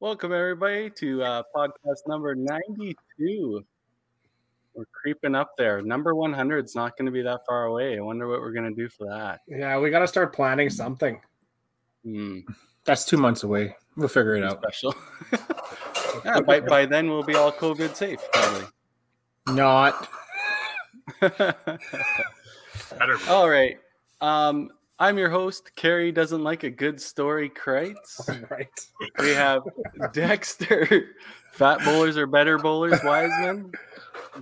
Welcome everybody to uh, podcast number ninety-two. We're creeping up there. Number one hundred is not going to be that far away. I wonder what we're going to do for that. Yeah, we got to start planning something. Hmm. That's two months away. We'll figure it out. Special. yeah, by, by then we'll be all COVID safe, probably. Not. Better all right. Um, I'm your host. Carrie doesn't like a good story. Kreitz. right. We have Dexter. Fat bowlers are better bowlers. Wiseman.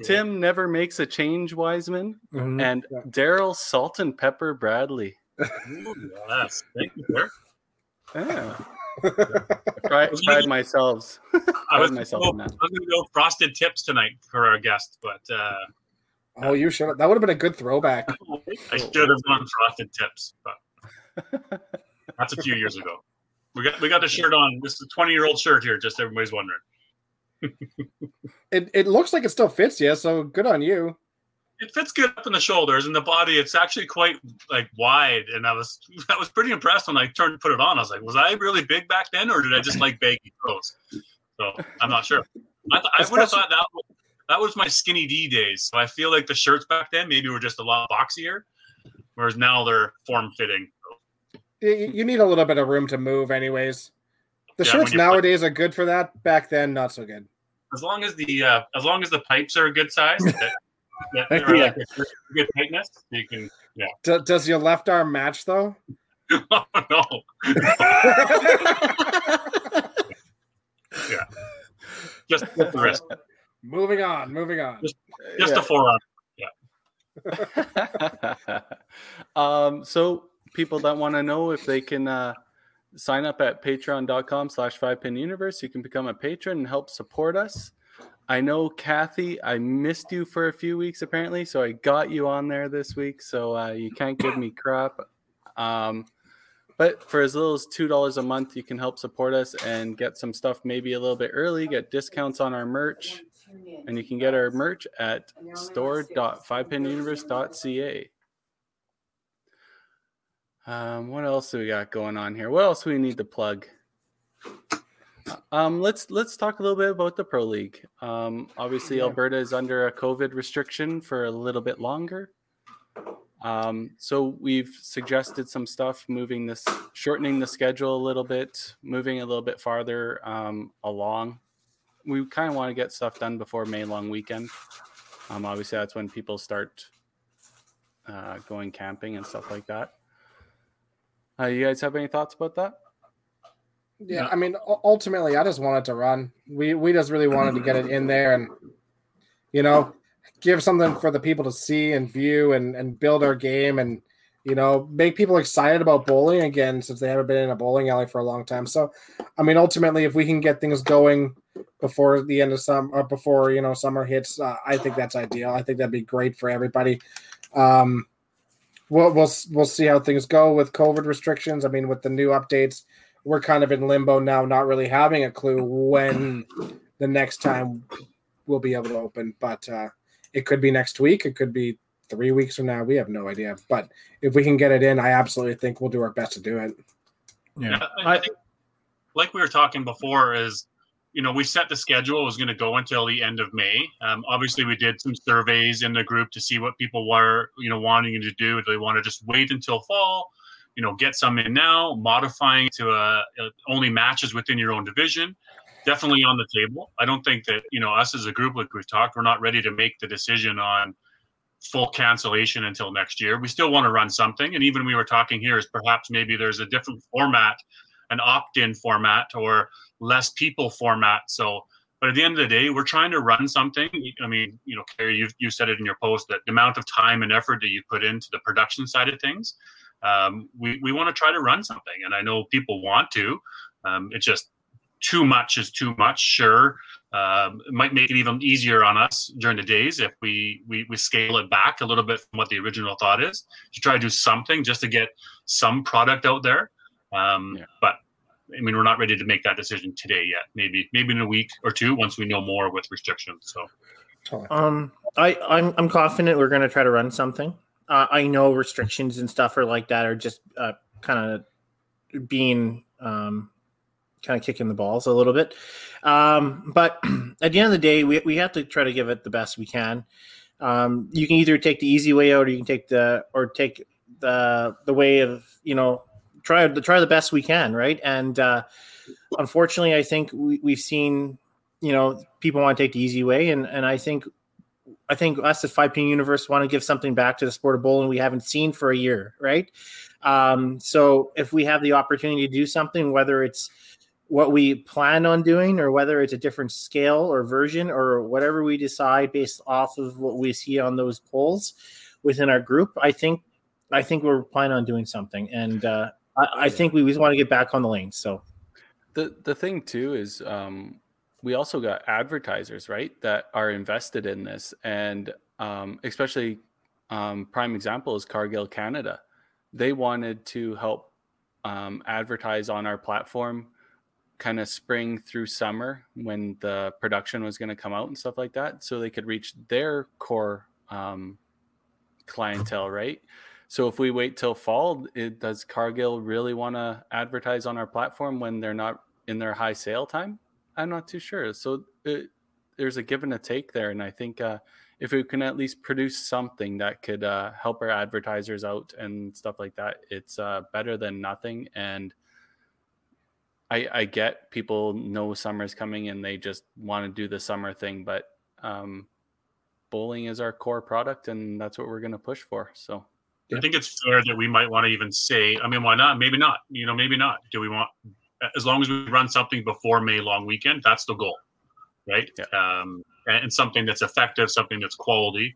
Tim never makes a change. Wiseman. Mhm. And Daryl Salt and Pepper Bradley. Ooh, yes. Thank you, sir. Yeah. I pride, pride myself. I Pride was, myself I in was going to go frosted tips tonight for our guest, but uh, Oh, you should. That would have been a good throwback. I should have done frosted tips, but that's a few years ago. We got we got the shirt on. This is a 20 year old shirt here, just everybody's wondering. It it looks like it still fits you, so good on you. It fits good up in the shoulders and the body. It's actually quite like wide, and I was I was pretty impressed when I turned to put it on. I was like, was I really big back then, or did I just like baggy clothes? So I'm not sure. I, th- I would have thought that was, that was my skinny D days. So I feel like the shirts back then maybe were just a lot boxier, whereas now they're form fitting. You, you need a little bit of room to move, anyways. The Yeah, shirts when you- nowadays are good for that. Back then, not so good. As long as the uh, as long as the pipes are a good size, that, that Yeah. like a good tightness, you can. Yeah. D- does your left arm match though? oh no. yeah. Just, just the wrist. moving on, moving on. Just the forearm. um, so people that want to know if they can uh, sign up at patreon.com slash five pin universe, you can become a patron and help support us. I know Kathy, I missed you for a few weeks apparently, so I got you on there this week. So uh, you can't give me crap. Um, but for as little as two dollars a month, you can help support us and get some stuff maybe a little bit early, get discounts on our merch, and you can get our merch at store.fivepinuniverse.ca. Um, what else do we got going on here? What else do we need to plug? Um, let's let's talk a little bit about the pro league. Um, obviously. Alberta is under a COVID restriction for a little bit longer. Um, so we've suggested some stuff, moving this, shortening the schedule a little bit, moving a little bit farther um, along. We kind of want to get stuff done before May long weekend. Um, obviously, that's when people start uh, going camping and stuff like that. Uh, you guys have any thoughts about that? Yeah, I mean, ultimately, I just wanted to run. We we just really wanted to get it in there and, you know, give something for the people to see and view and and build our game and, you know, make people excited about bowling again since they haven't been in a bowling alley for a long time. So, I mean, ultimately, if we can get things going before the end of summer or before you know summer hits, uh, I think that's ideal. I think that'd be great for everybody. Um, we'll we'll we'll see how things go with COVID restrictions. I mean, with the new updates we're kind of in limbo now, not really having a clue when the next time we'll be able to open. But uh, it could be next week. It could be three weeks from now. We have no idea. But if we can get it in, I absolutely think we'll do our best to do it. Yeah. Yeah, I, I think, like we were talking before, is you know we set the schedule it was going to go until the end of May. Um, obviously, we did some surveys in the group to see what people were you know wanting to do. Do they want to just wait until fall? You know, get some in now, modifying to uh, uh, only matches within your own division. Definitely on the table. I don't think that you know us as a group, like we've talked, we're not ready to make the decision on full cancellation until next year. We still want to run something, and even we were talking here is perhaps maybe there's a different format, an opt-in format or less people format. So, but at the end of the day, we're trying to run something. I mean, you know, Carrie, you you said it in your post that the amount of time and effort that you put into the production side of things, um, we we want to try to run something, and I know people want to. Um, it's just too much is too much. Sure, um, it might make it even easier on us during the days if we, we we scale it back a little bit from what the original thought is to try to do something just to get some product out there. Um, Yeah. But I mean, we're not ready to make that decision today yet. Maybe maybe in a week or two once we know more with restrictions. So Um, I I'm I'm confident we're gonna try to run something. Uh, I know restrictions and stuff are like that are just uh, kind of being um, kind of kicking the balls a little bit. Um, but at the end of the day, we, we have to try to give it the best we can. Um, you can either take the easy way out, or you can take the or take the the way of you know try to try the best we can, right? And uh, unfortunately, I think we, we've seen you know people want to take the easy way, and and I think I think us at Five Pin Universe want to give something back to the sport of bowling we haven't seen for a year, right? Um, so if we have the opportunity to do something, whether it's what we plan on doing or whether it's a different scale or version or whatever we decide based off of what we see on those polls within our group, I think I think we're planning on doing something, and uh, I, I, think we just want to get back on the lane. So. The the thing too is um, we also got advertisers right that are invested in this, and um, especially um, prime example is Cargill Canada. They wanted to help um, advertise on our platform kind of spring through summer when the production was going to come out and stuff like that so they could reach their core um, clientele right so if we wait till fall it, does cargill really want to advertise on our platform when they're not in their high sale time i'm not too sure so it, there's a give and a take there and i think uh, if we can at least produce something that could uh, help our advertisers out and stuff like that, it's uh, better than nothing. And I, I get people know summer's coming and they just want to do the summer thing, but um, bowling is our core product and that's what we're going to push for. So. I think it's fair that we might want to even say, I mean, why not? Maybe not. You know, maybe not. Do we want, as long as we run something before May long weekend, that's the goal, right? Yeah. Um, and something that's effective, something that's quality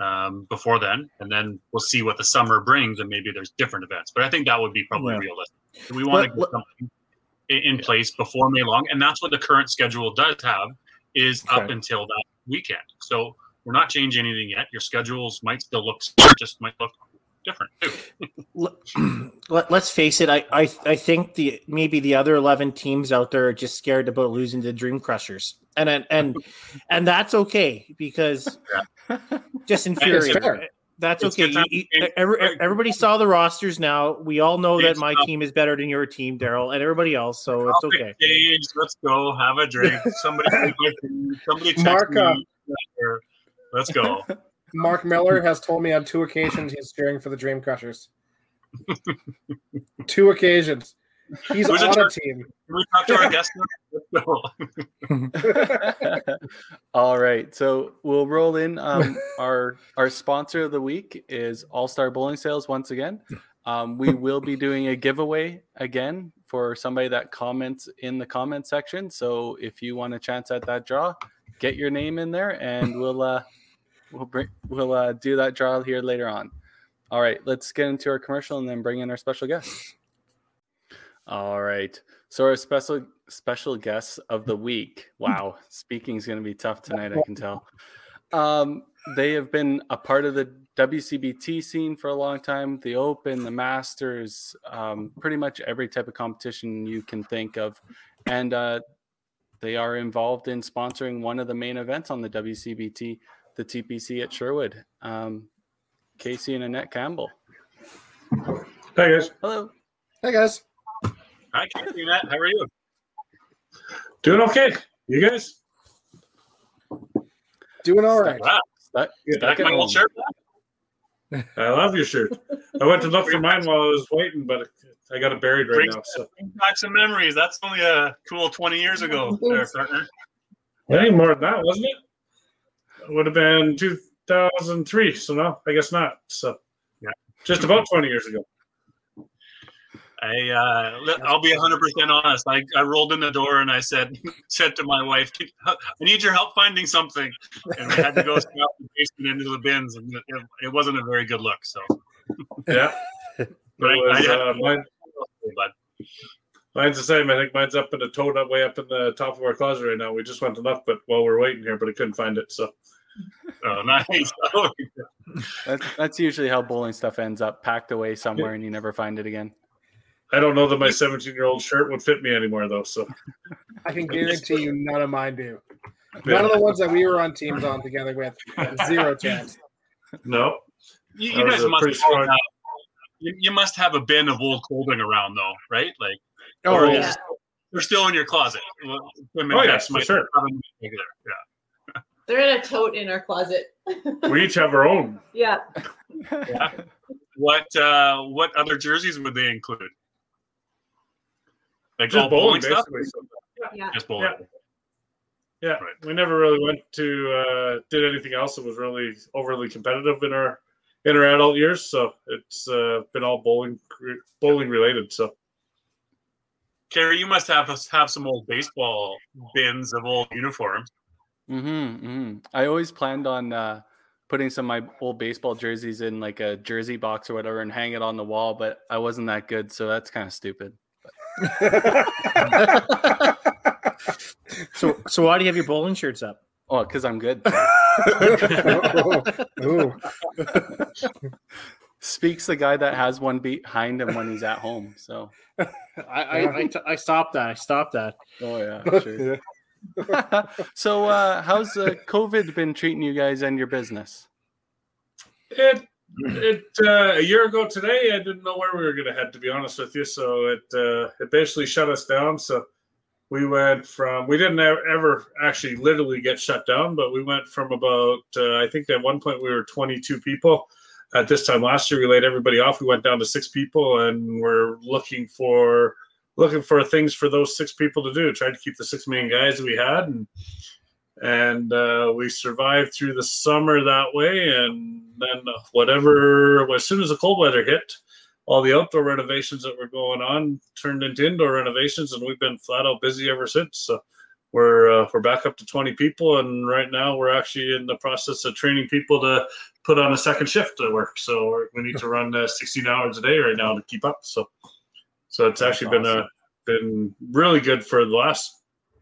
um, before then, and then we'll see what the summer brings, and maybe there's different events. But I think that would be probably yeah. realistic. We want to get something in place before May long, and that's what the current schedule does have is okay. up until that weekend. So we're not changing anything yet. Your schedules might still look just might look different too. Let, us face it. I, I I think the maybe the other eleven teams out there are just scared about losing to Dream Crushers and and and, and that's okay because just infuriating. That's it's okay. You, you, every, everybody saw the rosters now. We all know that my team is better than your team, Daryl, and everybody else. So it's okay. Stage, let's go have a drink. Somebody, somebody text Mark, me. Uh, let's go. Mark Miller has told me on two occasions he's cheering for the Dream Crushers. two occasions. He's Who's on a team. Can we talk to our guest? All right, so we'll roll in. Um, our our sponsor of the week is All Star Bowling Sales once again. Um, we will be doing a giveaway again for somebody that comments in the comment section. So if you want a chance at that draw, get your name in there, and we'll uh, we'll bring we'll uh, do that draw here later on. All right, let's get into our commercial and then bring in our special guests. All right. So our special special guests of the week. Wow, speaking is going to be tough tonight. I can tell. Um, they have been a part of the WCBT scene for a long time. The Open, the Masters, um, pretty much every type of competition you can think of, and uh, they are involved in sponsoring one of the main events on the WCBT, the TPC at Sherwood. Um, Casey and Annette Campbell. Hey guys. Hello. Hey guys. Hi, Kathy, Matt. How are you? Doing okay. You guys? Doing all right. Wow. Stuck, stuck my old shirt. I love your shirt. I went to look for mine while I was waiting, but I got it buried right now. So back some memories. That's only a cool twenty years ago, there, partner. Hey, more than that, wasn't it? it? Would have been two thousand three. So no, I guess not. So yeah, just about twenty years ago. I uh, I'll be 100 percent honest. I, I rolled in the door and I said said to my wife, "I need your help finding something," and I had to go scout the basement into the bins, and it, it, wasn't a very good look. So yeah, but was, I, I uh, mine, but mine's the same. I think mine's up in the tote up way up in the top of our closet right now. We just went to look, but while we're waiting here, but I couldn't find it. So. Oh, nice. that's, that's usually how bowling stuff ends up packed away somewhere and you never find it again. I don't know that my 17 year old shirt would fit me anymore, though. So I can guarantee you none of mine do. None of the ones that we were on teams on together with, zero chance. No. You, you guys must have, you, you, must have a bin of old clothing around, though, right? Like, oh, yeah. they're still in your closet. Women oh yes, for sure. Yeah. They're in a tote in our closet. we each have our own. Yeah. yeah. What uh, what other jerseys would they include? Like just bowling, bowling stuff? Yeah. Just bowling. Yeah. Yeah, right. we never really went to uh, did anything else that was really overly competitive in our in our adult years. So it's uh, been all bowling bowling related. So, Kerry, you must have have some old baseball bins of old uniforms. Mm-hmm, mm-hmm. I always planned on uh, putting some of my old baseball jerseys in like a jersey box or whatever and hang it on the wall, but I wasn't that good, so that's kind of stupid. so, so why do you have your bowling shirts up? Oh, because I'm good. Speaks the guy that has one behind him when he's at home. So I I, I, t- I stopped that. I stopped that. Oh yeah, sure. so uh, how's uh, COVID been treating you guys and your business? It it uh, a year ago today, I didn't know where we were going to head. To be honest with you, so it uh, it basically shut us down. So we went from we didn't ever actually literally get shut down, but we went from about uh, I think at one point we were 22 people. At this time last year, we laid everybody off. We went down to six people, and we're looking for looking for things for those six people to do. Tried to keep the six main guys we had, and and uh, we survived through the summer that way. And then whatever, as soon as the cold weather hit, all the outdoor renovations that were going on turned into indoor renovations, and we've been flat out busy ever since. So we're uh, we're back up to 20 people, and right now we're actually in the process of training people to put on a second shift to work. So we need to run uh, 16 hours a day right now to keep up. So so it's actually That's been a been really good for the last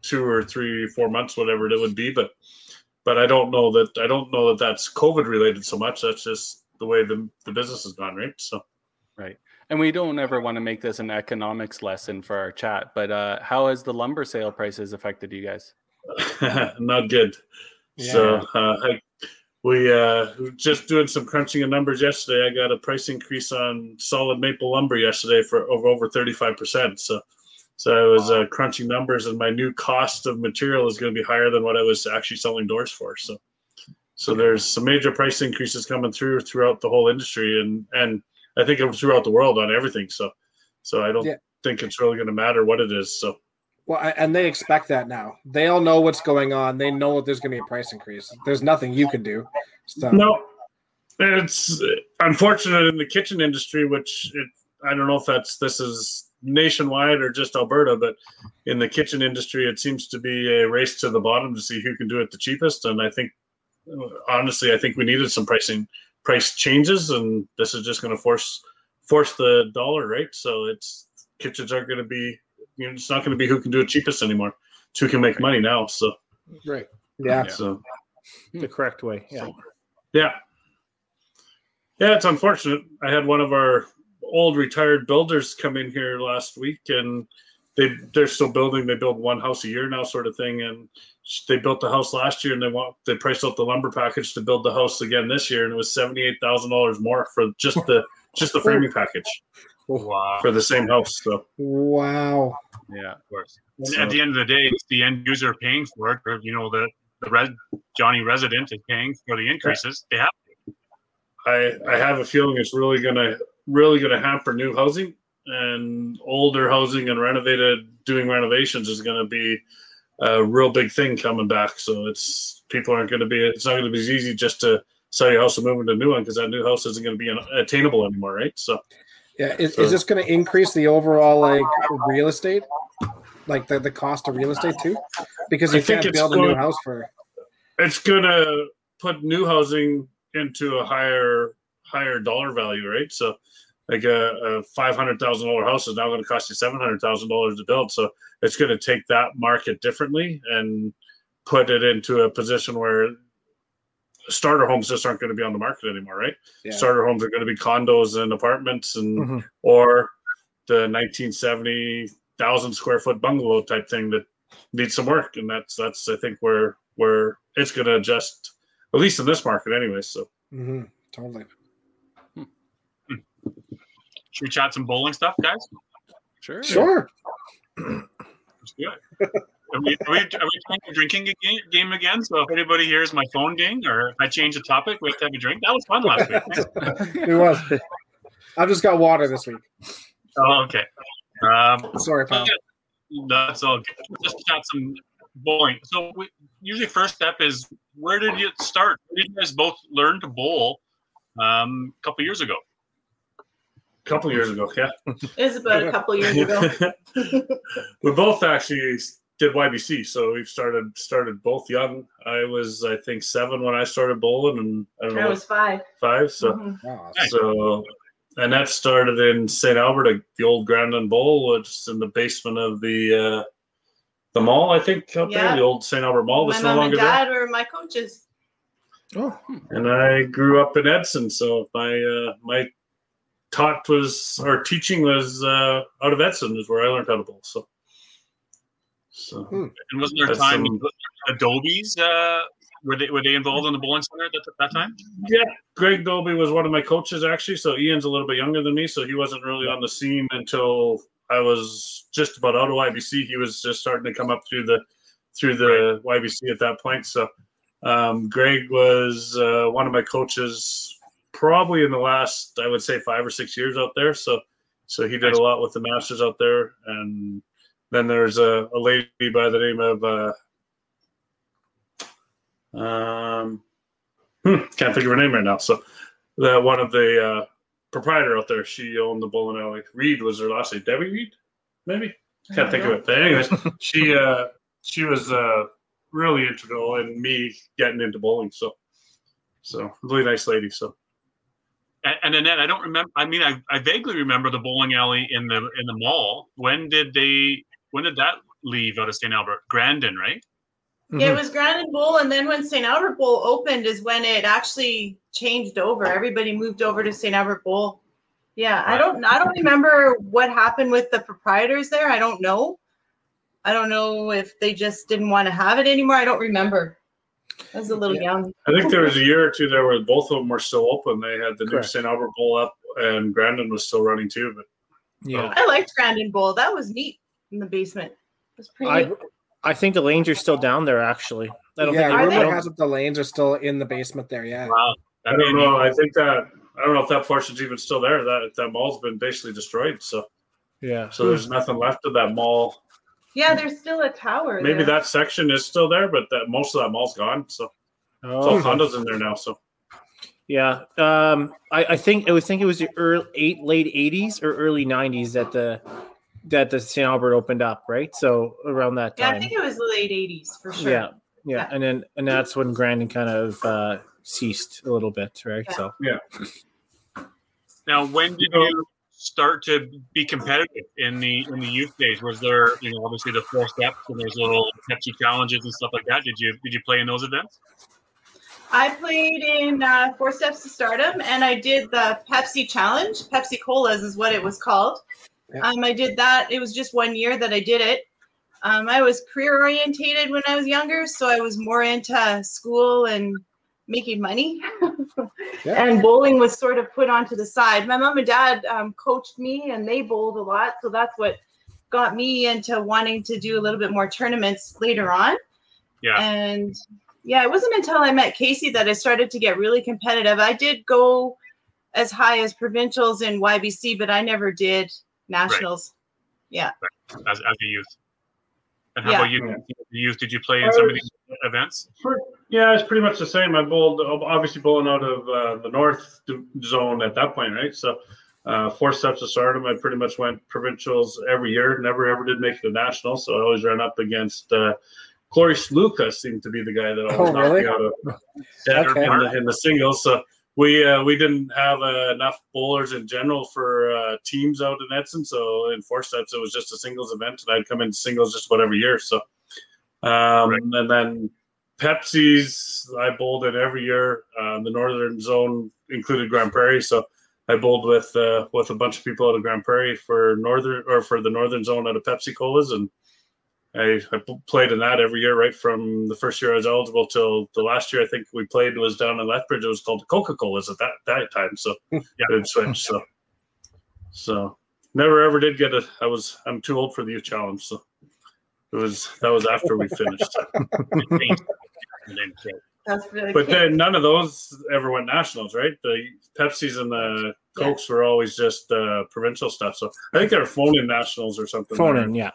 two or three, four months, whatever it would be. But but I don't know that I don't know that that's COVID related so much. That's just the way the the business has gone, right? So right. And we don't ever want to make this an economics lesson for our chat, but uh, how has the lumber sale prices affected you guys? Not good. Yeah. So uh, I, we uh, just doing some crunching of numbers yesterday. I got a price increase on solid maple lumber yesterday for over over thirty five percent. So, so I was uh, crunching numbers, and my new cost of material is going to be higher than what I was actually selling doors for. So, so there's some major price increases coming through throughout the whole industry, and and I think throughout the world on everything. So, so I don't yeah. think it's really going to matter what it is. So. Well, and they expect that now. They all know what's going on. They know that there's going to be a price increase. There's nothing you can do. So. No, it's unfortunate in the kitchen industry, which it, I don't know if that's this is nationwide or just Alberta, but in the kitchen industry, it seems to be a race to the bottom to see who can do it the cheapest. And I think, honestly, I think we needed some pricing price changes, and this is just going to force force the dollar, right? So it's kitchens aren't going to be you know, it's not going to be who can do it cheapest anymore. It's who can make money now. So, right. Yeah. So, hmm. the correct way. Yeah. Yeah. Yeah. It's unfortunate. I had one of our old retired builders come in here last week and they they're still building. They build one house a year now, sort of thing. And they built the house last year, and they want they priced out the lumber package to build the house again this year, and it was seventy eight thousand dollars more for just the just the framing package. Wow. For the same house. So. Wow. Yeah, of course. So. At the end of the day, it's the end user paying for it. Or, you know, the the red Johnny resident is paying for the increases. Yeah. They have. I I have a feeling it's really gonna really gonna hamper new housing and older housing and renovated doing renovations is gonna be a real big thing coming back. So it's people aren't gonna be it's not gonna be as easy just to sell your house and move into a new one because that new house isn't going to be attainable anymore, right? So yeah, is, so, is this going to increase the overall like real estate, like the, the cost of real estate too? Because you I can't build a new house for. It's going to put new housing into a higher higher dollar value, right? So, like a, a five hundred thousand dollar house is now going to cost you seven hundred thousand dollars to build. So it's going to take that market differently and put it into a position where starter homes just aren't going to be on the market anymore, right? Yeah. Starter homes are going to be condos and apartments and mm-hmm. or the 1970 thousand square foot bungalow type thing that needs some work, and that's that's I think where where it's going to adjust at least in this market anyway. So mm-hmm. totally. Should we chat some bowling stuff, guys? Sure. Sure. Let's do it. Are we, are we, are we playing a drinking game, game again? So if anybody hears my phone ding or if I change the topic, we have to have a drink. That was fun last week. it was. I've just got water this week. Oh, okay. Um, Sorry, pal. that's all good. Just chat some bowling. So we, usually first step is where did you start? Where did you guys both learn to bowl um, a couple years ago? A couple years ago, yeah. It was about a couple years ago. we both actually did YBC, so we've started started both young. I was I think seven when I started bowling, and I don't know I was five. five. So Mhm. Oh, so and that started in St. Albert, at the old Grandin Bowl, which is in the basement of the uh, the mall, I think, up Yeah. there, the old St. Albert Mall. My That's no mom and longer there. dad were my coaches. Oh, And I grew up in Edson, so my uh, my taught was our teaching was uh, out of Edson is where I learned how to bowl. So, so Hmm. And wasn't there That's time some- Dolby's uh, were they were they involved in the bowling center at that, that time? Yeah, Greg Dolby was one of my coaches actually. So Ian's a little bit younger than me, so he wasn't really on the scene until I was just about out of YBC. He was just starting to come up through the through the YBC at that point. So um, Greg was uh, one of my coaches probably in the last I would say five or six years out there. So so he did a lot with the Masters out there, and then there's a, a lady by the name of uh, um, hmm, can't think of her name right now. So that one of the uh, proprietor out there, she owned the bowling alley. Reed was her last name. Debbie Reed, maybe. Can't think of it. But anyways, she uh, she was uh, really integral in me getting into bowling. So so really nice lady. So And, and Annette, I don't remember. I mean, I, I vaguely remember the bowling alley in the in the mall. When did they? When did that leave out of St. Albert? Grandin, right? Yeah, Mhm. it was Grandin Bowl, and then when St. Albert Bowl opened is when it actually changed over. Everybody moved over to St. Albert Bowl. Yeah, I don't I don't remember what happened with the proprietors there. I don't know. I don't know if they just didn't want to have it anymore. I don't remember. I was a little young. I think there was a year or two there where both of them were still open. They had the new St. Albert Bowl up, and Grandin was still running too. But yeah. Oh. I liked Grandin Bowl. That was neat in the basement. It was pretty I. I think the lanes are still down there. Actually, I don't yeah, think Are rumor has it the lanes are still in the basement there. Yeah. Wow. I don't know. I think that I don't know if that portion's even still there. That that mall's been basically destroyed. So Yeah. so there's nothing left of that mall. Yeah, there's still a tower. Maybe there. that section is still there, but that most of that mall's gone. So it's all Oh, condos in there now. So yeah. Um, I, I think I would think it was the early eight, late '80s or early '90s that the that the St. Albert opened up, right? So around that time. Yeah, I think it was the late '80s for sure. Yeah, yeah, and then and that's when Grandin kind of uh, ceased a little bit, right? Yeah. So yeah. Now, when did you start to be competitive in the in the youth days? Was there, you know, obviously the four steps and there's little Pepsi challenges and stuff like that? Did you did you play in those events? I played in uh, Four Steps to Stardom, and I did the Pepsi Challenge. Pepsi Colas is what it was called. Yeah. Um, I did that. It was just one year that I did it. Um, I was career orientated when I was younger, so I was more into school and making money. Yeah. And bowling was sort of put onto the side. My mom and dad um, coached me, and they bowled a lot, so that's what got me into wanting to do a little bit more tournaments later on. Yeah. And yeah, it wasn't until I met Casey that I started to get really competitive. I did go as high as provincials in YBC, but I never did nationals. Yeah. As, as a youth? And how Yeah. about you, youth? Did you play in some of these events? For, yeah, it's pretty much the same. I bowled obviously bowling out of uh, the north zone at that point, right? So uh, four steps to stardom. I pretty much went provincials every year. Never ever did make it to nationals. So I always ran up against uh, Cloris Lucas. Seemed to be the guy that always Oh, knocked really? me out of yeah, Okay. in, the, in the singles. So we uh, we didn't have uh, enough bowlers in general for uh, teams out in Edson. So in four steps, it was just a singles event, and I'd come into singles just about every year. So um, and then Pepsi's I bowled in every year. Um, the northern zone included Grande Prairie, so I bowled with uh, with a bunch of people out of Grande Prairie for northern or for the northern zone out of Pepsi Colas, and I played in that every year, right from the first year I was eligible till the last year I think we played was down in Lethbridge. It was called Coca Colas at that that time, so yeah, it switched. So so never ever did get it. I was I'm too old for the youth challenge, so It was that was after we finished. That's really but cute. then none of those ever went nationals, right? The Pepsis and the Cokes were always just uh, provincial stuff. So I think they were phone in nationals or something. Phone there. in, yeah.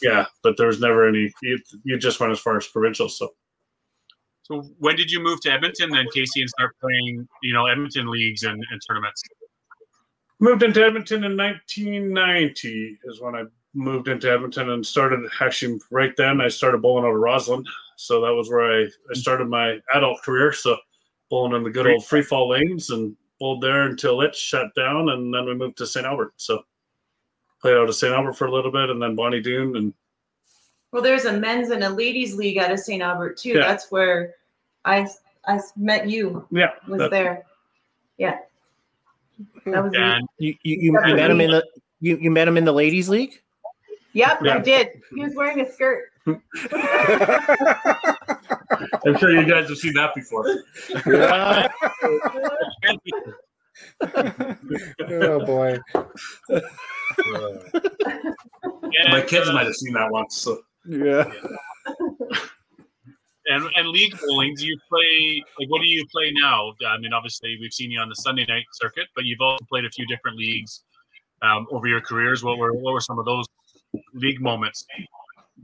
Yeah, but there was never any. You, you just went as far as provincial. So So when did you move to Edmonton then, Casey, and start playing, you know, Edmonton leagues and, and tournaments? moved into Edmonton in 1990 is when I moved into Edmonton and started actually right then I started bowling out of Roslyn. So that was where I, I started my adult career. So bowling in the good old free fall lanes and bowled there until it shut down and then we moved to St. Albert. So played out of St. Albert for a little bit and then Bonnie Doon and Well, there's a men's and a ladies league out of St. Albert too. Yeah. That's where I I met you. yeah. Was that- there? Yeah. That was. And You you, you, you met him in the you, you met him in the ladies league. Yep, Yeah. I did. He was wearing a skirt. I'm sure you guys have seen that before. oh boy. My kids might have seen that once. So Yeah. and, and league bowling, do you play like what do you play now? I mean, obviously we've seen you on the Sunday night circuit, but you've also played a few different leagues um, over your careers. What were what were some of those league moments?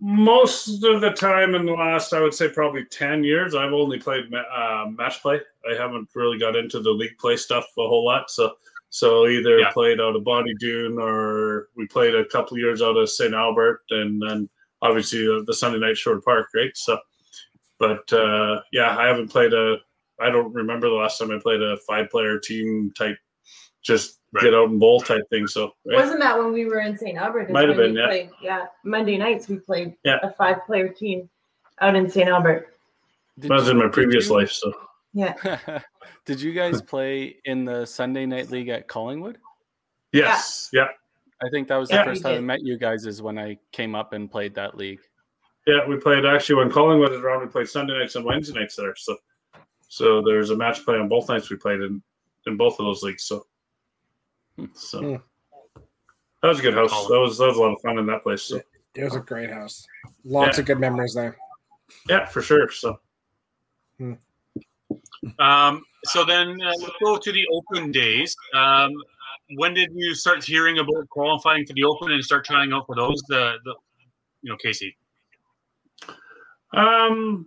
most of the time in the last, I would say probably 10 years, I've only played uh, match play. I haven't really got into the league play stuff a whole lot. So, so either Yeah. played out of Bonnie Doon or we played a couple years out of St. Albert and then obviously uh, the Sunday night Sherwood Park, right? So, but uh, yeah, I haven't played a, I don't remember the last time I played a five player team type, just Right. get out and bowl type thing. So, right? Wasn't that when we were in St. Albert? Is Might have been, yeah. Played, yeah. Monday nights we played Yeah. a five player team out in St. Albert. Did that was you- in my previous you- life. So, Yeah. Did you guys play in the Sunday night league at Collingwood? yes. yeah. I think that was the first We time I met you guys is when I came up and played that league. Yeah, we played actually when Collingwood was around. We played Sunday nights and Wednesday nights there. So, so there's a match play on both nights. We played in in both of those leagues. So, so Hmm. that was a good house. That was that was a lot of fun in that place. So, It was a great house. Lots Yeah. of good memories there. yeah, for sure. So, Um, so then uh, let's go to the open days. Um, when did you start hearing about qualifying for the open and start trying out for those? The, the you know, Casey. um,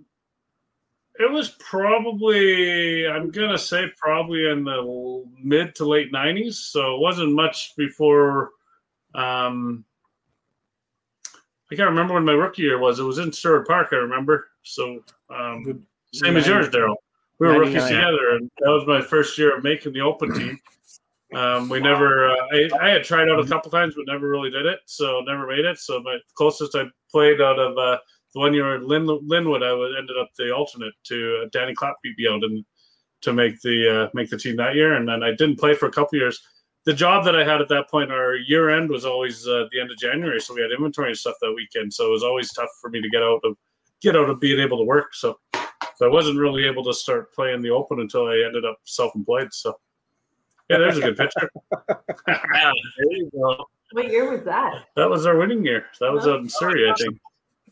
it was probably I'm gonna say probably in the mid to late '90s. So it wasn't much before. Um, I can't remember when my rookie year was. It was in Sherwood Park. I remember. So um, Same as yours, Daryl. We were rookies together, and that was my first year of making the open team. Um, we never, uh, I, I had tried out a couple times, but never really did it, so never made it. So my closest I played out of uh, the one year in Lin, Linwood, I was, ended up the alternate to uh, Danny Clapp beat me out and to make the uh, make the team that year, and then I didn't play for a couple years. The job that I had at that point, our year end was always uh, the end of January, so we had inventory and stuff that weekend. So it was always tough for me to get out of get out of being able to work. So so I wasn't really able to start playing the open until I ended up self-employed. So yeah, there's a good picture. There you go. What year was that? that was our winning year. That was out in Surrey, I think.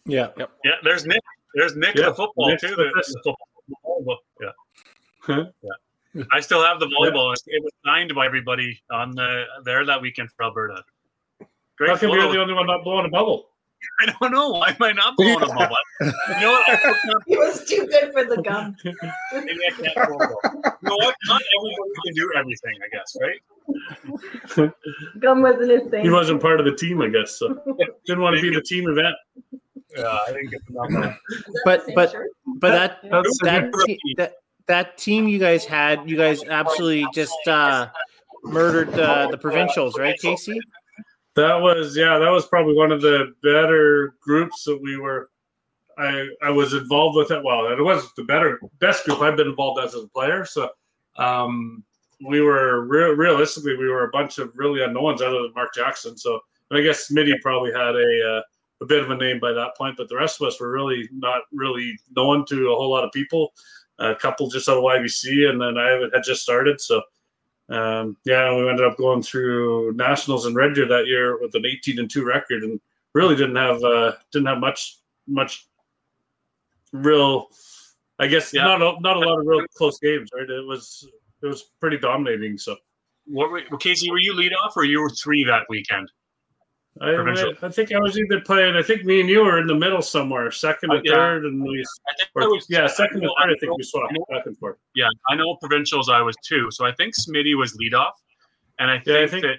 Yeah. Yeah, there's Nick. There's Nick Yeah, the football Nick's too. the The, the football. Yeah. Huh? yeah. I still have the volleyball. It was signed by everybody on the there that weekend for Alberta. Great How come you're the only one not blowing a bubble? I don't know. Why am I not blowing a bubble? You know what? I took that- He was too good for the gum. Maybe I can't blow a bubble. You know what? Not everybody can do everything, I guess, right? Gum wasn't his thing. He wasn't part of the team, I guess. So didn't want to be the team event. Yeah, I didn't get enough. of that. Is that the But- but- shirt? But that That's that te- that that team you guys had, you guys absolutely just uh, murdered the the provincials, right, Casey? That was yeah, that was probably one of the better groups that we were. I I was involved with it. Well, it was the better best group I've been involved as a player. So um, we were re- realistically we were a bunch of really unknowns other than Mark Jackson. So and I guess Smitty probably had a uh, a bit of a name by that point, but the rest of us were really not really known to a whole lot of people. A couple just out of YBC, and then I had just started. So um, yeah, we ended up going through nationals in Red Deer that year with an 18 and two record, and really didn't have uh, didn't have much much real. I guess Yeah. not a, not a lot of real close games, right? It was it was pretty dominating. So What were, Casey? Were you lead off, or you were three that weekend? I. I think I was either playing. I think me and you were in the middle somewhere, second Oh, and yeah. third, and we I think I or, was yeah, second and third. I think we swapped back and forth. Yeah, I know provincials. I was two, so I think Smitty was lead off, and I think, Yeah, I think- that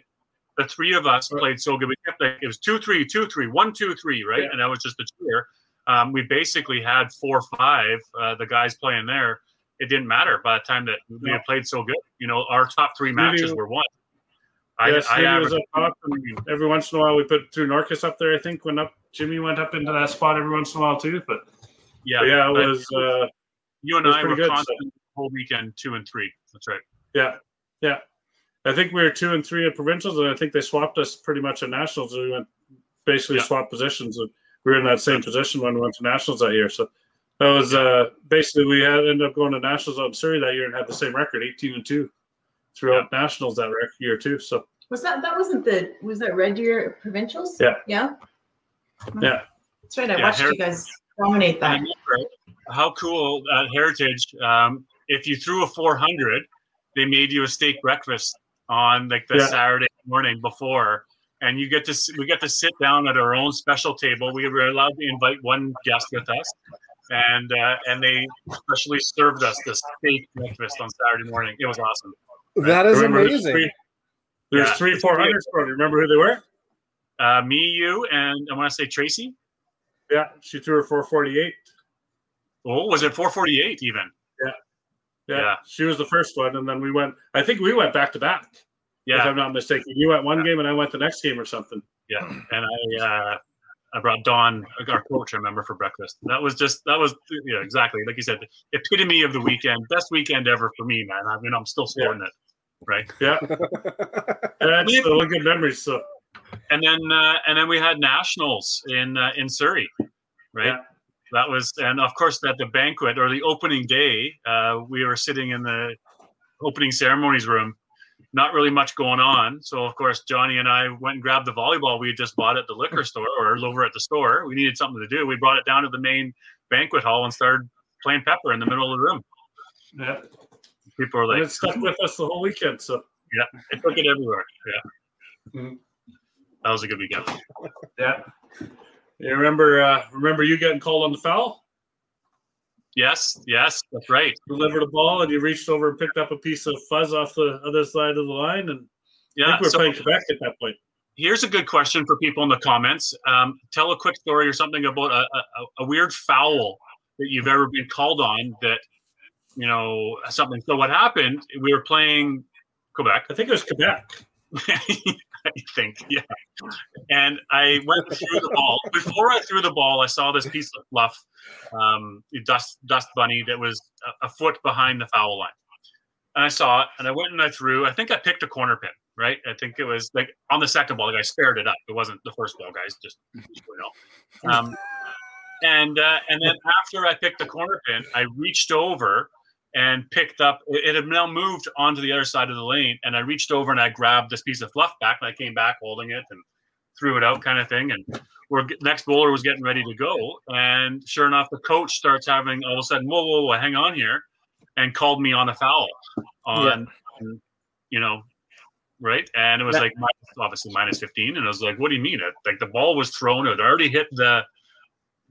the three of us played so good. We kept like it was two, three, two, three, one, two, three, right? Yeah. And that was just the cheer. Um, we basically had four, five. Uh, the guys playing there, it didn't matter by the time that we had played so good. You know, our top three matches were won. I, yes, I was up top, and every once in a while we put through Norcus up there. I think went up. Jimmy went up into that spot every once in a while too. But yeah, yeah, yeah it was. Uh, you and was I were good, constant the whole weekend, two and three. That's right. Yeah, yeah. I think we were two and three at provincials, and I think they swapped us pretty much at nationals. We went basically Yeah. swapped positions, and we were in that same position when we went to nationals that year. So that was uh, basically we had ended up going to nationals in Surrey that year and had the same record, eighteen and two, throughout nationals that year too. So Was that that wasn't the was that Red Deer provincials? Yeah. Yeah. Yeah. That's right. I Yeah, watched Her- you guys dominate that. remember how cool at Heritage. Um, if you threw a 400, they made you a steak breakfast on like the Yeah. Saturday morning before, and you get to we get to sit down at our own special table. We were allowed to invite one guest with us, and uh, and they specially served us this steak breakfast on Saturday morning. It was awesome. That is Remember, there's amazing. Three, there's Yeah. three four hundreds for you. Remember who they were? Uh, me, you, and I want to say Tracy. Yeah, she threw her four forty eight. Oh, was it 448 even? Yeah. Yeah. she was the first one, and then we went. I think we went back to back. Yeah. If I'm not mistaken. You went one game, and I went the next game or something. Yeah, and I uh, I brought Don, our coach, I remember for breakfast. That was just that was yeah exactly like you said, the epitome of the weekend, best weekend ever for me, man. I mean, I'm still scoring it, right? Yeah, that's still a good memories. So And then uh, and then we had nationals in uh, in Surrey, right? Yeah. That was and of course at the banquet or the opening day, uh, we were sitting in the opening ceremonies room. Not really much going on. So of course Johnny and I went and grabbed the volleyball we had just bought at the liquor store or over at the store. We needed something to do. We brought it down to the main banquet hall and started playing pepper in the middle of the room. yeah, People were and like, it stuck with us the whole weekend. So yeah, they took it everywhere. Yeah. Mhm. That was a good weekend. yeah, you remember? Uh, remember you getting called on the foul? Yes, yes, that's right. Delivered a ball, and you reached over and picked up a piece of fuzz off the other side of the line, and I Yeah. think we're so- playing Quebec at that point. here's a good question for people in the comments. Um, tell a quick story or something about a, a, a weird foul that you've ever been called on that, you know, something. So what happened, we were playing Quebec, I think it was Quebec. I think, yeah. And I went through the ball. Before I threw the ball, I saw this piece of fluff, um, dust dust bunny that was a, a foot behind the foul line. And I saw it, and I went and I threw. I think I picked a corner pin, right? I think it was like on the second ball, like I spared it up. It wasn't the first ball, guys. Just you know. Um, and uh, and then after I picked the corner pin, I reached over and picked up. It, had now moved onto the other side of the lane, and I reached over and I grabbed this piece of fluff back, and I came back holding it and threw it out, kind of thing. And we're next bowler was getting ready to go, and sure enough, the coach starts having all of a sudden, whoa, whoa, whoa, hang on here, and called me on a foul on, on, you know, right? And it was Yeah. like minus, obviously minus fifteen, and I was like, what do you mean? It, like the ball was thrown, it already hit the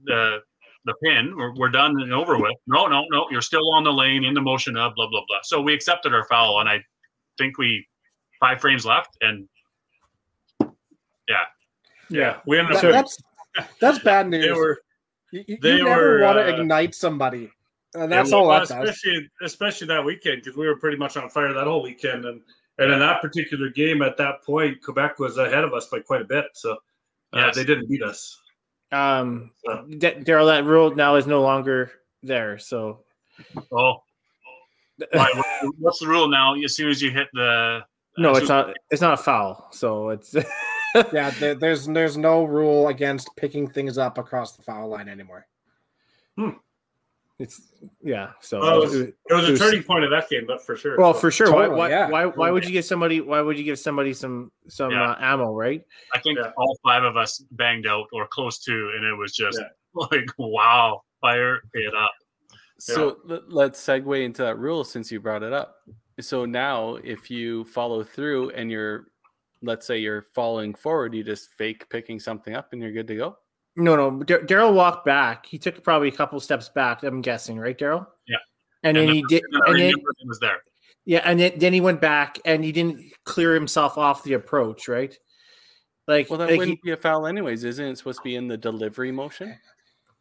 the the pin. We're, we're done and over with. No, no, no. You're still on the lane in the motion of blah blah blah. So we accepted our foul, and I think we five frames left, and Yeah, yeah, we ended up. That- that's that's bad news. they were you you- they you never were, want to uh, ignite somebody, and that's all that does. especially especially that weekend because we were pretty much on fire that whole weekend, and and in that particular game at that point, Quebec was ahead of us by quite a bit, so uh, Yes. they didn't beat us. Um, So- D- Daryl, that rule now is no longer there. So oh, why, what- what's the rule now? As soon as you hit the no, it's not. It's not a foul. So it's Yeah, there, there's there's no rule against picking things up across the foul line anymore. It's yeah. So Well, it was, it- it was it a was- turning point of that game, but for sure. well, So- for sure. Why Totally, why, yeah. why why would you give somebody why would you give somebody some some Yeah. uh, ammo, right? I think Yeah. all five of us banged out or close to, and it was just Yeah. like, wow, fire it up. So let- let's segue into that rule since you brought it up. So now, if you follow through and you're, let's say you're following forward, you just fake picking something up and you're good to go. No, no. Dar- Daryl walked back. He took probably a couple steps back. I'm guessing, right, Daryl? Yeah. And, then the he did. person And then remembered was there. yeah, and then, then he went back and he didn't clear himself off the approach, right? Like, Well, that like wouldn't be a foul, anyways, isn't it? Supposed to be in the delivery motion.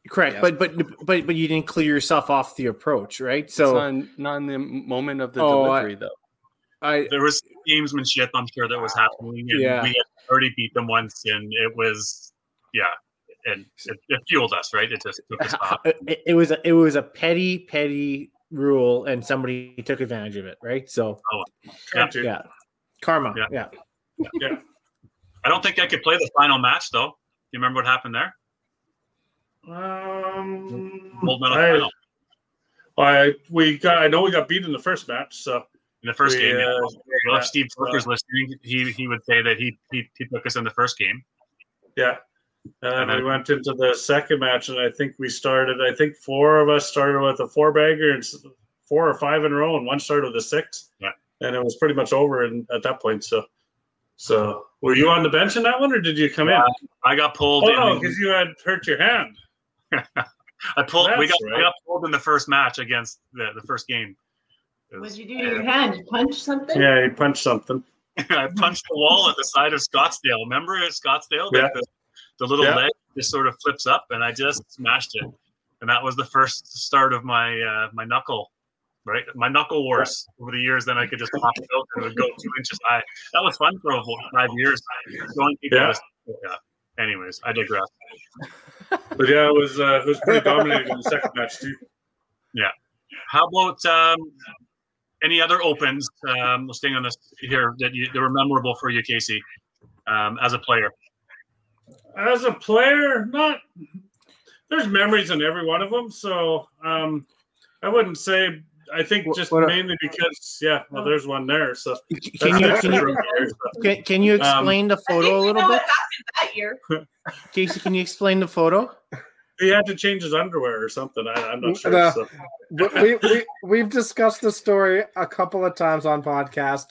correct, Yes. but but but but you didn't clear yourself off the approach, right? So So not in, not in the moment of the Oh, I- delivery, though. I There was gamesmanship, I'm sure, that was happening. And Yeah. we had already beat them once, and it was, yeah, and it, it fueled us, right? It just took us off. it, it was a, it was a petty petty rule, and somebody took advantage of it, right? So Trying to. yeah, karma. Yeah. yeah. I don't think I could play the final match, though. Do you remember what happened there? Um, Gold medal I, final. I we got. I know we got beat in the first match. So In the first we, game, yeah. uh, Well, yeah, if Steve Brooker's listening, he he would say that he, he he took us in the first game. yeah. And then And we went into the second match, and I think we started. I think four of us started with a four bagger, and four or five in a row, and one started with a six. Yeah. And it was pretty much over in, at that point. So, so were you on the bench in that one, or did you come in? I got pulled. Oh in, no, because you had hurt your hand. I pulled. we got right. I got pulled in the first match against the, the first game. It What'd you do to your hand? You punch something? Yeah, you punched something. I punched the wall at the side of Scottsdale. Remember Scottsdale? Yeah. That the, the little Yeah. leg just sort of flips up, and I just smashed it. And that was the first start of my uh, my knuckle, right? My knuckle wars over the years. Then I could just pop it out and it would go two inches high. That was fun for about five years. Showing people Yeah. this- yeah. Anyways, I digress. But yeah, it was uh, it was pretty dominating in the second match too. Yeah. How about um, any other opens? Um, we're staying on this here that you that were memorable for you, Casey, um, as a player. As a player, not there's memories in every one of them. So um, I wouldn't say. I think What- just what are- mainly because yeah, well, there's one there. So Can you can you you? can, can you Um, explain the photo a little bit, that year. Casey? Can you explain the photo? He had to change his underwear or something. I, I'm not sure. No. So. we, we we've discussed the story a couple of times on podcast.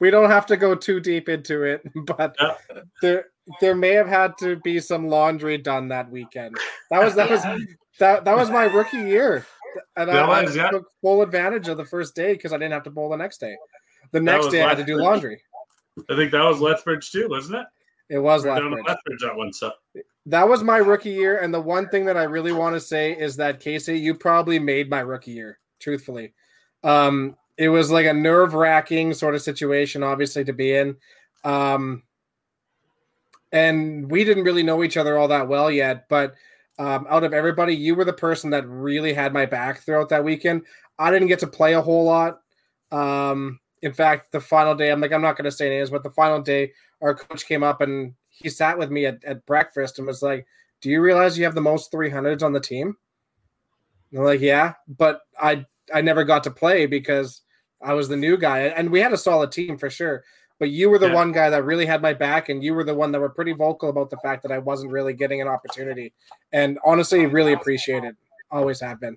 We don't have to go too deep into it, but Yeah. there there may have had to be some laundry done that weekend. That was that was that that was my rookie year, and That I, was, I yeah. took full advantage of the first day because I didn't have to bowl the next day. The next was day I had to do laundry. I think that was Lethbridge too, wasn't it? It was We were down Lethbridge. Lethbridge that one. So That was my rookie year, and the one thing that I really want to say is that Casey, you probably made my rookie year. Truthfully, um, it was like a nerve wracking sort of situation, obviously to be in, um, and we didn't really know each other all that well yet. But um, out of everybody, you were the person that really had my back throughout that weekend. I didn't get to play a whole lot. Um, in fact, the final day, I'm like, I'm not going to say names, but the final day, our coach came up and he sat with me at, at breakfast and was like, Do you realize you have the most 300s on the team? And I'm like, Yeah, but I I never got to play because I was the new guy. And we had a solid team for sure. But you were the Yeah. one guy that really had my back, and you were the one that were pretty vocal about the fact that I wasn't really getting an opportunity. And honestly, really appreciate it. Always have been.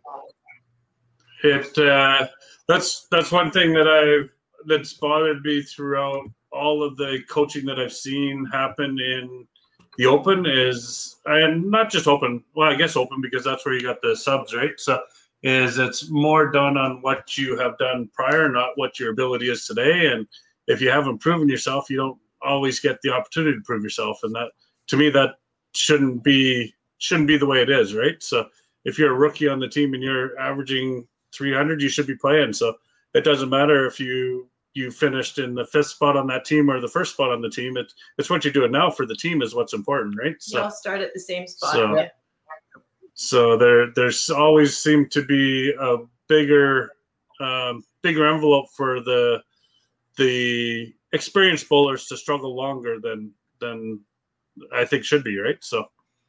it uh, that's that's one thing that I that's bothered me throughout all of the coaching that I've seen happen in the open is and not just open well I guess open because that's where you got the subs right so is it's more done on what you have done prior not what your ability is today and if you haven't proven yourself you don't always get the opportunity to prove yourself. And that to me that shouldn't be shouldn't be the way it is right? So if you're a rookie on the team and you're averaging 300 you should be playing. So it doesn't matter if you you finished in the fifth spot on that team or the first spot on the team. It, it's what you're doing now for the team is what's important right? You so all start at the same spot. So- yeah. so there there's always seemed to be a bigger um, bigger envelope for the the experienced bowlers to struggle longer than than I think should be right so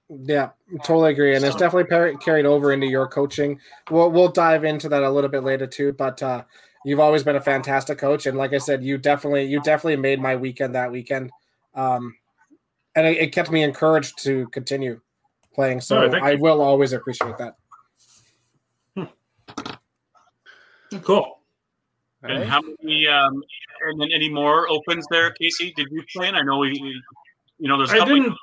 Yeah, totally agree, and it's definitely par- carried over into your coaching. We'll we'll dive into that a little bit later too, but uh, you've always been a fantastic coach, and like I said, you definitely you definitely made my weekend that weekend, um, and it, it kept me encouraged to continue playing. So Oh, thank I will always appreciate that. Cool. And how many? Um, and then any more opens there, Casey? Did you play in? I know we, we- you know, there's I didn't.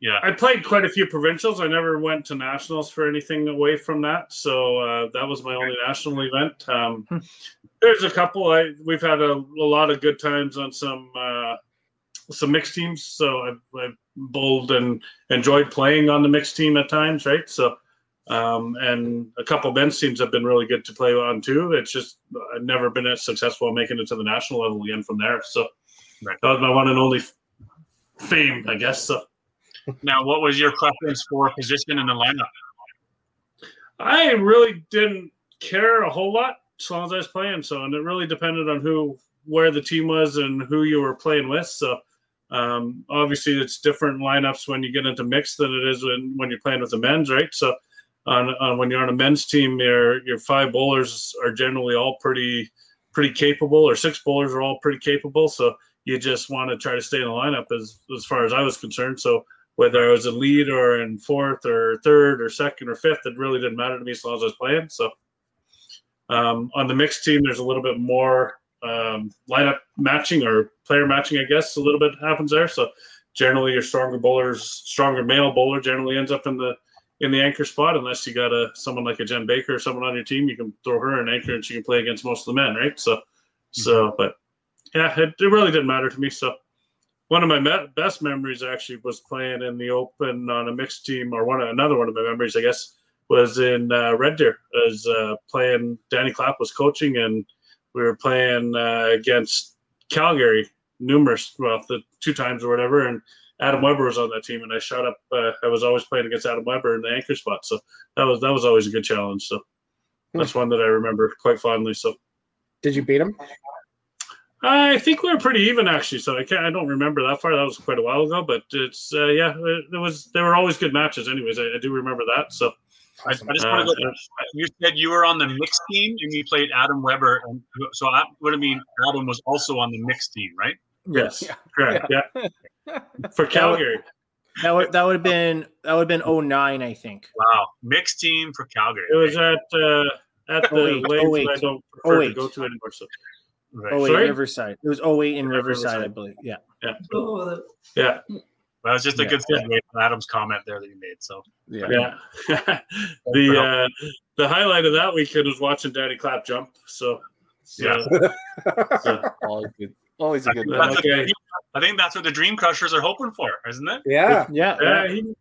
Yeah. I played quite a few provincials. I never went to nationals for anything away from that, so uh, that was my only national event. Um, Hmm. there's a couple. I we've had a, a lot of good times on some uh, some mixed teams. So I've, I've bowled and enjoyed playing on the mixed team at times, right? So um, and a couple men's teams have been really good to play on too. It's just I've never been as successful in making it to the national level again from there. So Right. that was my one and only fame, I guess. So. Now, what was your preference for position in the lineup? I really didn't care a whole lot as long as I was playing. So, and it really depended on who, where the team was, and who you were playing with. So, um, obviously, it's different lineups when you get into mixed than it is when, when you're playing with the men's, right? So, on, on when you're on a men's team, your your five bowlers are generally all pretty pretty capable, or six bowlers are all pretty capable. So, you just want to try to stay in the lineup as as far as I was concerned. So, whether I was a lead or in fourth or third or second or fifth, it really didn't matter to me as long as I was playing. So um, on the mixed team, there's a little bit more um, lineup matching or player matching, I guess, a little bit happens there. So generally, your stronger bowlers, stronger male bowler, generally ends up in the in the anchor spot, unless you got a someone like a Jen Baker or someone on your team, you can throw her an anchor and she can play against most of the men, right? So, so, but yeah, it, it really didn't matter to me. So one of my me- best memories actually was playing in the open on a mixed team, or one another one of my memories, I guess, was in uh, Red Deer. I was uh, playing. Danny Clapp was coaching, and we were playing uh, against Calgary numerous, well, the two times or whatever, and Adam Weber was on that team, and I shot up. Uh, I was always playing against Adam Weber in the anchor spot, so that was that was always a good challenge. So that's one that I remember quite fondly. So Did you beat him? I think we were pretty even actually, so I can't. I don't remember that far. That was quite a while ago, but it's uh, yeah, it, it was. They were always good matches, anyways. I, I do remember that. So I, I just want to Uh, go. You said you were on the mixed team and you played Adam Weber, and so I would have mean Adam was also on the mixed team, right? Yes. correct, yeah, for Calgary. That would that would have been that would have been 09, I think. Wow, mixed team for Calgary. It was at uh, at the Oh, wait, lanes oh, wait. that I don't prefer Oh, to wait. go to anymore. So Right. Oh wait, Sorry? Riverside. It was 08 in Yeah, Riverside, I believe. Yeah. yeah, Oh, yeah, That was just a Yeah. good segue from Adam's comment there that you made. So Yeah. yeah. the uh, the highlight of that weekend was watching Danny Clapp jump. So, so Yeah. so, Always good. Always a good. One. Okay. I think that's what the Dream Crushers are hoping for, isn't it? Yeah. Yeah. yeah, he,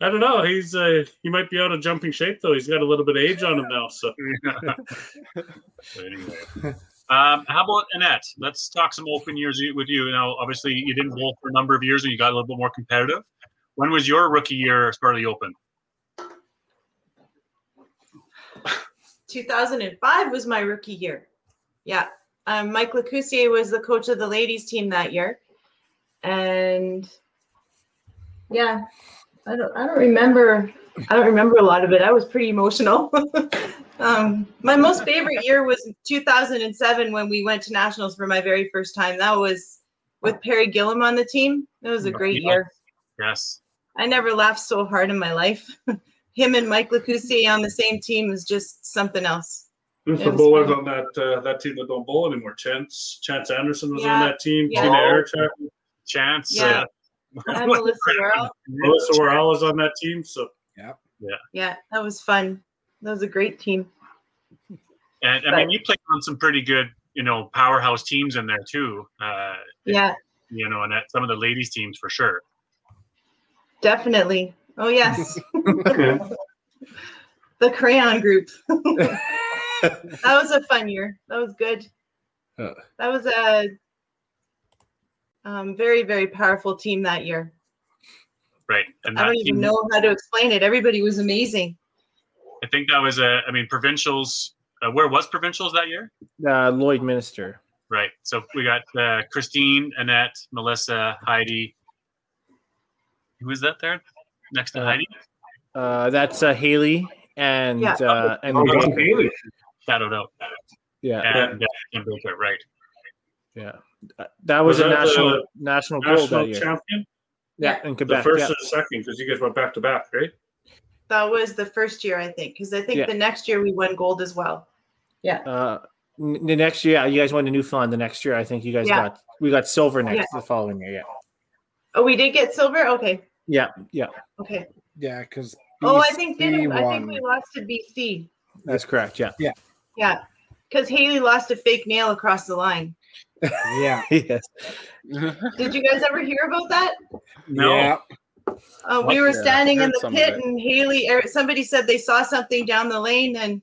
I don't know. He's uh, he might be out of jumping shape though. He's got a little bit of age on him now. So anyway. Um, how about Annette? Let's talk some open years with you. Now, obviously, you didn't bowl for a number of years, and you got a little bit more competitive. When was your rookie year as part of the Open? 2005 was my rookie year. Yeah. Um, Mike Lecussier was the coach of the ladies team that year. And yeah, I don't I don't remember I don't remember a lot of it. I was pretty emotional. um, my most favorite year was 2007 when we went to nationals for my very first time. That was with Perry Gillum on the team. It was a great Yeah. year. Yes. I never laughed so hard in my life. Him and Mike Lecussier on the same team was just something else. Who's It the was bowlers fun. on that uh, that team that don't bowl anymore? Chance Chance Anderson was Yeah. on that team. Yeah. Tina Erichak, Chance. Yeah. And Melissa Worrell. Melissa Worrell was on that team. So Yeah, Yeah. that was fun. That was a great team. And I mean, you played on some pretty good, you know, powerhouse teams in there too. Uh, Yeah, you know, and at some of the ladies teams for sure. definitely. Oh yes, the crayon group. That was a fun year. That was good. Uh. That was a um, very very powerful team that year. Right. And I don't even team- know how to explain it. Everybody was amazing. I think that was a, I mean, provincials. Uh, where was provincials that year? Uh, Lloydminster. Right. So we got uh, Christine, Annette, Melissa, Heidi. Who was that there? next to Uh, Heidi. Uh, that's uh, Haley and Yeah. uh, and Oh, Baker. Haley. Shadowed out. yeah, And uh, Kim Baker, right. yeah. Uh, That was, Was a that the national national gold National that year. champion. Yeah, in The first yeah. and the second, because you guys went back to back, right? That was the first year, I think, because I think Yeah. the next year we won gold as well. Yeah. Uh, the next year, yeah, you guys went to Newfoundland. The next year, I think you guys Yeah. got we got silver next Yeah. the following year. Yeah, Oh, we did get silver. Okay, yeah, yeah. okay. Yeah, because Oh, I think did BC I think we lost to BC. That's correct. Yeah, Yeah, because Haley lost a fake nail across the line. Yeah, yes. Did you guys ever hear about that? No. yeah. Uh, we were Yeah, standing in the pit, and Haley, er, somebody said they saw something down the lane, and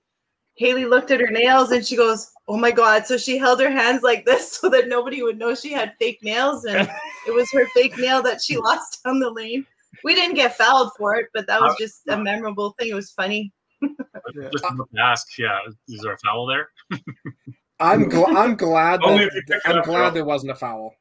Haley looked at her nails, and she goes, "Oh my god!" So she held her hands like this so that nobody would know she had fake nails, and it was her fake nail that she lost down the lane. We didn't get fouled for it, but that was just a memorable thing. It was funny. Just to ask, yeah, is there a foul there? I'm gl- I'm glad oh, that, if you pick it I'm glad Joe. there wasn't a foul.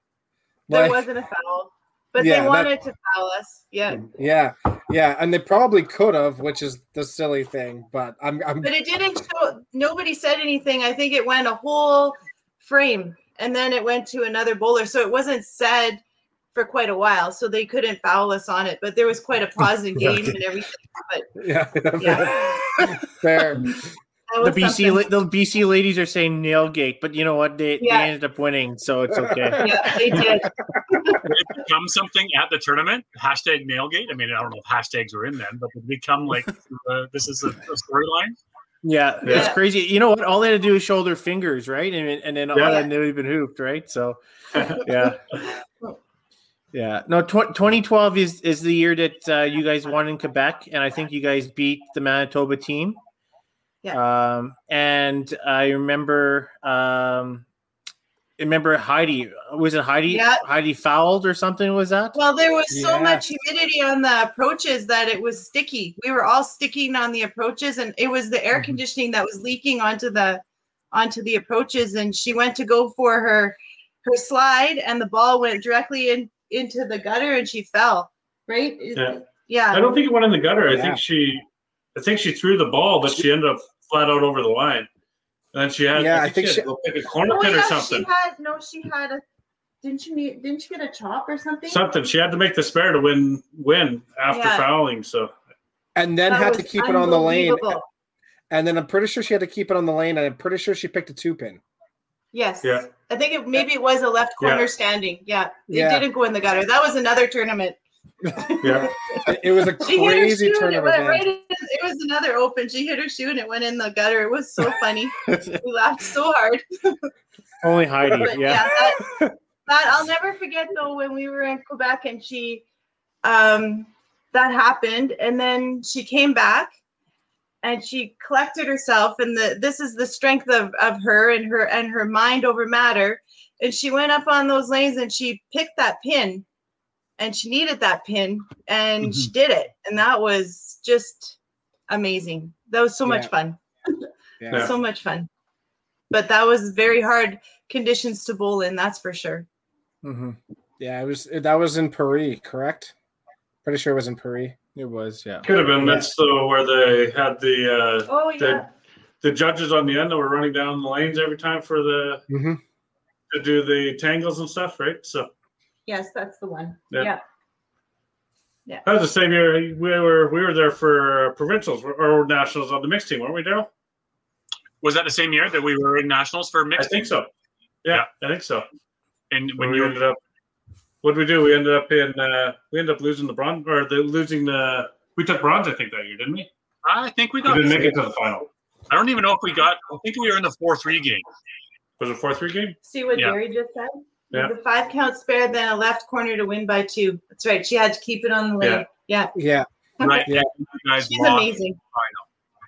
There wasn't a foul, but Yeah, they that- wanted to foul us. Yeah, yeah, yeah, and they probably could have, which is the silly thing. But I'm I'm but it didn't show. Nobody said anything. I think it went a whole frame, and then it went to another bowler, so it wasn't said for quite a while. So they couldn't foul us on it. But there was quite a pause in game and everything. yeah, Yeah, fair. The BC la- the BC ladies are saying nail gate, but you know what? They Yeah. they ended up winning, so it's okay. Yeah, they did. Did it become something at the tournament? Hashtag nailgate. I mean, I don't know if hashtags were in then, but did it become like uh, this is a, a storyline? yeah, it's crazy. You know what? All they had to do is show their fingers, right? And and then all Yeah. that, and they would have been hooped, right? So yeah. Yeah, no. Tw- 2012 is is the year that uh, you guys won in Quebec, and I think you guys beat the Manitoba team. Yeah. Um, and I remember, um, I remember Heidi. Was it Heidi? Yeah. Heidi fouled or something? Was that? Well, there was so Yeah. much humidity on the approaches that it was sticky. We were all sticking on the approaches, and it was the air Mhm. conditioning that was leaking onto the onto the approaches. And she went to go for her her slide, and the ball went directly in into the gutter, and she fell. Right? Yeah. Yeah. I don't think it went in the gutter. I Yeah. think she, I think she threw the ball, but she ended up flat out over the line. And then she had, Yeah, I I think, think she she- had to go a corner Oh pin or something. she had no. She had a. Didn't she need? Didn't you get a chop or something? Something. She had to make the spare to win win after Yeah. fouling. So And then That had to keep it on the lane. And then I'm pretty sure she had to keep it on the lane, and I'm pretty sure she picked a two pin. Yes. Yeah. I think it maybe it was a left Yeah. corner standing. Yeah. It Yeah. didn't go in the gutter. That was another tournament. yeah, It, it was a She hit her crazy shoe and it tournament. right in, it was another open. She hit her shoe and it went in the gutter. It was so funny. we laughed so hard. Only Heidi. But Yeah. yeah, that, that I'll never forget though when we were in Quebec and she um that happened and then she came back and she collected herself and the this is the strength of of her and her and her mind over matter. And she went up on those lanes and she picked that pin and she needed that pin and she did it. And that was just amazing. That was so much Yeah. fun. Yeah. so much fun. But that was very hard conditions to bowl in that's for sure. Hmm Yeah, it was that was in Paris, correct? Pretty sure it was in Paris. It was. Yeah. could have been. That's the where they had the uh, oh the yeah the judges on the end that were running down the lanes every time for the Mm-hmm. to do the tangles and stuff, right? So yes that's the one Yeah. yeah that was the same year we were we were there for provincials or- or nationals on the mixed team, weren't we, Daryl? Was that the same year that we were in nationals for mixed? I mixed? think so. Yeah, I think so. And When when you ended up, what did we do? We ended up in uh, we ended up losing the bronze or the losing the we took bronze I think that year, didn't we? I think we got. We didn't make it to the final. I don't even know if we got. I think we were in the four three game. Was it four three game? see what Yeah. Gary just said Yeah. the five count spare then a left corner to win by two that's right she had to keep it on the lane yeah, Yeah, Right. Yeah. You guys she's lost. amazing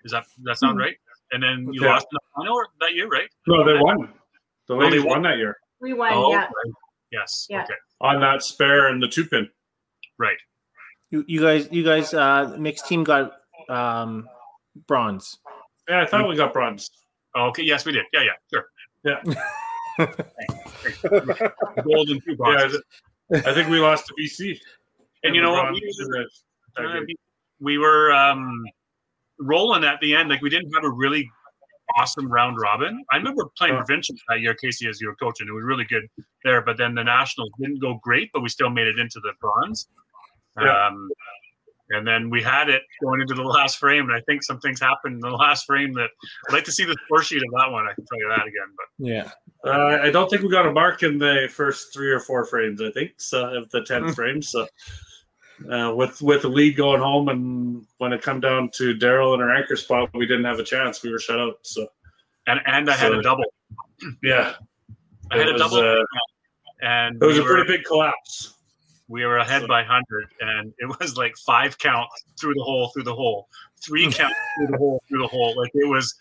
Is that does that sound right? And then you Yeah. lost in the final that year, right? No, they won. The they won. won that year we won Oh, yeah right. Yes. Yeah. Okay. on that spare and the two pin. Right. You, you guys. You guys. Uh, mixed team got um, bronze. Yeah, I thought we got bronze. Oh, okay. Yes, we did. Yeah. Yeah. Sure. Yeah. Gold and two Yeah. I think we lost to BC. and you know what? We, Uh, we were um, rolling at the end. Like we didn't have a really awesome round robin. I remember playing provincials that year, Casey, as your coach, and It was really good there. But then the nationals didn't go great, but we still made it into the bronze. Yeah. Um, and then we had it going into the last frame, and I think some things happened in the last frame that I'd like to see the score sheet of that one. I can tell you that again. But Yeah. Uh, I don't think we got a mark in the first three or four frames. I think so of the ten Mm. frames. So uh, with with the lead going home, and when it come down to Daryl in our anchor spot, we didn't have a chance. We were shut out. So and and I had a double. yeah, I had it a double, uh, and it was we a were- pretty big collapse. we were ahead So- by 100 and it was like five counts through the hole through the hole three counts through the hole through the hole like it was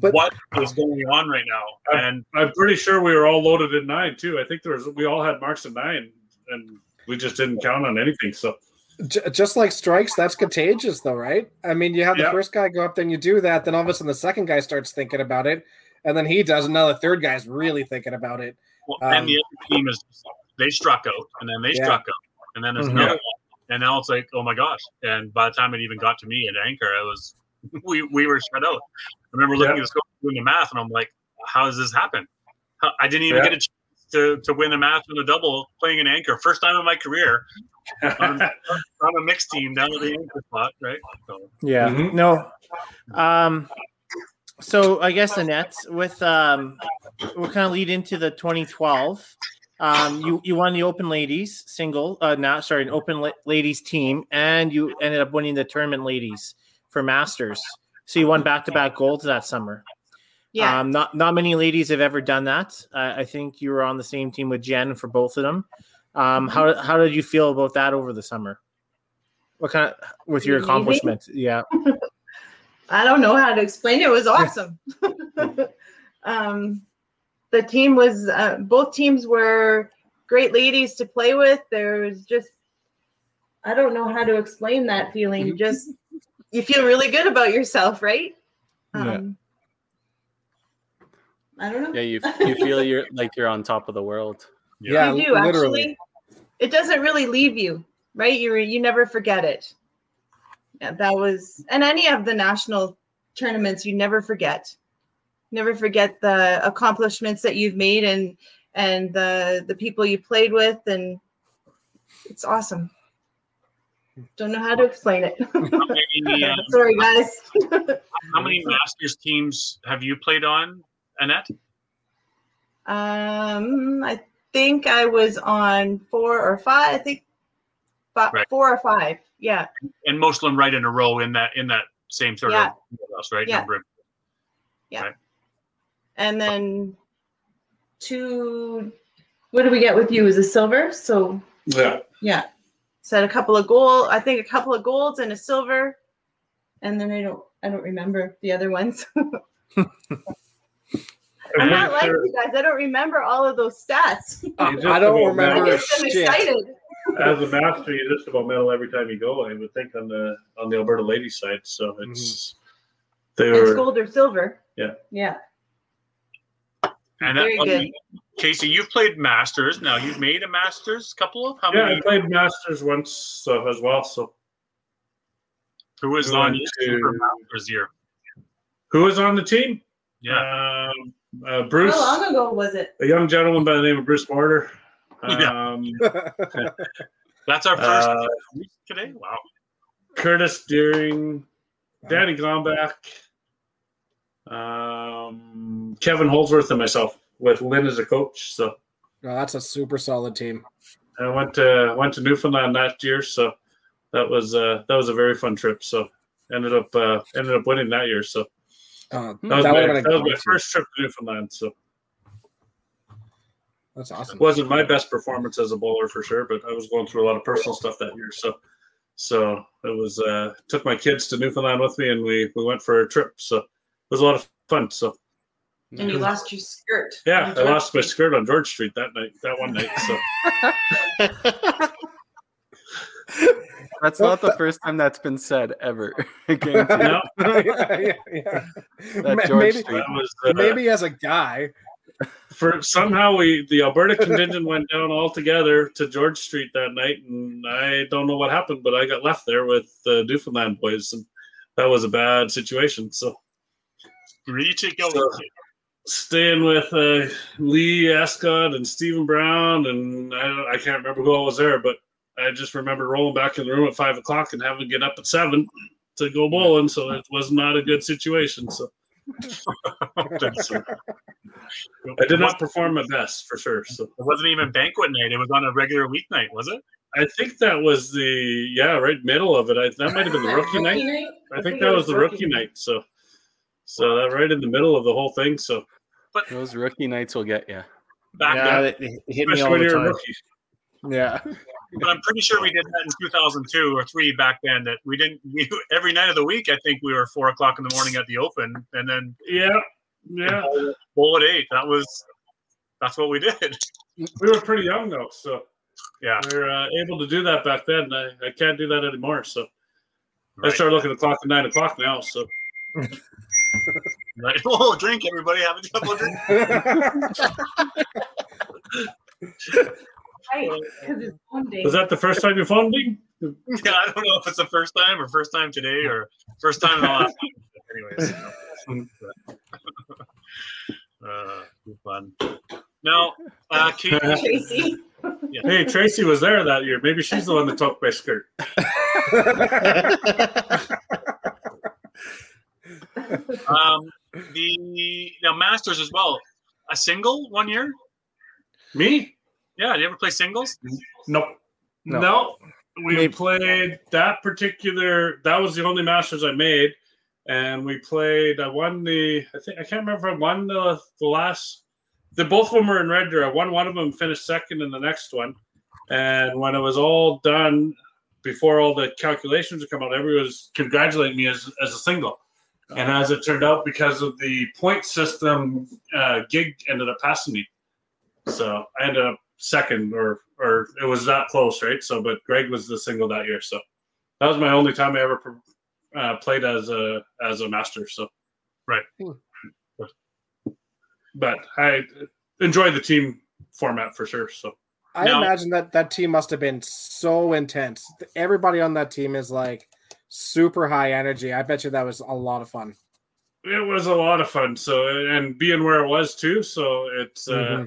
But- what is going on right now and I'm pretty sure we were all loaded at nine too. I think there was we all had marks at nine, and we just didn't count on anything. So just like strikes, that's contagious, though, right? I mean, you have the Yeah. first guy go up then you do that, then all of a sudden the second guy starts thinking about it, and then he does, and now the third guy's really thinking about it. well, Um, and the other team is they struck out and then they Yeah. struck out and then there's Mhm. another one and now it's like oh my gosh and by the time it even got to me at anchor i was we we were shut out i remember looking Yeah. at the score doing the math and i'm like how does this happen i didn't even Yeah. get a chance to, to win a match with a double playing an anchor first time in my career on, on a mixed team down at the anchor spot, right? So, Yeah. Mhm. No. Um so I guess Annette, with um we'll kind of lead into the 2012. Um you you won the open ladies single uh not sorry, an open la- ladies team and you ended up winning the tournament ladies for masters. So you won back-to-back golds that summer. Yeah. Um, not not many ladies have ever done that. Uh, I think you were on the same team with Jen for both of them. Um, how how did you feel about that over the summer? What kind of with your accomplishment? Yeah, I don't know how to explain it. It was awesome. um, the team was uh, both teams were great ladies to play with. There was just I don't know how to explain that feeling. Just you feel really good about yourself, right? Yeah. Um, I don't know. Yeah, you you feel you're like you're on top of the world. Yeah, you do literally. actually. It doesn't really leave you, right? You you never forget it. Yeah, that was and any of the national tournaments you never forget. Never forget the accomplishments that you've made and and the the people you played with and it's awesome. Don't know how to explain it. many, uh, Sorry guys. how many Masters teams have you played on, Annette? Um, I think I was on four or five. I think fi- Right. four or five. Yeah. And most of them right in a row in that in that same sort Yeah. of wheelhouse, right? Yeah. Number of- And then two. What do we get with you? Is a silver. So yeah. yeah, said a couple of gold. I think a couple of golds and a silver. And then I don't. I don't remember the other ones. I'm I'm not like sure you guys. I don't remember all of those stats. I, I don't about I remember get so shit. excited. as a master, you just about medal every time you go. I would think on the on the Alberta ladies side. So mm-hmm. it's they It's were gold or silver. Yeah. Yeah. And uh, Very that, good. Casey, you've played Masters. Now you've made a Masters. Couple of how yeah. I played masters once so, as well. So Who was on went your team for Masters year? who was on the team? Yeah. Um, uh, Bruce, How long ago was it? a young gentleman by the name of Bruce Mortar. Yeah. Um, That's our first uh, today. Wow. Curtis Deering, Danny Gomback, um, Kevin Holdsworth, and myself with Lynn as a coach. So No, that's a super solid team. I went to went to Newfoundland that year, so that was uh, that was a very fun trip. So ended up uh, ended up winning that year. So Uh, that was, my, would that was my first trip to Newfoundland. So That's awesome. It wasn't my best performance as a bowler for sure, but I was going through a lot of personal stuff that year. So so it was uh, took my kids to Newfoundland with me, and we we went for a trip. So it was a lot of fun. So And you lost your skirt. yeah, I lost my skirt on George Street that night, that one night. So That's not the first time that's been said ever. Again, no, yeah, yeah, yeah. George maybe, Street. was uh, maybe as a guy, for somehow we the Alberta contingent went down altogether to George Street that night, and I don't know what happened, but I got left there with the Newfoundland boys, and that was a bad situation. So reach it, go. So, staying with uh, Lee Escott and Stephen Brown, and I, I can't remember who all was there, but I just remember rolling back in the room at five o'clock and having to get up at seven to go bowling. So it was not a good situation. So I did not perform my best for sure. So it wasn't even banquet night; it was on a regular weeknight, was it? I think that was the yeah, right middle of it. I, that might have been the rookie night. night. I, I think, think that was the rookie, rookie night. So, so that right in the middle of the whole thing. So, but those rookie nights will get you. Back yeah, it hit me all the time. Yeah. but I'm pretty sure we did that in 2002 or three back then. That we didn't. We, every night of the week, I think we were four o'clock in the morning at the Open, and then yeah, yeah, bowl, at eight. That was that's what we did. We were pretty young though, so yeah, we were uh, able to do that back then. I, I can't do that anymore. So right. I started looking at the clock at nine o'clock now. So. right. Oh, drink, everybody. Have a couple of drinks. right, because it's phone Was that the first time you're me? Yeah, I don't know if it's the first time or first time today or first time in the last. time. Anyways, uh, fun. Now, uh, Kate, Tracy. Yeah. Hey, Tracy was there that year. Maybe she's the one that took my skirt. um, the now Masters as well. A single one year. Me? Yeah, did you ever play singles? Nope. No. no. We Maybe. played that particular. That was the only Masters I made, and we played. I won the. I think I can't remember if I won the the last. The both of them were in Red Deer. I won one of them, finished second in the next one, and when it was all done, before all the calculations would come out, everyone was congratulating me as as a single. And as it turned out, because of the point system, uh, Greg ended up passing me. So I ended up second or or it was that close, right? So, but Greg was the single that year. So that was my only time I ever uh, played as a as a master. So, right. But, but I enjoyed the team format for sure. So. I now, imagine that that team must have been so intense. Everybody on that team is like super high energy. I bet you that was a lot of fun. It was a lot of fun. So and being where it was too, so it's uh, mm-hmm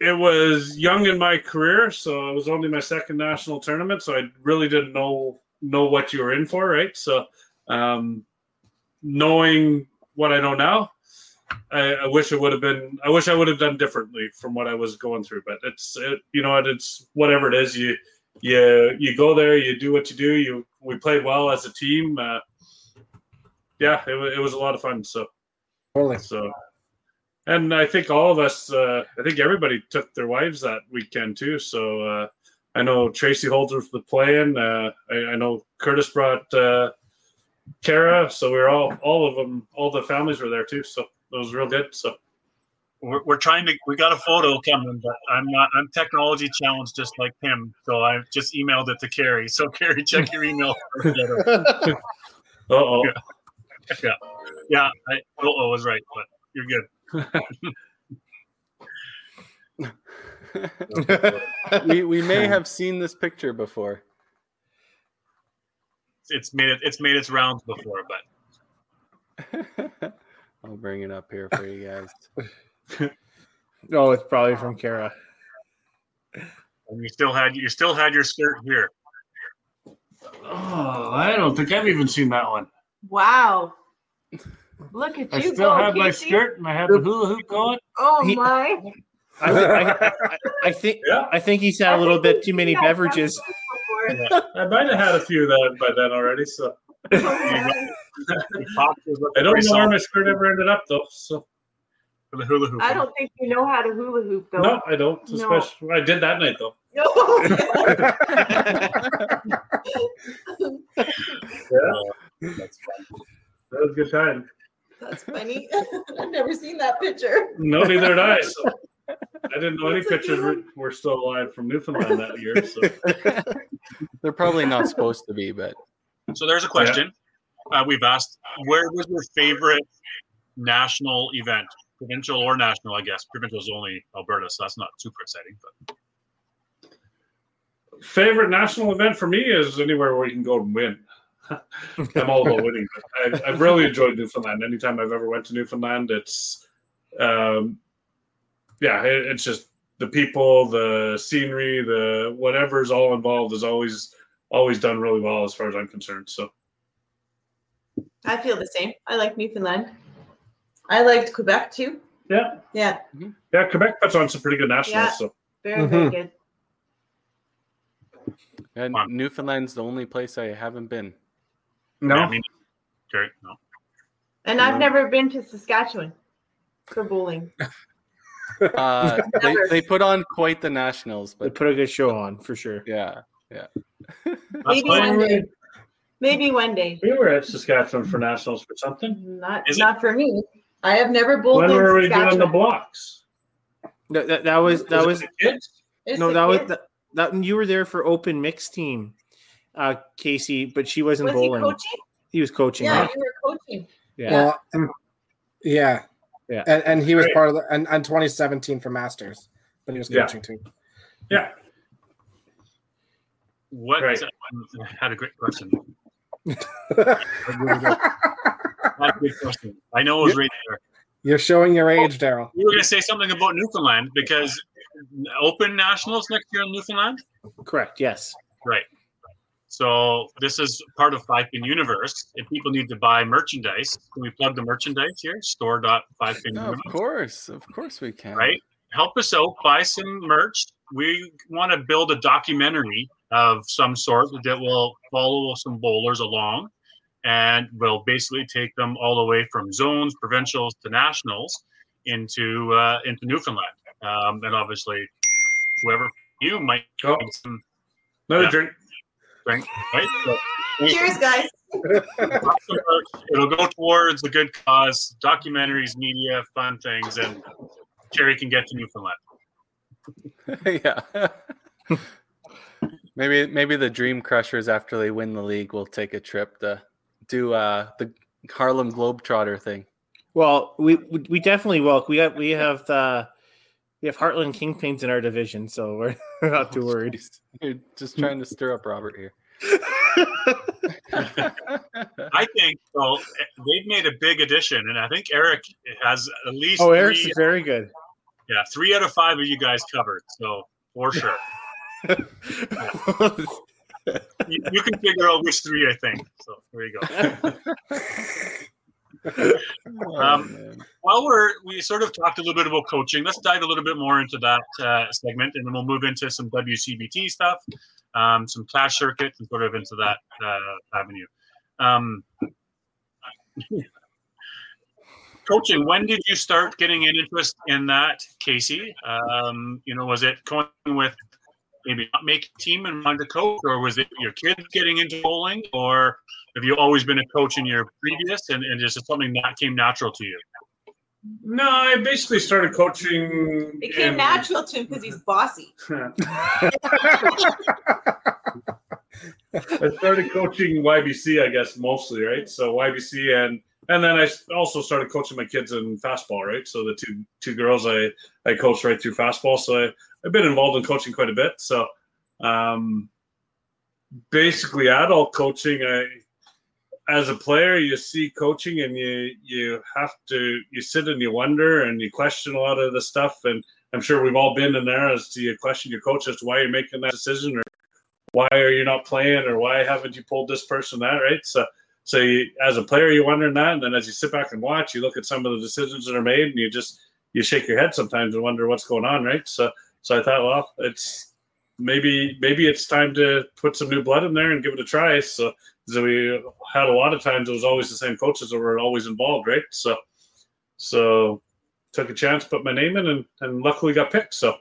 it was young in my career, so it was only my second national tournament, so I really didn't know know what you were in for, right? So, um, knowing what I know now, I, I wish it would have been. I wish I would have done differently from what I was going through. But it's it, you know it's whatever it is. You you you go there, you do what you do. You we played well as a team. Uh, yeah, it, it was a lot of fun. So, totally. So and I think all of us, uh, I think everybody took their wives that weekend too. So uh, I know Tracy Holdsworth was playing. Uh, I, I, know Curtis brought uh, Kara, so we are all all of them, all the families were there too. So it was real good. So we're, we're trying to. We got a photo coming, but I'm not. I'm technology challenged just like him. So I just emailed it to Carrie. So Carrie, check your email. uh oh. Yeah. Yeah. Yeah. I, oh, was right, but you're good. we we may have seen this picture before. It's made it. It's made its rounds before, but I'll bring it up here for you guys. oh, it's probably from Kara. And you still had you still had your skirt here. Oh, I don't think I've even seen that one. Wow. Look at I you. still have my skirt and I have the hula hoop going. Oh he, my! I, I, I, think yeah. I think he's had a little bit too many beverages. Yeah. I might have had a few that by then already. So I don't know where my skirt ever ended up though. So for the hula hoop. I don't think you know how to hula hoop though. No, I don't. No. Especially I did that night though. No. yeah, that's fun. That was a good time. That's funny. I've never seen that picture. No, neither did I. So I didn't know any pictures were, were still alive from Newfoundland that year. So they're probably not supposed to be, but so there's a question yeah. uh, we've asked: Where was your favorite national event? provincial or national, I guess. Provincial is only Alberta, so that's not super exciting. But favorite national event for me is anywhere where you can go and win. I'm all about winning. I, have really enjoyed Newfoundland. Anytime I've ever went to Newfoundland, it's um, yeah, it, it's just the people, the scenery, the whatever's all involved is always always done really well as far as I'm concerned. So I feel the same. I like Newfoundland. I liked Quebec too. Yeah. Yeah. Yeah, Quebec puts on some pretty good nationals. Yeah. So Very, very Mhm. good. And Newfoundland's the only place I haven't been. No, I mean, okay, no. And I've never been to Saskatchewan for bowling. Uh, they, they put on quite the nationals, but They but put a good show on for sure. yeah. yeah. Maybe one day. Maybe one day. we were at Saskatchewan for nationals for something. Not Is it- not for me. I have never bowled When in were we doing the blocks? That, that, that was that it was the kids. It's no the that was kids. that, that you were there for open mixed team, uh, Casey, but she wasn't Was he bowling. coaching? He was coaching. Yeah, right? you were coaching. Yeah. Well, um, yeah, Yeah. and, and he was Great. part of the and, and 2017 for Masters, but he was Yeah. coaching too. Yeah, What Right. I had a great question. I had a great question. I know it was right there. You're showing your age, Daryl. You were going to say something about Newfoundland because Open Nationals next year in Newfoundland. Correct. Yes. Right. So this is part of Five Pin Universe. If people need to buy merchandise, can we plug the merchandise here? Store Store.fivepin No, of course, of course we can. right? Help us out, buy some merch. We want to build a documentary of some sort that will follow some bowlers along and will basically take them all the way from zones, provincials to nationals into uh, into Newfoundland. Um, and obviously, whoever you might Oh, need some another Yeah. drink. Drink, right? So, Cheers, guys. It'll go towards a good cause, documentaries, media, fun things, and Jerry can get to Newfoundland. yeah. maybe maybe the Dream Crushers after they win the league will take a trip to do uh the Harlem Globetrotter thing. Well, we we we definitely will. We have we have the we have Heartland Kingpins in our division, so we're not too worried. You're just trying to stir up Robert here. I think well, they've made a big addition, and I think Eric has at least oh, Eric's three, very good. yeah, three out of five of you guys covered. So for sure, you, you can figure out which three I think. So there you go. Oh, Um. While we're we sort of talked a little bit about coaching, let's dive a little bit more into that uh, segment, and then we'll move into some WCBT stuff, um, some clash circuits, and sort of into that uh, avenue. Um, coaching. When did you start getting an interest in that, Casey? Um, you know, was it going with maybe not make a team and wanted to coach, or was it your kids getting into bowling, or have you always been a coach in your previous, and, and just something that came natural to you? No, I basically started coaching. It came in- natural to him because he's bossy. I started coaching YBC, I guess, mostly, right? So YBC and and then I also started coaching my kids in fastball, right? So the two two girls I I coached right through fastball. So I, I've been involved in coaching quite a bit. So um, basically, adult coaching, I as a player, you see coaching and you you have to you sit and you wonder and you question a lot of the stuff. And I'm sure we've all been in there as to you question your coach as to why you're making that decision or why are you not playing or why haven't you pulled this person that right so so you, as a player you're wondering that and then as you sit back and watch you look at some of the decisions that are made and you just you shake your head sometimes and wonder what's going on right? So so i thought well it's maybe maybe it's time to put some new blood in there and give it a try. So so we had a lot of times it was always the same coaches that were always involved right? So so took a chance put my name in and, and luckily got picked. So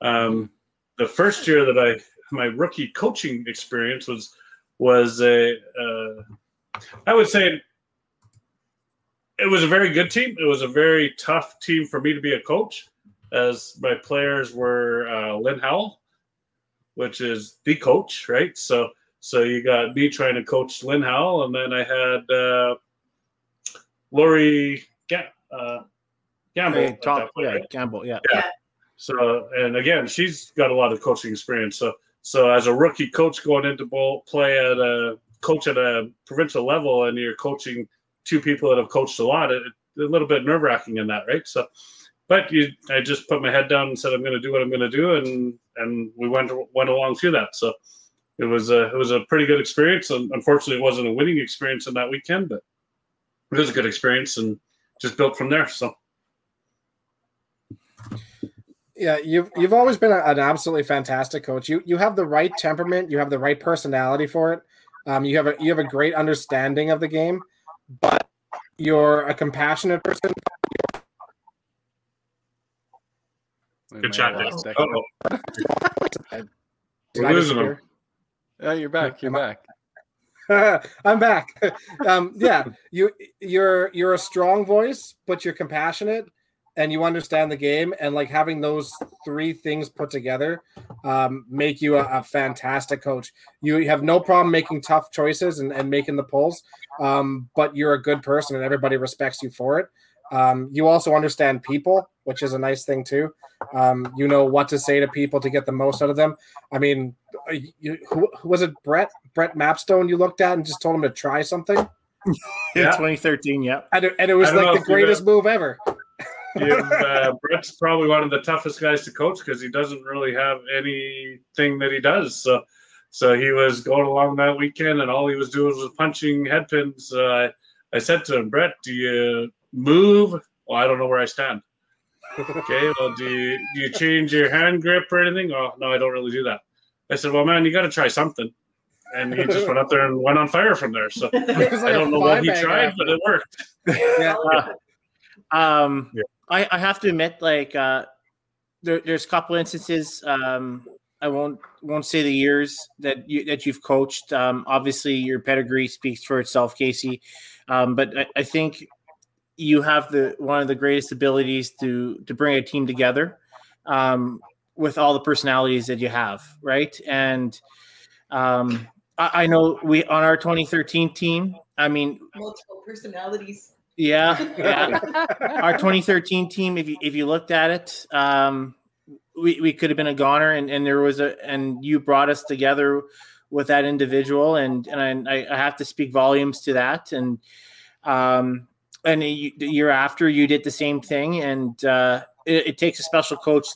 um the first year that i my rookie coaching experience was was a uh, I would say it was a very good team. It was a very tough team for me to be a coach, as my players were uh, Lynn Howell, which is the coach, right? So so you got me trying to coach Lynn Howell, and then I had uh, Lori Ga- uh, Campbell. Hey, point, yeah, right? Campbell, yeah. Yeah. So, and again, she's got a lot of coaching experience. So, so as a rookie coach going into bowl, play at a coach at a provincial level, and you're coaching two people that have coached a lot, it, a little bit nerve wracking in that, right? So, but you, I just put my head down and said I'm going to do what I'm going to do, and and we went went along through that. So, it was a it was a pretty good experience. And unfortunately, it wasn't a winning experience in that weekend, but it was a good experience and just built from there. So. Yeah, you've you've always been an absolutely fantastic coach. You you have the right temperament, you have the right personality for it. Um, you have a you have a great understanding of the game, but you're a compassionate person. Good chat, Dave. Uh-oh. Did We're I losing disappear? Oh, you're back. You're back. I'm back. um, yeah, you you're you're a strong voice, but you're compassionate and you understand the game. And like having those three things put together um, make you a, a fantastic coach. You have no problem making tough choices and, and making the pulls, um, but you're a good person and everybody respects you for it. Um, you also understand people, which is a nice thing too. Um, you know what to say to people to get the most out of them. I mean, you, who, who was it Brett Brett Mapstone you looked at and just told him to try something, In Yeah. 2013, yeah. and it, and it was I like the greatest move ever. Yeah, uh, Brett's probably one of the toughest guys to coach because he doesn't really have anything that he does. So, so he was going along that weekend, and all he was doing was punching headpins. Uh, I said to him, Brett, do you move? Well, I don't know where I stand. Okay, well, do you do you change your hand grip or anything? Oh, no, I don't really do that. I said, well, man, you got to try something. And he just went up there and went on fire from there. So It was I don't know what he tried, after. but it worked. Yeah. Um, Yeah. I, I have to admit, like, uh, there, there's a couple instances. Um, I won't won't say the years that you that you've coached. Um, obviously, your pedigree speaks for itself, Casey. Um, but I, I think you have the one of the greatest abilities to to bring a team together um, with all the personalities that you have, right? And um, I, I know we on our 2013 team. I mean, Multiple personalities. Yeah, yeah our 2013 team, if you if you looked at it, um, we, we could have been a goner, and, and there was a and you brought us together with that individual, and and I, I have to speak volumes to that, and um, and the year after you did the same thing, and uh, it, it takes a special coach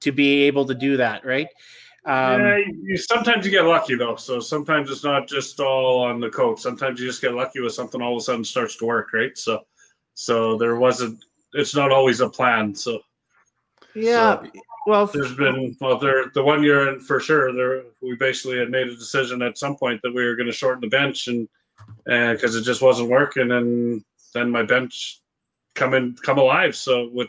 to be able to do that, right? Um, yeah, you, sometimes you get lucky though. So sometimes it's not just all on the coach. Sometimes you just get lucky with something all of a sudden starts to work, right? So, so there wasn't. It's not always a plan. So yeah. Well, there's been well, there the one year and for sure there we basically had made a decision at some point that we were going to shorten the bench and and because it just wasn't working and then my bench come in come alive. So with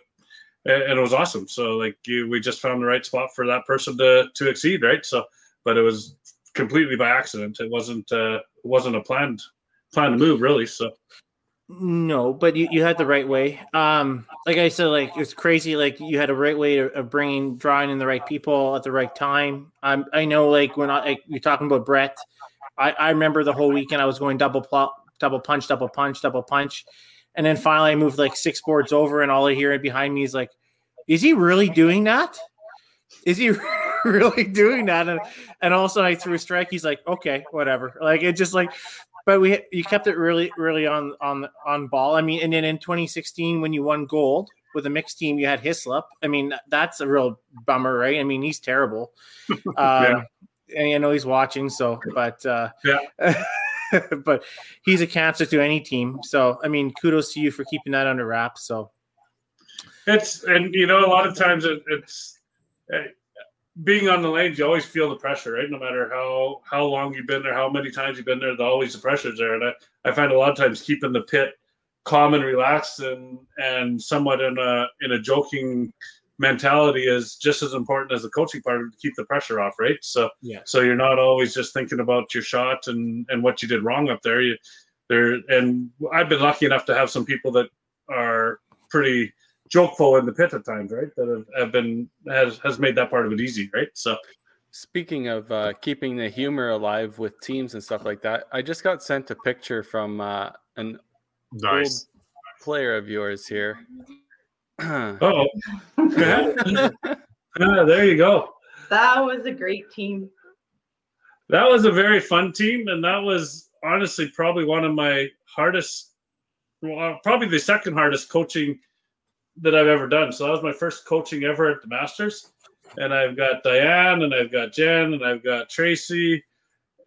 and it was awesome. So like you, we just found the right spot for that person to to exceed, right? So, but it was completely by accident. It wasn't uh, wasn't a planned planned move really. So No, but you, you had the right way. Um, like I said, like it's crazy. Like you had a right way of, bringing, drawing in the right people at the right time. Um, I know, like when I like, you're talking about Brett, I, I remember the whole weekend I was going double pl- double punch, double punch, double punch, and then finally I moved like six boards over, and all I hear and behind me is like, "Is he really doing that? Is he really doing that?" And and also I threw a strike. He's like, "Okay, whatever." Like it just like but we you kept it really really on on on ball. I mean, and then in 2016 when you won gold with a mixed team, you had Hislop. I mean, that's a real bummer, right? I mean, he's terrible. Um, Yeah. And I know he's watching, so but uh, Yeah. but he's a cancer to any team. So I mean, kudos to you for keeping that under wraps. So It's and you know a lot of times it, it's uh, being on the lanes. You always feel the pressure, right? No matter how how long you've been there, how many times you've been there, the, always the pressure's there. And I, I find a lot of times keeping the pit calm and relaxed and and somewhat in a in a joking mentality is just as important as the coaching part to keep the pressure off, right? So Yeah. so you're not always just thinking about your shot and and what you did wrong up there. You there and I've been lucky enough to have some people that are pretty jokeful in the pit at times, right? That have, have been has has made that part of it easy, right? So Speaking of uh, keeping the humor alive with teams and stuff like that, I just got sent a picture from uh, an Nice. old player of yours here. oh, ah, there you go. That was a great team. That was a very fun team, and that was honestly probably one of my hardest, well, probably the second hardest coaching that I've ever done. So that was my first coaching ever at the Masters. And I've got Diane, and I've got Jen, and I've got Tracy,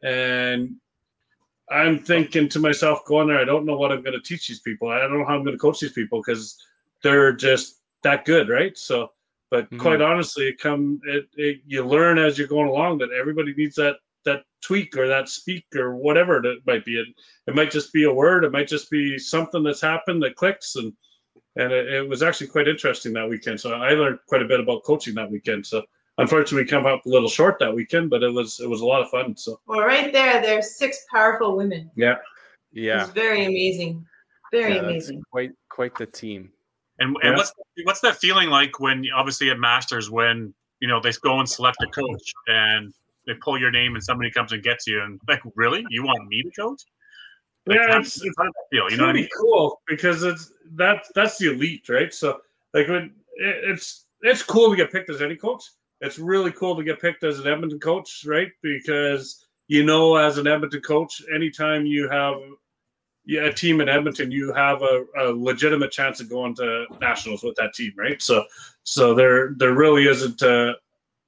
and I'm thinking to myself, going there, I don't know what I'm going to teach these people. I don't know how I'm going to coach these people because they're just that good, right? So, but mm-hmm. quite honestly, it come it, it, you learn as you're going along that everybody needs that that tweak or that speak or whatever it might be. It, it might just be a word. It might just be something that's happened that clicks and and it, it was actually quite interesting that weekend. So I learned quite a bit about coaching that weekend. So unfortunately, we come up a little short that weekend, but it was it was a lot of fun. So well, right there, there's six powerful women. Yeah, yeah, it's very amazing, very Yeah, amazing. Quite quite the team. And, Yeah. and what's what's that feeling like when obviously at Masters when you know they go and select a coach and they pull your name and somebody comes and gets you and like really you want me to coach? Like, Yeah, it's- it's how does that feel? You know what I mean? cool because it's that's that's the elite, right? So like when it, it's it's cool to get picked as any coach. It's really cool to get picked as an Edmonton coach, right? Because you know, as an Edmonton coach, anytime you have yeah, a team in Edmonton, you have a, a legitimate chance of going to nationals with that team, right? So, so there there really isn't a,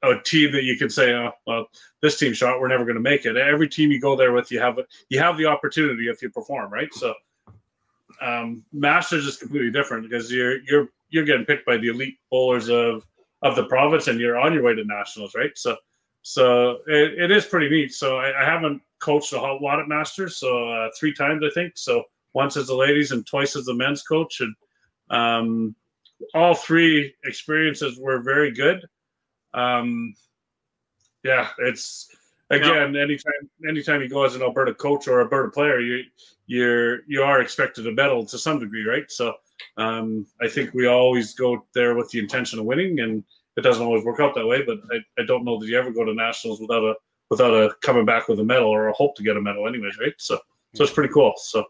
a team that you can say, oh, well, this team shot, we're never going to make it. Every team you go there with, you have you have the opportunity if you perform, right? So, um, Masters is completely different because you're you're you're getting picked by the elite bowlers of of the province, and you're on your way to nationals, right? So, so it, it is pretty neat. So I, I haven't coached a hot at Masters, so uh, three times I think. So once as the ladies and twice as the men's coach, and um, all three experiences were very good. Um, yeah, it's again anytime anytime you go as an Alberta coach or a Alberta player, you you're you are expected to medal to some degree, right? So um, I think we always go there with the intention of winning, and it doesn't always work out that way. But I, I don't know that you ever go to nationals without a without a coming back with a medal or a hope to get a medal, anyways, right? So so it's pretty cool. So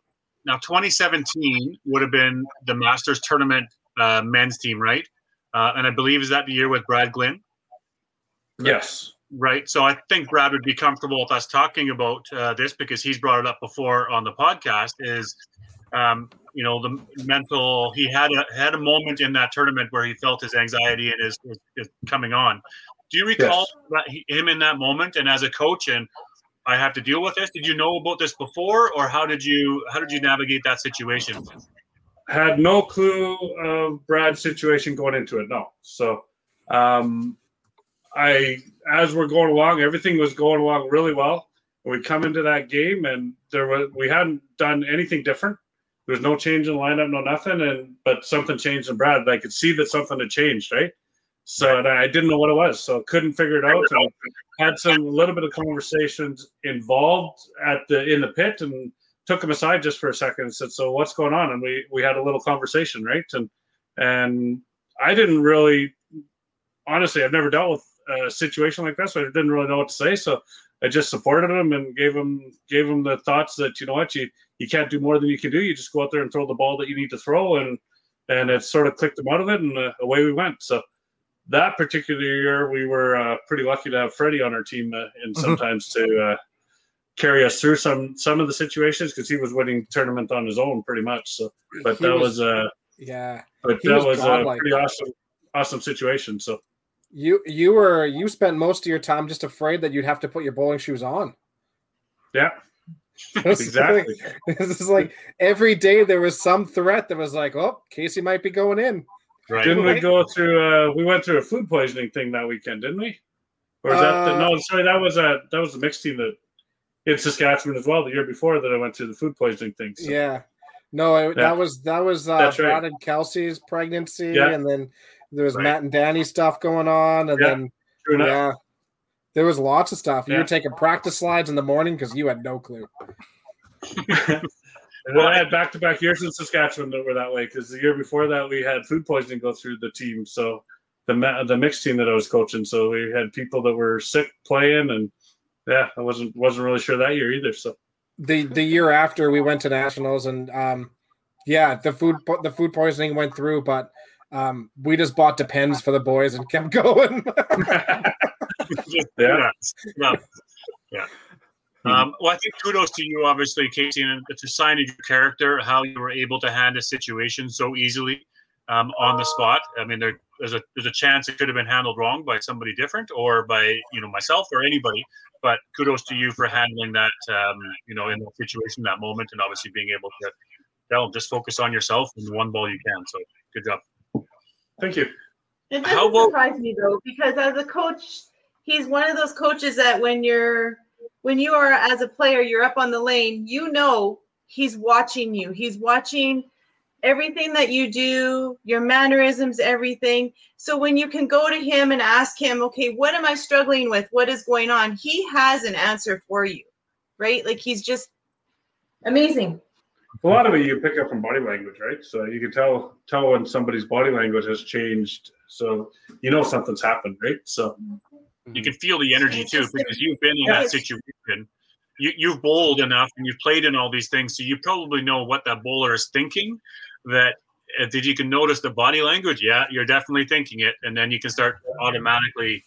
Now 2017 would have been the Masters tournament uh, men's team, right? Uh, and I believe is that the year with Brad Glynn. yes, Right. So I think Brad would be comfortable with us talking about uh, this because he's brought it up before on the podcast. Is um, you know the mental? He had a had a moment in that tournament where he felt his anxiety and his, his, his coming on. Do you recall that he, him in that moment? And as a coach, and I have to deal with this. Did you know about this before, or how did you how did you navigate that situation? had no clue of Brad's situation going into it. No, so um, I as we're going along, everything was going along really well. We come into that game and there was we hadn't done anything different. There was no change in lineup, no nothing, and but something changed in Brad. I could see that something had changed, right? So and I didn't know what it was, so couldn't figure it out. And had some a little bit of conversations involved at the in the pit, and took him aside just for a second and said, "So what's going on?" And we we had a little conversation, right? And and I didn't really, honestly, I've never dealt with a situation like this, so I didn't really know what to say. So I just supported him and gave him gave him the thoughts that you know what you you can't do more than you can do. You just go out there and throw the ball that you need to throw, and and it sort of clicked him out of it, and uh, away we went. So that particular year, we were uh, pretty lucky to have Freddie on our team, uh, and sometimes to uh, carry us through some some of the situations because he was winning tournament on his own pretty much. So, but He that was- was, uh, Yeah. but that was was, a pretty awesome awesome situation. So You you were you spent most of your time just afraid that you'd have to put your bowling shoes on. yeah, exactly. Like, this is like every day there was some threat that was like, oh, Casey might be going in. Right. Didn't we go through? Uh, we went through a food poisoning thing that weekend, didn't we? Or is that the, Uh, no? Sorry, that was a that was the mixed team that in Saskatchewan as well. The year before that, I went through the food poisoning thing. So. Yeah. No, it, Yeah. that was that was uh, That's right. Brad and Kelsey's pregnancy, Yeah. and then there was Right. Matt and Danny stuff going on, and Yeah. then True enough. yeah, there was lots of stuff. You were taking practice slides in the morning because you had no clue. And then I had back to back years in Saskatchewan that were that way because the year before that we had food poisoning go through the team. So the ma- the mixed team that I was coaching, so we had people that were sick playing, and yeah, I wasn't wasn't really sure that year either. So the the year after we went to nationals and um yeah the food po- the food poisoning went through but Um, we just bought Depends for the boys and kept going. yeah. yeah. Yeah. Um, well, I think kudos to you, obviously, Casey, and it's a sign of your character how you were able to handle a situation so easily um, on the spot. I mean, there, there's a there's a chance it could have been handled wrong by somebody different or by you know myself or anybody. But kudos to you for handling that, um, you know, in that situation, that moment, and obviously being able to tell just focus on yourself and the one ball you can. So good job. Thank you. It doesn't How surprise me though, because as a coach, he's one of those coaches that when you're when you are as a player, you're up on the lane, you know he's watching you. He's watching everything that you do, your mannerisms, everything. So when you can go to him and ask him, okay, what am I struggling with? What is going on? He has an answer for you, right? Like he's just amazing. A lot of it you pick up from body language, right? So you can tell tell when somebody's body language has changed. So you know something's happened, right? So you can feel the energy too because you've been in that situation. You, you've bowled enough and you've played in all these things, so you probably know what that bowler is thinking. That uh, did you can notice the body language? Yeah, you're definitely thinking it, and then you can start automatically,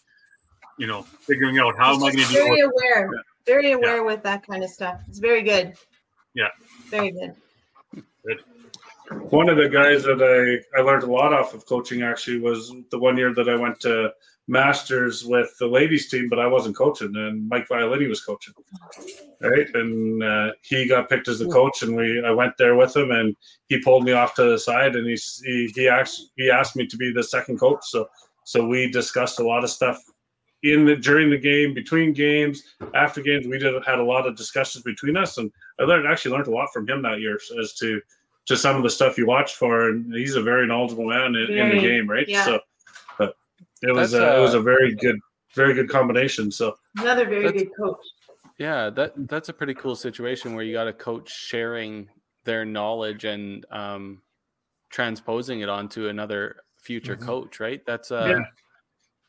you know, figuring out how am I going to do. Very aware, yeah. very aware yeah. with that kind of stuff. It's very good. Yeah, very good. Good. One of the guys that I, I learned a lot off of coaching actually was the one year that I went to masters with the ladies team, but I wasn't coaching, and Mike Violini was coaching, right? And uh, he got picked as the coach, and we I went there with him, and he pulled me off to the side, and he he he asked he asked me to be the second coach. So so we discussed a lot of stuff in the during the game, between games, after games. We did had a lot of discussions between us, and I learned actually learned a lot from him that year as to to some of the stuff you watch for, and he's a very knowledgeable man in, in the game, right? Yeah. So it was a, it was a very good, very good combination. So another very good coach. Yeah, that that's a pretty cool situation where you got a coach sharing their knowledge and um, transposing it onto another future mm-hmm. coach, right? That's uh, yeah.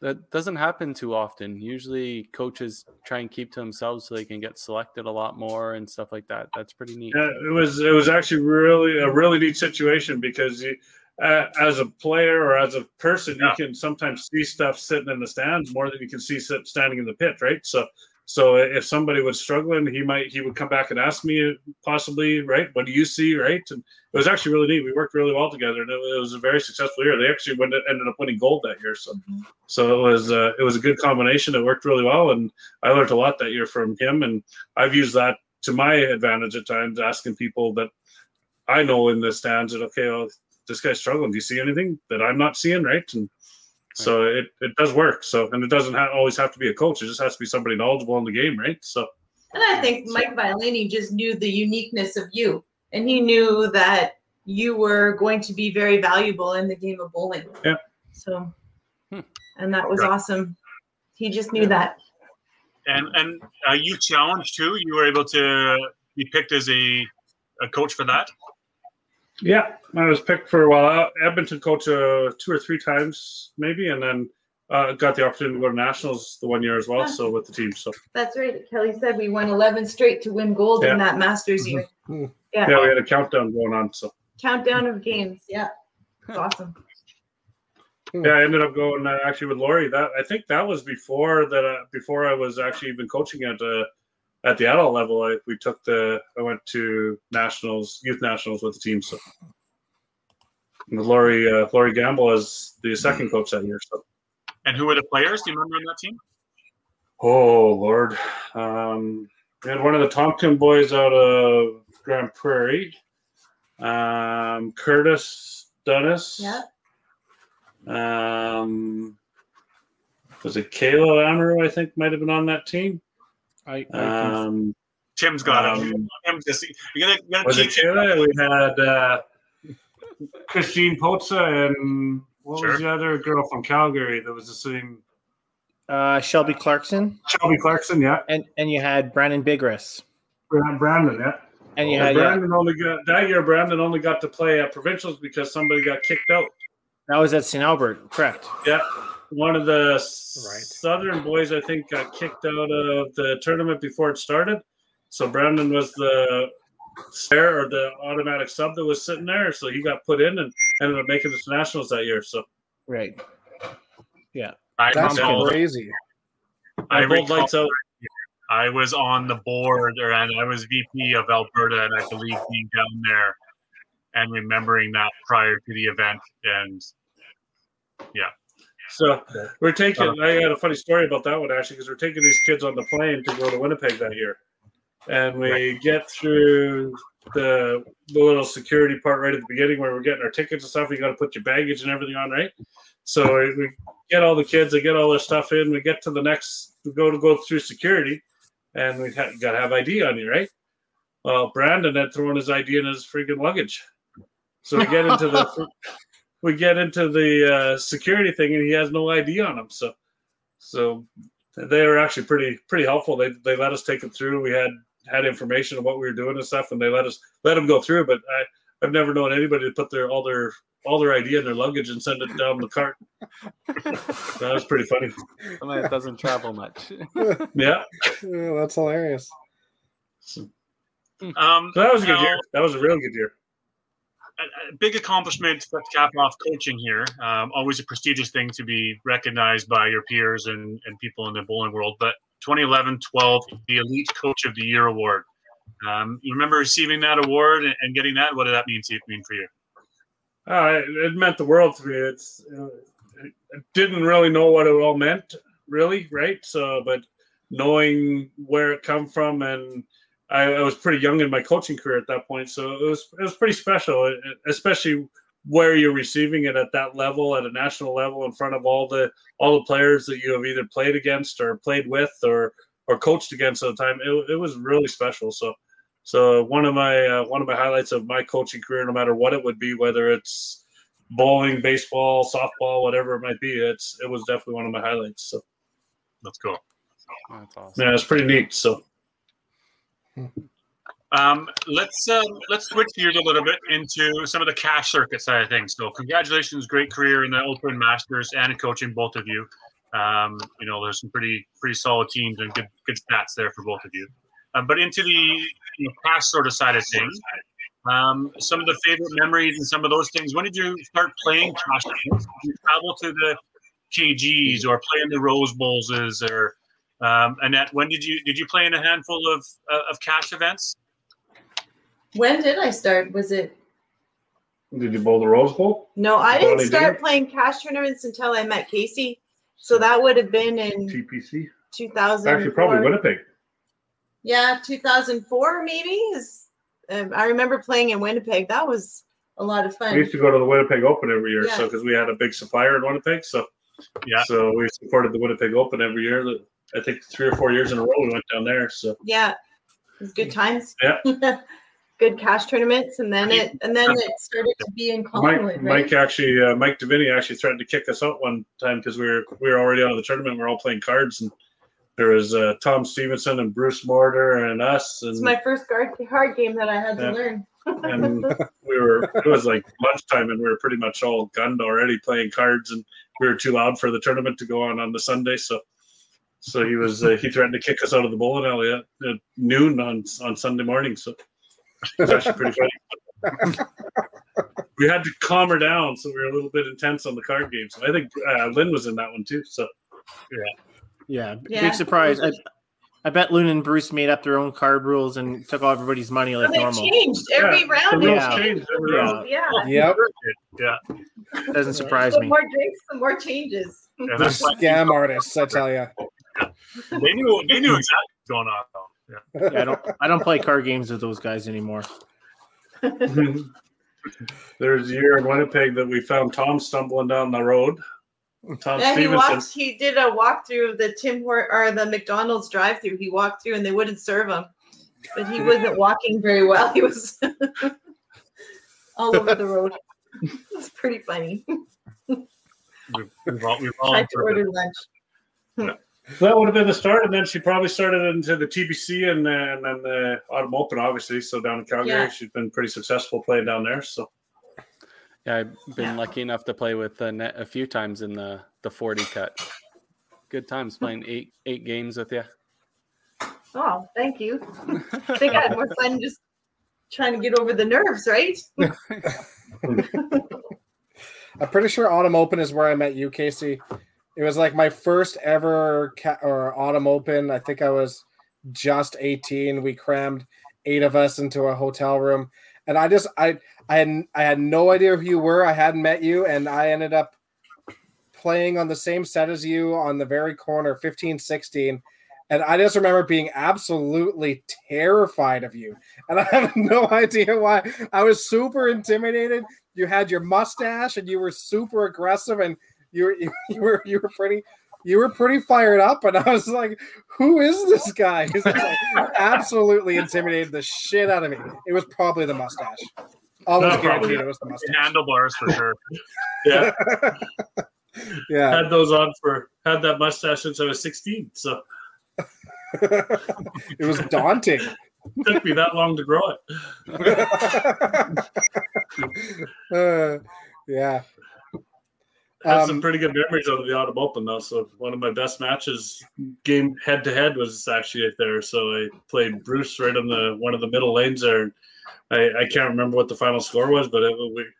that doesn't happen too often. Usually, coaches try and keep to themselves so they can get selected a lot more and stuff like that. That's pretty neat. Yeah, it was it was actually really a really neat situation because. You, uh, as a player or as a person, yeah. you can sometimes see stuff sitting in the stands more than you can see sit, standing in the pit, right? So, so if somebody was struggling, he might he would come back and ask me possibly, right? What do you see, right? And it was actually really neat. We worked really well together, and it, it was a very successful year. They actually went, ended up winning gold that year, so mm-hmm. so it was uh, it was a good combination. It worked really well, and I learned a lot that year from him, and I've used that to my advantage at times, asking people that I know in the stands that okay, well, this guy's struggling. Do you see anything that I'm not seeing? Right. And so it, it does work. So, and it doesn't ha- always have to be a coach. It just has to be somebody knowledgeable in the game. Right. So, and I think Mike Violini just knew the uniqueness of you and he knew that you were going to be very valuable in the game of bowling. Yeah. So, hmm. and that was right. awesome. He just knew yeah. that. And, and uh, you challenged too. You were able to be picked as a, a coach for that. Yeah, I was picked for a while. Edmonton coach uh, two or three times, maybe, and then uh, got the opportunity to go to nationals the one year as well. So with the team, so that's right. Kelly said we won eleven straight to win gold yeah. in that Masters year. Mm-hmm. Yeah, yeah, we had a countdown going on. So countdown of games. Yeah, awesome. Yeah, I ended up going uh, actually with Lori. That I think that was before that. Uh, before I was actually even coaching at uh, at the adult level, I, we took the I went to nationals, youth nationals with the team. So with Laurie uh, Laurie Gamble as the second coach that year. So. And who were the players? Do you remember on that team? Oh Lord, um, we had one of the Tompkin boys out of Grande Prairie, um, Curtis Dennis. Yeah. Um, was it Kayla Amaro? I think might have been on that team. I, I um, Tim's got um, it. Tim's just, you're gonna, you're gonna was it Taylor? We had uh, Christine Poza and what sure. was the other girl from Calgary that was the same? Uh, Shelby Clarkson. Shelby Clarkson, yeah. And and you had Brandon Bigris. Brandon, yeah. And you had Brandon yeah. only got that year. Brandon only got to play at provincials because somebody got kicked out. That was at St. Albert, correct? Yeah one of the right. Southern boys, I think, got kicked out of the tournament before it started. So Brandon was the spare or the automatic sub that was sitting there, so he got put in and ended up making the nationals that year. So right, yeah, I That's recall- crazy. I I hold recall- lights out. I was on the board, or and I was VP of Alberta, and I believe being down there and remembering that prior to the event. And So we're taking. Uh, I had a funny story about that one actually, because we're taking these kids on the plane to go to Winnipeg that year, and we get through the the little security part right at the beginning where we're getting our tickets and stuff. You got to put your baggage and everything on, right? So we we get all the kids, they get all their stuff in. We get to the next, we go to go through security, and we ha- got to have ID on you, right? Well, Brandon had thrown his ID in his freaking luggage, so we get into the we get into the uh, security thing and he has no ID on him. So, so they were actually pretty pretty helpful. They they let us take it through. We had had information of what we were doing and stuff, and they let us let him go through. But I I've never known anybody to put their all their all their ID in their luggage and send it down the cart. that was pretty funny. Somebody that doesn't travel much. Yeah, Yeah, that's hilarious. so um, that was a good now- year. That was a real good year. A, big accomplishment to cap off coaching here. Um, always a prestigious thing to be recognized by your peers and, and people in the bowling world. But 2011 12, the Elite Coach of the Year award. Um, you remember receiving that award and, and getting that? What did that mean to mean for you? Uh, it, it meant the world to me. It's uh, I didn't really know what it all meant, really, right? So, but knowing where it come from, and I, I was pretty young in my coaching career at that point, so it was it was pretty special, especially where you're receiving it at that level, at a national level, in front of all the all the players that you have either played against or played with or or coached against at the time. It, it was really special. So. So one of my uh, one of my highlights of my coaching career, no matter what it would be, whether it's bowling, baseball, softball, whatever it might be, it's it was definitely one of my highlights. So Let's go. That's awesome. yeah, it's pretty neat. So Um, let's um, let's switch gears a little bit into some of the cash circuit side of things. So, congratulations, great career in the Open Masters and coaching, both of you. Um, you know, there's some pretty pretty solid teams and good good stats there for both of you. Um, but into the you know, cash sort of side of things, um, some of the favorite memories and some of those things. When did you start playing cash? Did you travel to the KGs or play in the Rose Bowls or um, Annette? When did you did you play in a handful of uh, of cash events? When did I start? Was it? did you bowl the Rose Bowl? No, I didn't did start you? playing cash tournaments until I met Casey. So that would have been in TPC. 2000. Actually, probably Winnipeg. Yeah, 2004 maybe is. Um, I remember playing in Winnipeg. That was a lot of fun. We used to go to the Winnipeg Open every year, so because we had a big supplier in Winnipeg, so Yeah. so we supported the Winnipeg Open every year. I think three or four years in a row we went down there. So Yeah, it was good times. Yeah. good cash tournaments, and then it and then it started to be in Mike, Collingwood, right? Mike actually, uh, Mike Davini actually threatened to kick us out one time because we were we were already out of the tournament. We are all playing cards, and there was uh, Tom Stevenson and Bruce Mortar and us, And, It's my first card card game that I had to learn. and we were it was like lunchtime, and we were pretty much all gunned already playing cards, and we were too loud for the tournament to go on on the Sunday, so. So he was uh, he threatened to kick us out of the bowling alley at, at noon on on Sunday morning. So it was actually pretty funny. we had to calm her down, so we were a little bit intense on the card game. So I think uh, Lynn was in that one too. So Yeah, b- Yeah. big surprise. I, I bet Loon and Bruce made up their own card rules and took all everybody's money like But they normal. changed every Yeah, round. the rules Yeah. changed every Yeah. round. Yeah. Yep. Yeah. Doesn't surprise The me. more drinks, the more changes. Yeah, The scam artists, I tell you. They knew they knew exactly what's going on. Though. Yeah. Yeah, I don't I don't play card games with those guys anymore. There's a year in Winnipeg that we found Tom stumbling down the road. Tom Yeah, he Stevenson. walked. He did a walkthrough of the Tim Hort or the McDonald's drive-through. He walked through, and they wouldn't serve him. But he wasn't walking very well. He was all over the road. It's pretty funny. We've, we've all, we've all Tried to order lunch. That would have been the start, and then she probably started into the TPC and, uh, and then the Autumn Open, obviously. So down in Calgary, Yeah. she's been pretty successful playing down there. So Yeah, I've been lucky enough to play with Annette a few times in the the forty cut. Good times playing eight eight games with you. Oh, thank you. I think I had more fun just trying to get over the nerves, right? I'm pretty sure Autumn Open is where I met you, Casey. It was like my first ever ca- or Autumn Open. I think I was just 18. We crammed eight of us into a hotel room, and I just I I had I had no idea who you were. I hadn't met you, and I ended up playing on the same set as you on the very corner, 15, 16. And I just remember being absolutely terrified of you. And I have no idea why. I was super intimidated. You had your mustache and you were super aggressive and you were you, were you were pretty you were pretty fired up and I was like, who is this guy? He's like, absolutely intimidated the shit out of me. It was probably the mustache. Almost No, guaranteed it was the mustache. Handlebars for sure. Yeah, yeah. had those on for had that mustache since I was 16. So it was daunting. it took me that long to grow it. Uh, yeah. Had some Um, pretty good memories of the Autumn Open though. So one of my best matches, game head to head, was actually right there. So I played Bruce right on the one of the middle lanes there. I, I can't remember what the final score was, but it,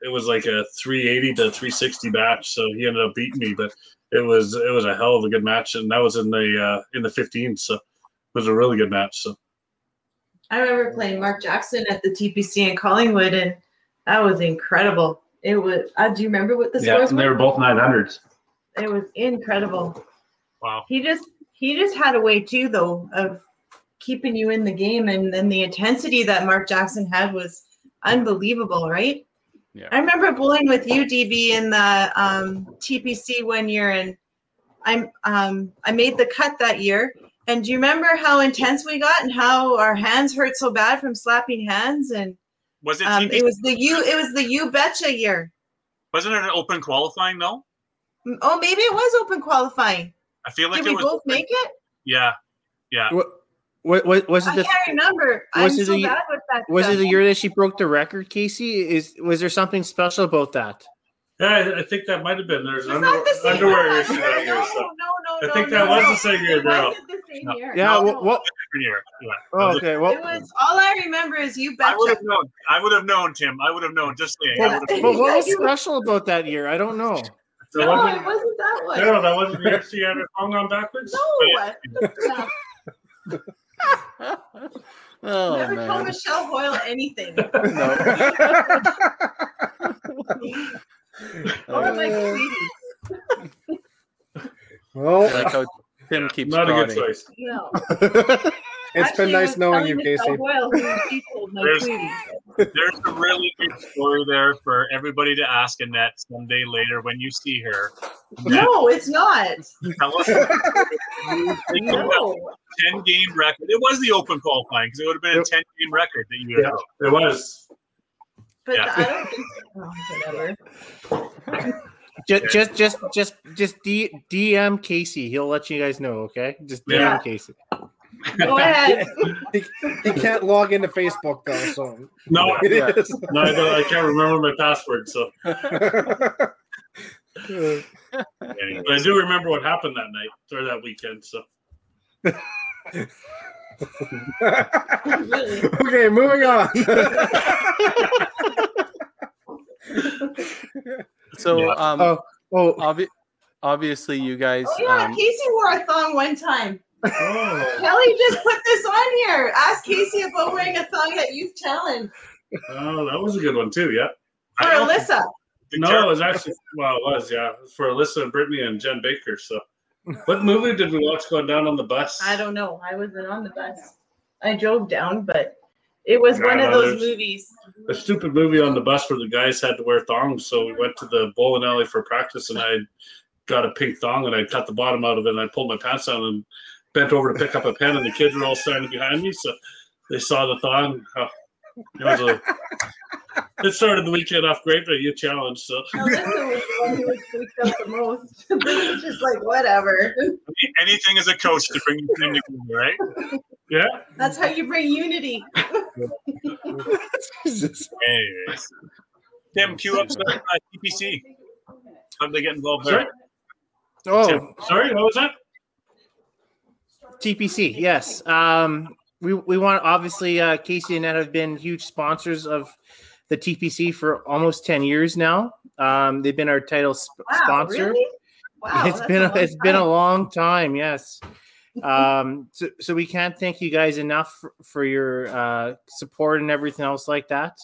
it was like a 380 to 360 match. So he ended up beating me, but it was it was a hell of a good match, and that was in the uh, in the 15. So it was a really good match. So I remember playing Mark Jackson at the TPC in Collingwood, and that was incredible. It was. Uh, do you remember what the Yeah, scores and they were? were both 900s. It was incredible. Wow. He just he just had a way too, though, of keeping you in the game, and then the intensity that Mark Jackson had was unbelievable, right? Yeah. I remember bowling with you, DB, in the um, TPC one year, and I'm um, I made the cut that year. And do you remember how intense we got and how our hands hurt so bad from slapping hands? And Was it? um, it was the you it was the you betcha year. Wasn't it an open qualifying though? Oh, maybe it was open qualifying. I feel like Did it we was. both make it? Yeah, yeah. What, what, what was it? I The, can't remember. I'm was it so the- bad with that. was it the year that she broke the record, Casey? Is was there something special about that? Yeah, I, I think that might have been there's Was under, that the same underwear one? issue that year. No, So. no, no, I think no, that was the same year, It girl. wasn't the same No. year. Yeah. No. What? what Every year. Yeah. oh, okay. Well, It was all I remember is you I would have known. I would have known, Tim. I would have known. Just saying. I well, would have what was special about that year? I don't know. That No, wasn't- it wasn't that one. no, that wasn't the year she had her tongue on backwards. No. oh Never told man. Michelle Hoyle anything. No. Or my sweetie. Uh, well, I like how Tim keeps Not a good choice. No. it's Actually, been nice knowing you, Casey. Hoyle who she told my There's- There's a really good story there for everybody to ask Annette someday later when you see her. Annette, No, it's not. tell us. No. Ten game record. It was the open qualifying because it would have been a ten game record that you had. Yeah, it was. But Yeah. I don't think so. Oh, whatever. Just, just, just, just, just D, DM Casey. He'll let you guys know. Okay, just DM Yeah. Casey. Go ahead. He, he can't log into Facebook though, so No, Yeah. no, I, can't remember my password. So, but I do remember what happened that night or that weekend. So, really. Okay, moving on. So Yeah. um Oh, oh, obvi- obviously you guys Oh yeah, um, Casey wore a thong one time. oh, Kelly just put this on here. Ask Casey about wearing a thong at Youth Challenge oh, that was a good one too. Yeah. for I Alyssa. No, it was actually well, it was yeah for Alyssa and Brittany and Jen Baker. So, what movie did we watch going down on the bus? I don't know. I wasn't on the bus. I drove down, but it was one of those movies. a stupid movie on the bus where the guys had to wear thongs. So we went to the bowling alley for practice, and I got a pink thong, and I cut the bottom out of it, and I pulled my pants down and bent over to pick up a pen, and the kids were all standing behind me, so they saw the thong. Oh, it was a. It started the weekend off great, but you challenged. So Alyssa was the one who was freaked out the most. Brittany was just like, whatever. anything as a coach to bring the team together, right? yeah, That's how you bring unity. Jesus. Anyways, Tim, cue up some uh, TPC. How did they get involved sorry, there? Oh, sorry, what was that? TPC. Yes. Um, we we want obviously uh, Casey and Ed have been huge sponsors of the TPC for almost ten years now. Um, they've been our title sp- Wow, sponsor. really? Wow, it's that's been a a, long it's been a long time. Yes. um, so, so we can't thank you guys enough for, for your uh, support and everything else like that.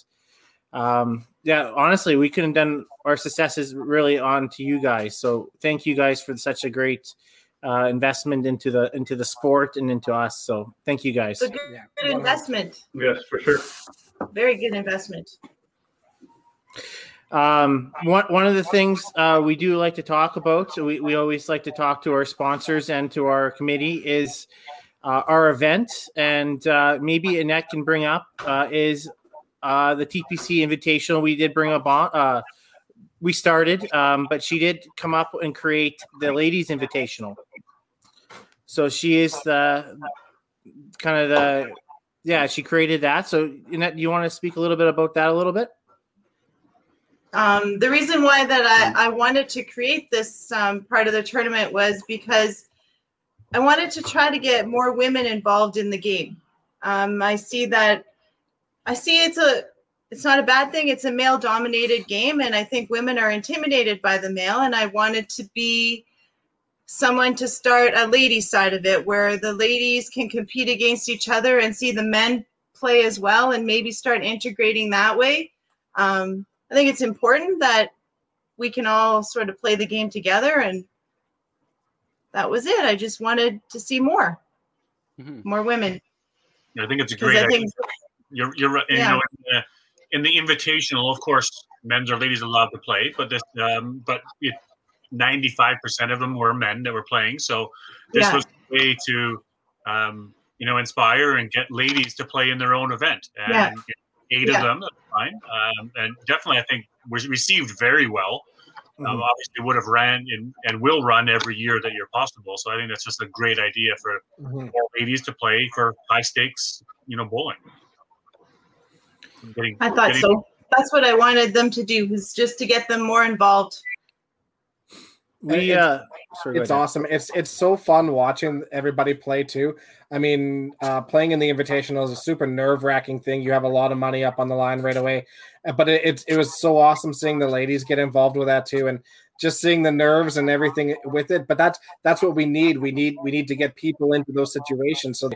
Um, yeah, honestly, we couldn't have done our successes really on to you guys. So thank you guys for such a great uh, investment into the into the sport and into us. So thank you guys. It's a good, Yeah, good investment. Yes, for sure. Very good investment. Um, one one of the things uh, we do like to talk about, we, we always like to talk to our sponsors and to our committee is uh, our event, and uh, maybe Annette can bring up uh, is uh, the TPC Invitational. We did bring up. Uh, we started, um, but she did come up and create the Ladies Invitational. So she is the kind of the yeah. She created that. So Annette, do you want to speak a little bit about that a little bit? Um, the reason why that I, I wanted to create this um, part of the tournament was because I wanted to try to get more women involved in the game. Um, I see that I see it's a it's not a bad thing. It's a male dominated game, and I think women are intimidated by the male. And I wanted to be someone to start a ladies side of it, where the ladies can compete against each other and see the men play as well, and maybe start integrating that way. Um, I think it's important that we can all sort of play the game together, and that was it. I just wanted to see more, Mhm. more women. I think it's a Because great. I idea. think You're you're right. Yeah. You know, in the, in the invitational, of course, men's or ladies allowed to play, but this um, but it, 95% of them were men that were playing. So this Yeah. was a way to um, you know inspire and get ladies to play in their own event. And Yeah. Eight Yeah. of them, that's fine. Um, and definitely, I think was received very well. Um, Mhm. obviously, would have ran and, and will run every year that you're possible. So I think that's just a great idea for Mhm. more ladies to play for high stakes, you know, bowling. Getting- I thought getting- so. That's what I wanted them to do was just to get them more involved. We It's- uh, sorry, it's awesome. It's it's so fun watching everybody play too. I mean, uh, playing in the Invitational is a super nerve wracking thing. You have a lot of money up on the line right away, Uh, but it, it it was so awesome seeing the ladies get involved with that too, and just seeing the nerves and everything with it. But that's that's what we need. We need we need to get people into those situations so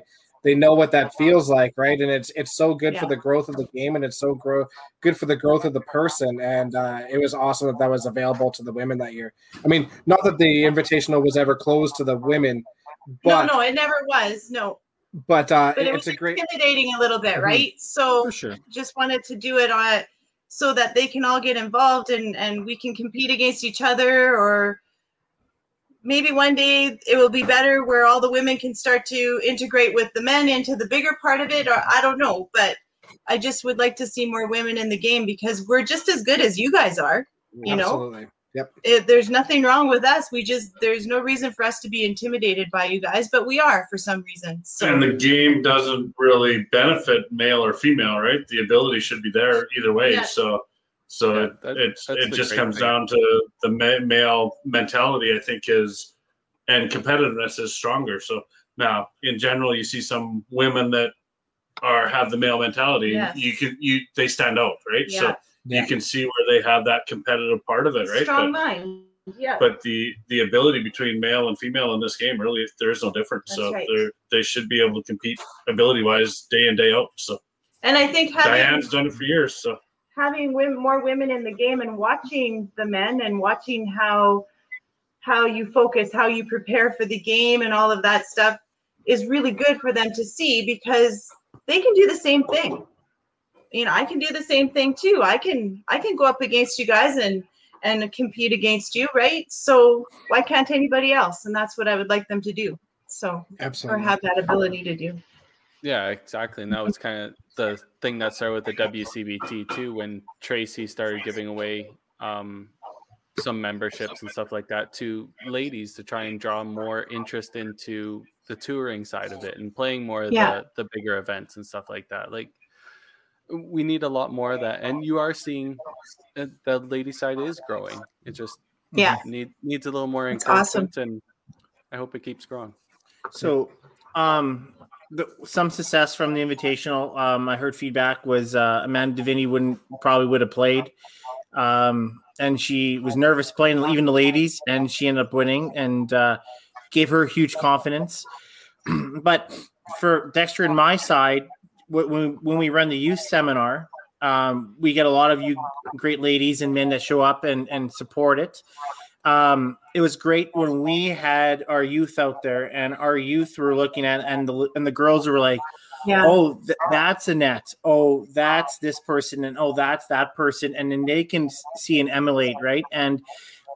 they, they know what that feels like, right? And it's it's so good for the growth of the game, and it's so grow good for the growth of the person. And uh, it was awesome that that was available to the women that year. I mean, not that the invitational was ever closed to the women, but no, no, it never was. No, but uh, but it it's was a great. intimidating a little bit, Mhm. right? So for sure. just wanted to do it on so that they can all get involved and and we can compete against each other or maybe one day it will be better where all the women can start to integrate with the men into the bigger part of it or i don't know but i just would like to see more women in the game because we're just as good as you guys are you know Yep. it, there's nothing wrong with us we just there's no reason for us to be intimidated by you guys but we are for some reason so And the game doesn't really benefit male or female, right? The ability should be there either way. Yeah. So, so Yeah, it, that- it's that's it just comes thing. down to the male mentality. I think is and competitiveness is stronger. So now, in general, you see some women that are have the male mentality. Yes. You can you they stand out, right? yeah So Yeah. you can see where they have that competitive part of it, right? strong But, mind yeah but the the ability between male and female in this game really there is no difference. That's so right. they they should be able to compete ability wise day in day out. So and i think having Diane's done it for years. So having women, more women in the game and watching the men and watching how how you focus, how you prepare for the game and all of that stuff is really good for them to see because they can do the same thing. You know, I can do the same thing too. I can I can go up against you guys and and compete against you, right? So why can't anybody else? And that's what I would like them to do. So absolutely, or have that ability to do. Yeah, exactly. And that was kind of the thing that started with the WCBT too, when Tracy started giving away um, some memberships and stuff like that to ladies to try and draw more interest into the touring side of it and playing more of Yeah. the, the bigger events and stuff like that. Like we need a lot more of that. And you are seeing that the lady side is growing. It just Yeah. need, needs a little more That's awesome. and I hope it keeps growing. So, um, the, some success from the invitational. Um, I heard feedback was uh, Amanda Davini wouldn't probably would have played, um, and she was nervous playing even the ladies, and she ended up winning and uh, gave her huge confidence. but for Dexter and my side, when when we run the youth seminar, um, we get a lot of you great ladies and men that show up and and support it um, it was great when we had our youth out there and our youth were looking at and the and the girls were like yeah. oh th- that's Annette. Oh that's this person and oh that's that person. And then they can see and emulate right? And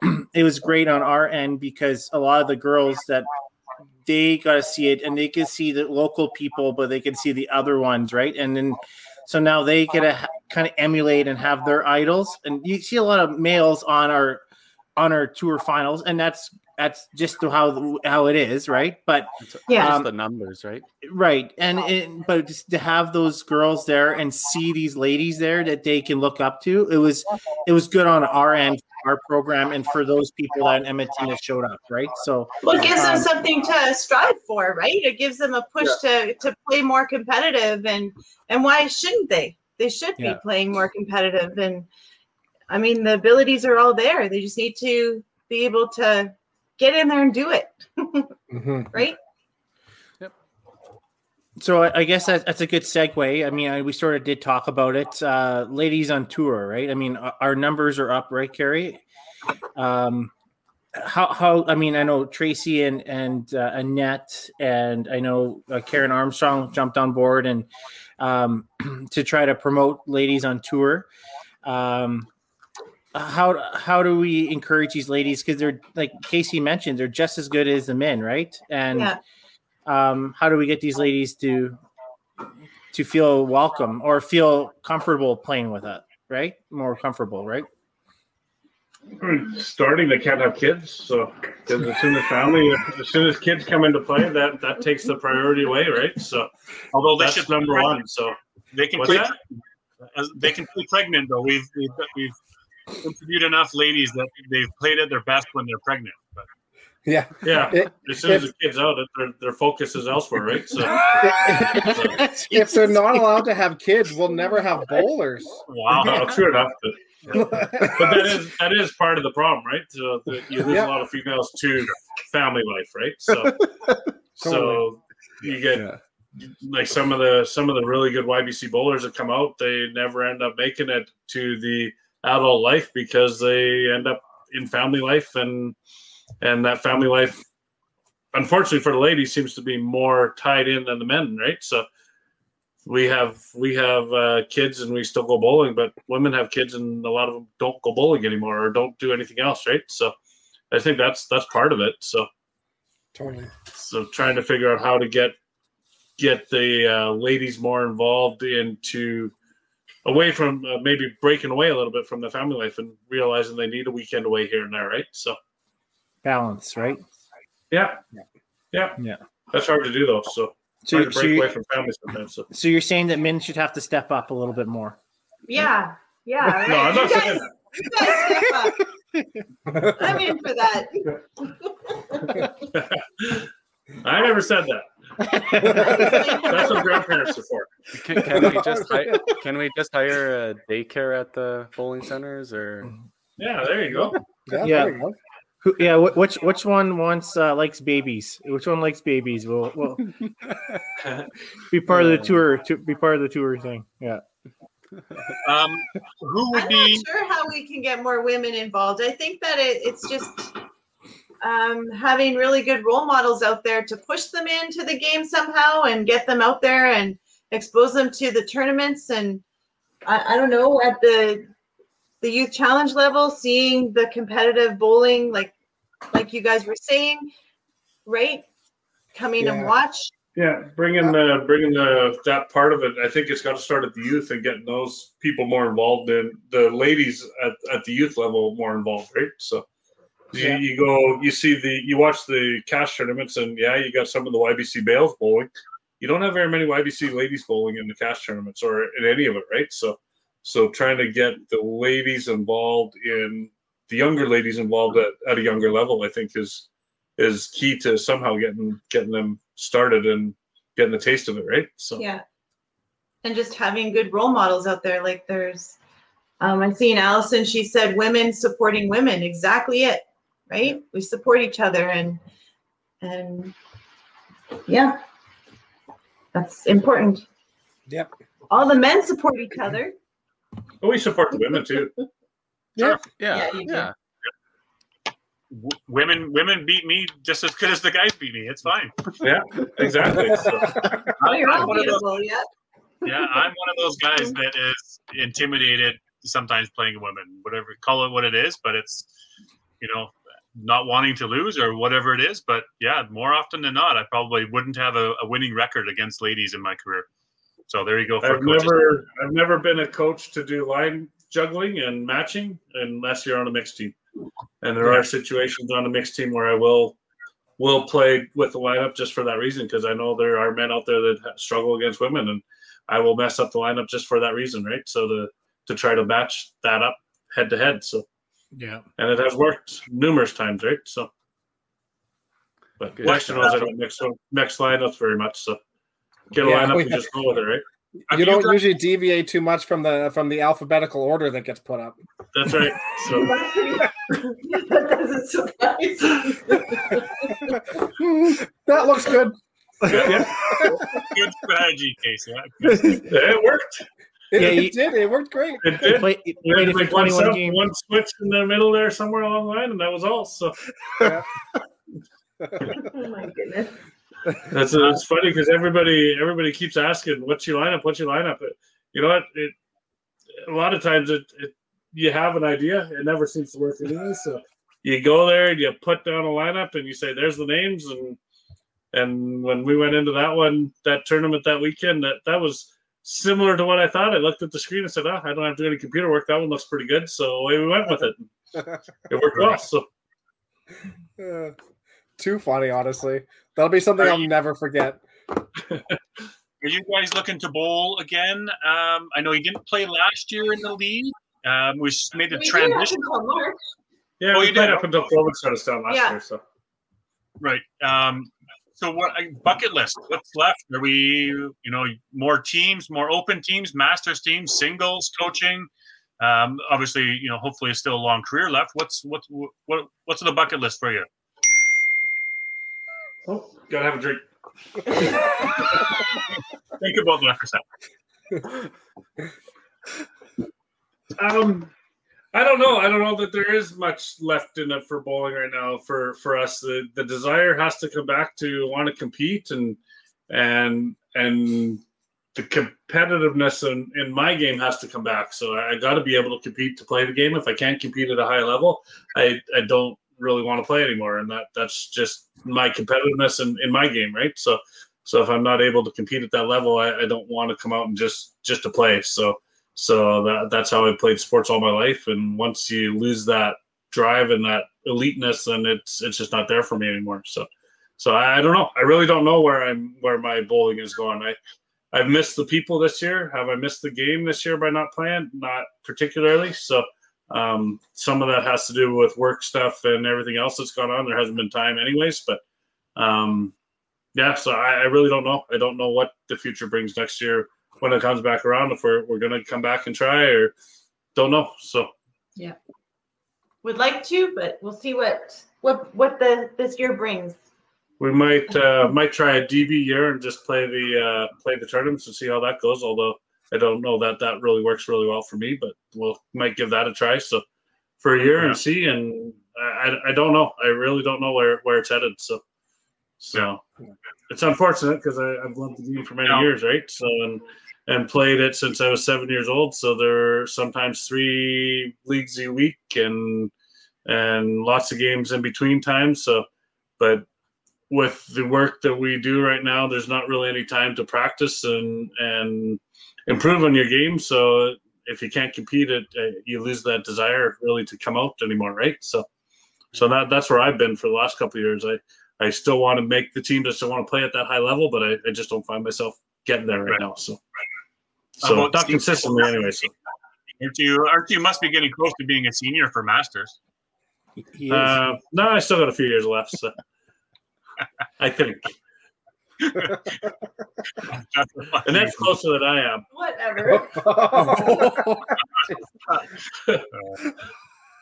it was great on our end because a lot of the girls that they got to see it and they can see the local people but they can see the other ones right? And then so now they get to kind of emulate and have their idols. And you see a lot of males on our on our tour finals, and that's that's just how how it is, right? But yeah, um, the numbers, right? Right, and it, but just to have those girls there and see these ladies there that they can look up to, it was it was good on our end, our program, and for those people that Emmetina showed up, right? So well, it gives um, them something to strive for, right? It gives them a push yeah. to to play more competitive, and and why shouldn't they? They should yeah. be playing more competitive and I mean, the abilities are all there. They just need to be able to get in there and do it. mm-hmm. Right? Yep. So I guess that's a good segue. I mean, we sort of did talk about it. Uh, ladies on tour, right? I mean, our numbers are up, right, Carrie? Um, how how I mean I know Tracy and and uh, Annette and I know uh, Karen Armstrong jumped on board and um, to try to promote ladies on tour. Um, how how do we encourage these ladies because they're like Casey mentioned they're just as good as the men, right? And yeah. um, how do we get these ladies to to feel welcome or feel comfortable playing with it, right? More comfortable, right? Starting, they can't have kids, so because as soon as family, as soon as kids come into play, that that takes the priority away, right? So, although they should number one, so they can play, they can play pregnant though. We've we've, we've interviewed enough ladies that they've played at their best when they're pregnant. But. Yeah, yeah. It, as soon as the kids out, their their focus is elsewhere, right? So, if they're not allowed to have kids, we'll never have bowlers. Wow, true enough. But, but that is that is part of the problem, right? So you lose yeah. a lot of females to family life, right? So, totally. so you get yeah. like some of the some of the really good YBC bowlers that come out, they never end up making it to the adult life because they end up in family life and and that family life unfortunately for the ladies seems to be more tied in than the men right? So we have we have uh, kids and we still go bowling but women have kids and a lot of them don't go bowling anymore or don't do anything else right? So i think that's that's part of it. So totally. so trying to figure out how to get get the uh, ladies more involved into away from uh, maybe breaking away a little bit from the family life and realizing they need a weekend away here and there, right? So balance, right? Yeah, yeah, yeah. That's hard to do though. So, so to break so away from family sometimes. So. so you're saying that men should have to step up a little bit more? Yeah, yeah. Right? no, I'm not you saying guys, that. I'm in for that. I never said that. That's what grandparents are for. Can, can we just hire, can we just hire a daycare at the bowling centers or? Yeah, there you go. Yeah, yeah. Go. Who, yeah which which one wants uh, likes babies? Which one likes babies? Will will be part of the tour. To be part of the tour thing. Yeah. Um, who would I'm be? not sure how we can get more women involved. I think that it, it's just um, having really good role models out there to push them into the game somehow and get them out there and expose them to the tournaments. And I, I don't know at the the youth challenge level seeing the competitive bowling like like you guys were saying right? Coming yeah. and watch. Yeah bringing the bringing the that part of it i think it's got to start at the youth and getting those people more involved in the ladies at, at the youth level more involved right? So yeah. You, you, go, you see the, you watch the cash tournaments, and yeah, you got some of the YBC Bales bowling. You don't have very many YBC ladies bowling in the cash tournaments or in any of it, right? So, so trying to get the ladies involved in the younger ladies involved at, at a younger level, I think is is key to somehow getting getting them started and getting the taste of it, right? So yeah, and just having good role models out there. Like there's, um, I seen Allison. She said, "Women supporting women." Exactly it, right? We support each other, and and yeah, that's important. Yep. All the men support each other. but we support the women too. Yeah. Yeah, Yeah, you do. yeah. W- women women beat me just as good as the guys beat me. It's fine. Yeah, exactly. So, Oh, you're I'm all one of those- beautiful. Yeah. yeah, I'm one of those guys that is intimidated sometimes playing a woman, whatever call it what it is, but it's you know not wanting to lose or whatever it is. But yeah, more often than not, I probably wouldn't have a, a winning record against ladies in my career. So there you go for I've coaches. never I've never been a coach to do line juggling and matching unless you're on a mixed team. And there are situations on a mixed team where I will will play with the lineup just for that reason because I know there are men out there that struggle against women and I will mess up the lineup just for that reason, right? So to to try to match that up head to head. So Yeah. and it has worked numerous times, right? So but Good question was I don't mix mix lineups very much. So get a Yeah, lineup and just go with it, right? Have You you don't guys- usually deviate too much from the from the alphabetical order that gets put up. That's right. So that doesn't surprise. That looks good. yeah, good strategy, Casey. It worked. It, Yeah, it you- did. It worked great. It did. play, you We played had it like one, 21 sub, games. one switch in the middle there somewhere along the line, and that was all. So Oh my goodness. that's it's funny because everybody everybody keeps asking, "What's your lineup? What's your lineup?" It, you know what? It a lot of times it, it you have an idea, it never seems to work anyway. So you go there and you put down a lineup and you say, "There's the names." And and when we went into that one, that tournament that weekend, that that was similar to what I thought. I looked at the screen and said, "Oh, I don't have to do any computer work. That one looks pretty good." So away we went with it. It worked well. So Uh, too funny, honestly. That'll be something I'll never forget. Are you guys looking to bowl again? Um, I know you didn't play last year in the league. Um, we s- made the We transition. up March. yeah, Oh, we you played did? up until COVID shut us down last Yeah. year. So. Right. Um, so what bucket list? What's left? Are we, you know, more teams, more open teams, masters teams, singles, coaching? Um, obviously, you know, hopefully, still a long career left. What's what's what what's on the bucket list for you? Oh, gotta have a drink. Think about that for a second. Um, I don't know. I don't know that there is much left in it for bowling right now. For for us, the the desire has to come back to want to compete and and and the competitiveness in, in my game has to come back. So I, I got to be able to compete to play the game. If I can't compete at a high level, I I don't really want to play anymore. And that that's just my competitiveness in, in my game, right? So so if I'm not able to compete at that level, I, I don't want to come out and just just to play. So so that that's how I played sports all my life. And once you lose that drive and that eliteness, then it's it's just not there for me anymore. So so I, I don't know. I really don't know where I'm where my bowling is going. I I've missed the people this year. Have I missed the game this year by not playing? Not particularly. So um, some of that has to do with work stuff and everything else that's gone on. There hasn't been time, anyways. But um, yeah, so I, I really don't know. I don't know what the future brings next year when it comes back around. If we're we're gonna come back and try, or don't know. So yeah, Would like to, but we'll see what what what the this year brings. we might uh, might try a DB year and just play the uh, play the tournaments and see how that goes. Although I don't know that that really works really well for me, but we'll might give that a try. So for a year Yeah. and see. And I, I- I don't know. I really don't know where where it's headed. So so it's unfortunate because I've loved the game for many Yeah. years, right? So and and played it since I was seven years old. So there are sometimes three leagues a week and and lots of games in between times. So, but with the work that we do right now, there's not really any time to practice and and improve on your game. So if you can't compete, it uh, you lose that desire really to come out anymore, right? So, so that that's where I've been for the last couple of years. I I still want to make the teams. I still want to play at that high level, but I, I just don't find myself getting there right, Right. now. So, How so not Steve? consistently anyway. So. Aren't you? Aren't you? Must be getting close to being a senior for masters. Uh, no, I still got a few years left. So I think. and that's closer than I am. Whatever.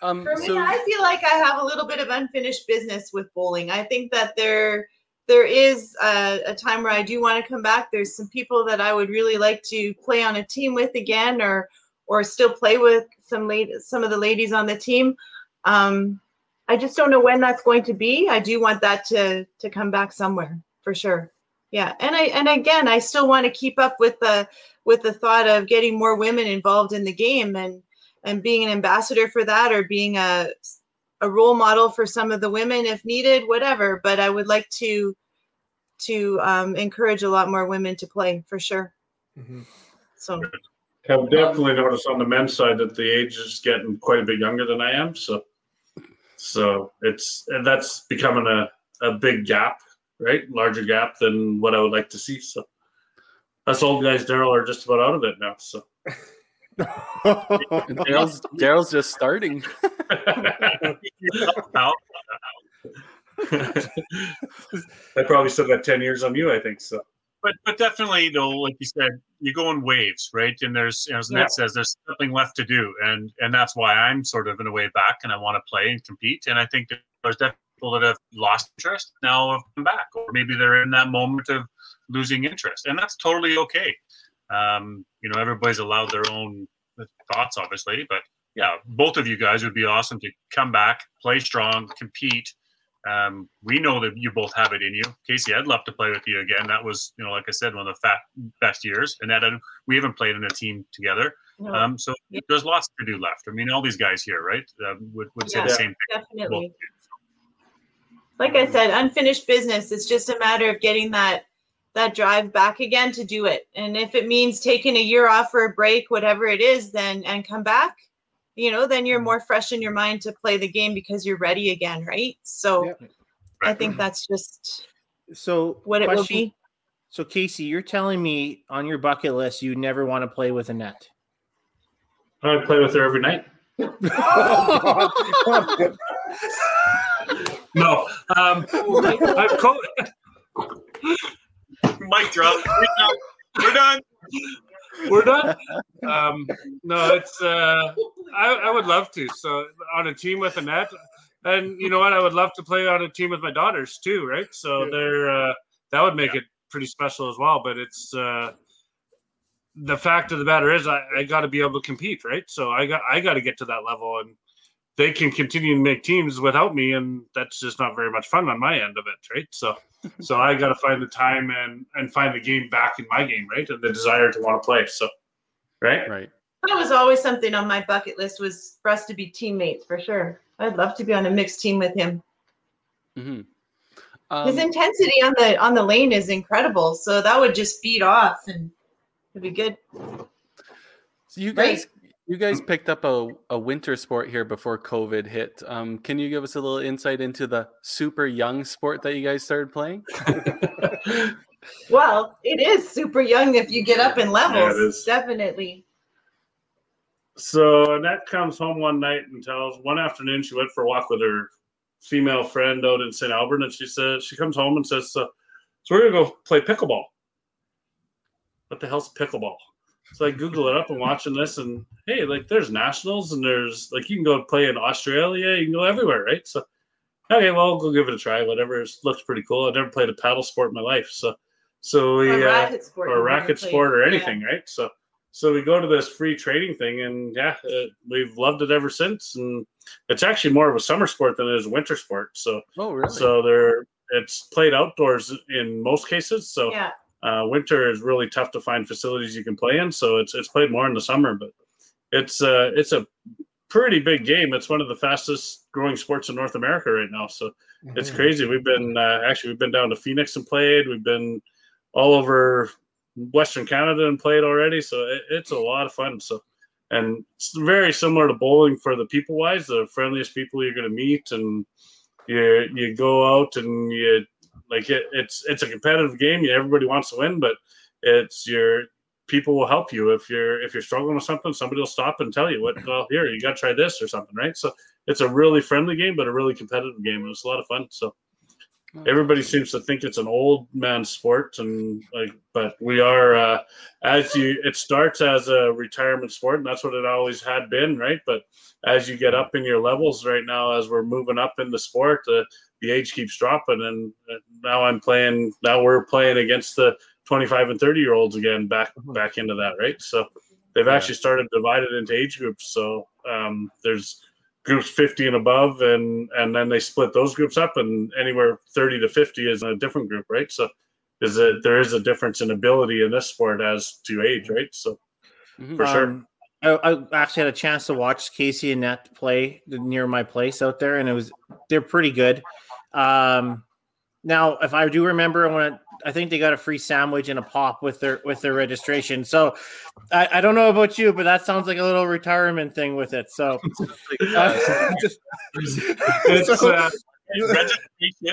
Um, For me, so I feel like I have a little bit of unfinished business with bowling. I think that there there is a, a time where I do want to come back. There's some people that I would really like to play on a team with again, or or still play with some late some of the ladies on the team. Um, I just don't know when that's going to be. I do want that to to come back somewhere for sure. Yeah, and I and again, I still want to keep up with the with the thought of getting more women involved in the game and and being an ambassador for that or being a a role model for some of the women if needed whatever but i would like to to um, encourage a lot more women to play for sure Mhm. so I've definitely noticed on the men's side that the age is getting quite a bit younger than I am. So, so it's and that's becoming a, a big gap, right? Larger gap than what I would like to see. So, us old guys, Daryl, are just about out of it now. So, Daryl's Daryl's just starting. I probably still got ten years on you. I think so. but but definitely though, like you said, you go in waves, right? And there's as Yeah. Says, there's nothing left to do, and and that's why I'm sort of in a way back, and I want to play and compete. And I think there's definitely people that have lost interest now have come back, or maybe they're in that moment of losing interest, and that's totally okay. Um, you know, everybody's allowed their own thoughts, obviously, but yeah, both of you guys would be awesome to come back, play strong, compete. Um, we know that you both have it in you. Casey, I'd love to play with you again. That was, you know, like I said, one of the fat, best years. And that uh, we haven't played in a team together. know, Um, so Yeah. there's lots to do left. I mean, all these guys here, right, uh, would, would say Yeah. the same thing. definitely like i said unfinished business it's just a matter of getting that that drive back again to do it and if it means taking a year off or a break whatever it is then and come back you know then you're more fresh in your mind to play the game because you're ready again right so Yep. i think that's just so what it will be So Casey, you're telling me on your bucket list you never want to play with Annette. I play with her every night. No, um, I've co- Mic drop. We're done. we're done. Um, no, it's uh, I, I would love to. So on a team with Annette, and you know what, I would love to play on a team with my daughters too, right? So they're uh, that would make it pretty special as well. But it's uh, the fact of the matter is, I, I got to be able to compete, right? So I got I got to get to that level, and they can continue to make teams without me, and that's just not very much fun on my end of it, right? So. So I got to find the time and and find the game back in my game, right? And the desire to want to play. So, right? Right. that was always something on my bucket list was for us to be teammates for sure i'd love to be on a mixed team with him Mm-hmm. his intensity on the on the lane is incredible so that would just feed off and it'd be good So you Right? Guys, you guys picked up a, a winter sport here before COVID hit. Um, can you give us a little insight into the super young sport that you guys started playing? Well, it is super young if you get up in levels. it is. Definitely. So Annette comes home one night and tells one afternoon she went for a walk with her female friend out in St. Albert, and she says she comes home and says, "So, so we're gonna go play pickleball." What the hell's pickleball? So I Google it up and watching this, and hey, like there's nationals and there's like you can go play in Australia, you can go everywhere, right? So okay, well, I'll go give it a try. Whatever, it looks pretty cool. I've never played a paddle sport in my life, so so we Or uh, racket sport. or racket sport or Yeah. anything, right? So, so we go to this free trading thing, and yeah, uh, we've loved it ever since. And it's actually more of a summer sport than it is a winter sport. So, Oh, really? so there, it's played outdoors in most cases. So, Yeah. Uh, winter is really tough to find facilities you can play in. So it's it's played more in the summer, but it's uh it's a pretty big game. It's one of the fastest growing sports in North America right now. So it's Mhm. crazy. We've been uh, actually we've been down to Phoenix and played. We've been all over Western Canada and played already. So it, it's a lot of fun. So and it's very similar to bowling for the people wise. The friendliest people you're going to meet, and you you go out and you like it, it's it's a competitive game. Everybody wants to win, but it's your people will help you if you're if you're struggling with something. Somebody will stop and tell you what. Well, here you got to try this or something, right? So it's a really friendly game, but a really competitive game. It was a lot of fun. So everybody seems to think it's an old man sport and like but we are uh as you it starts as a retirement sport and that's what it always had been right but as you get up in your levels right now as we're moving up in the sport uh, the age keeps dropping and now i'm playing now we're playing against the 25 and 30 year olds again back back into that right so they've Yeah. actually started divided into age groups so um there's groups 50 and above and and then they split those groups up and anywhere 30 to 50 is a different group right so is it there is a difference in ability in this sport as to age right so Mhm. for sure Um, I, I actually had a chance to watch Casey and Net play near my place out there, and it was they're pretty good. Um, now, if I do remember, I want to. I think they got a free sandwich and a pop with their with their registration. So, I, I don't know about you, but that sounds like a little retirement thing with it. So, uh, it's So- uh, Registration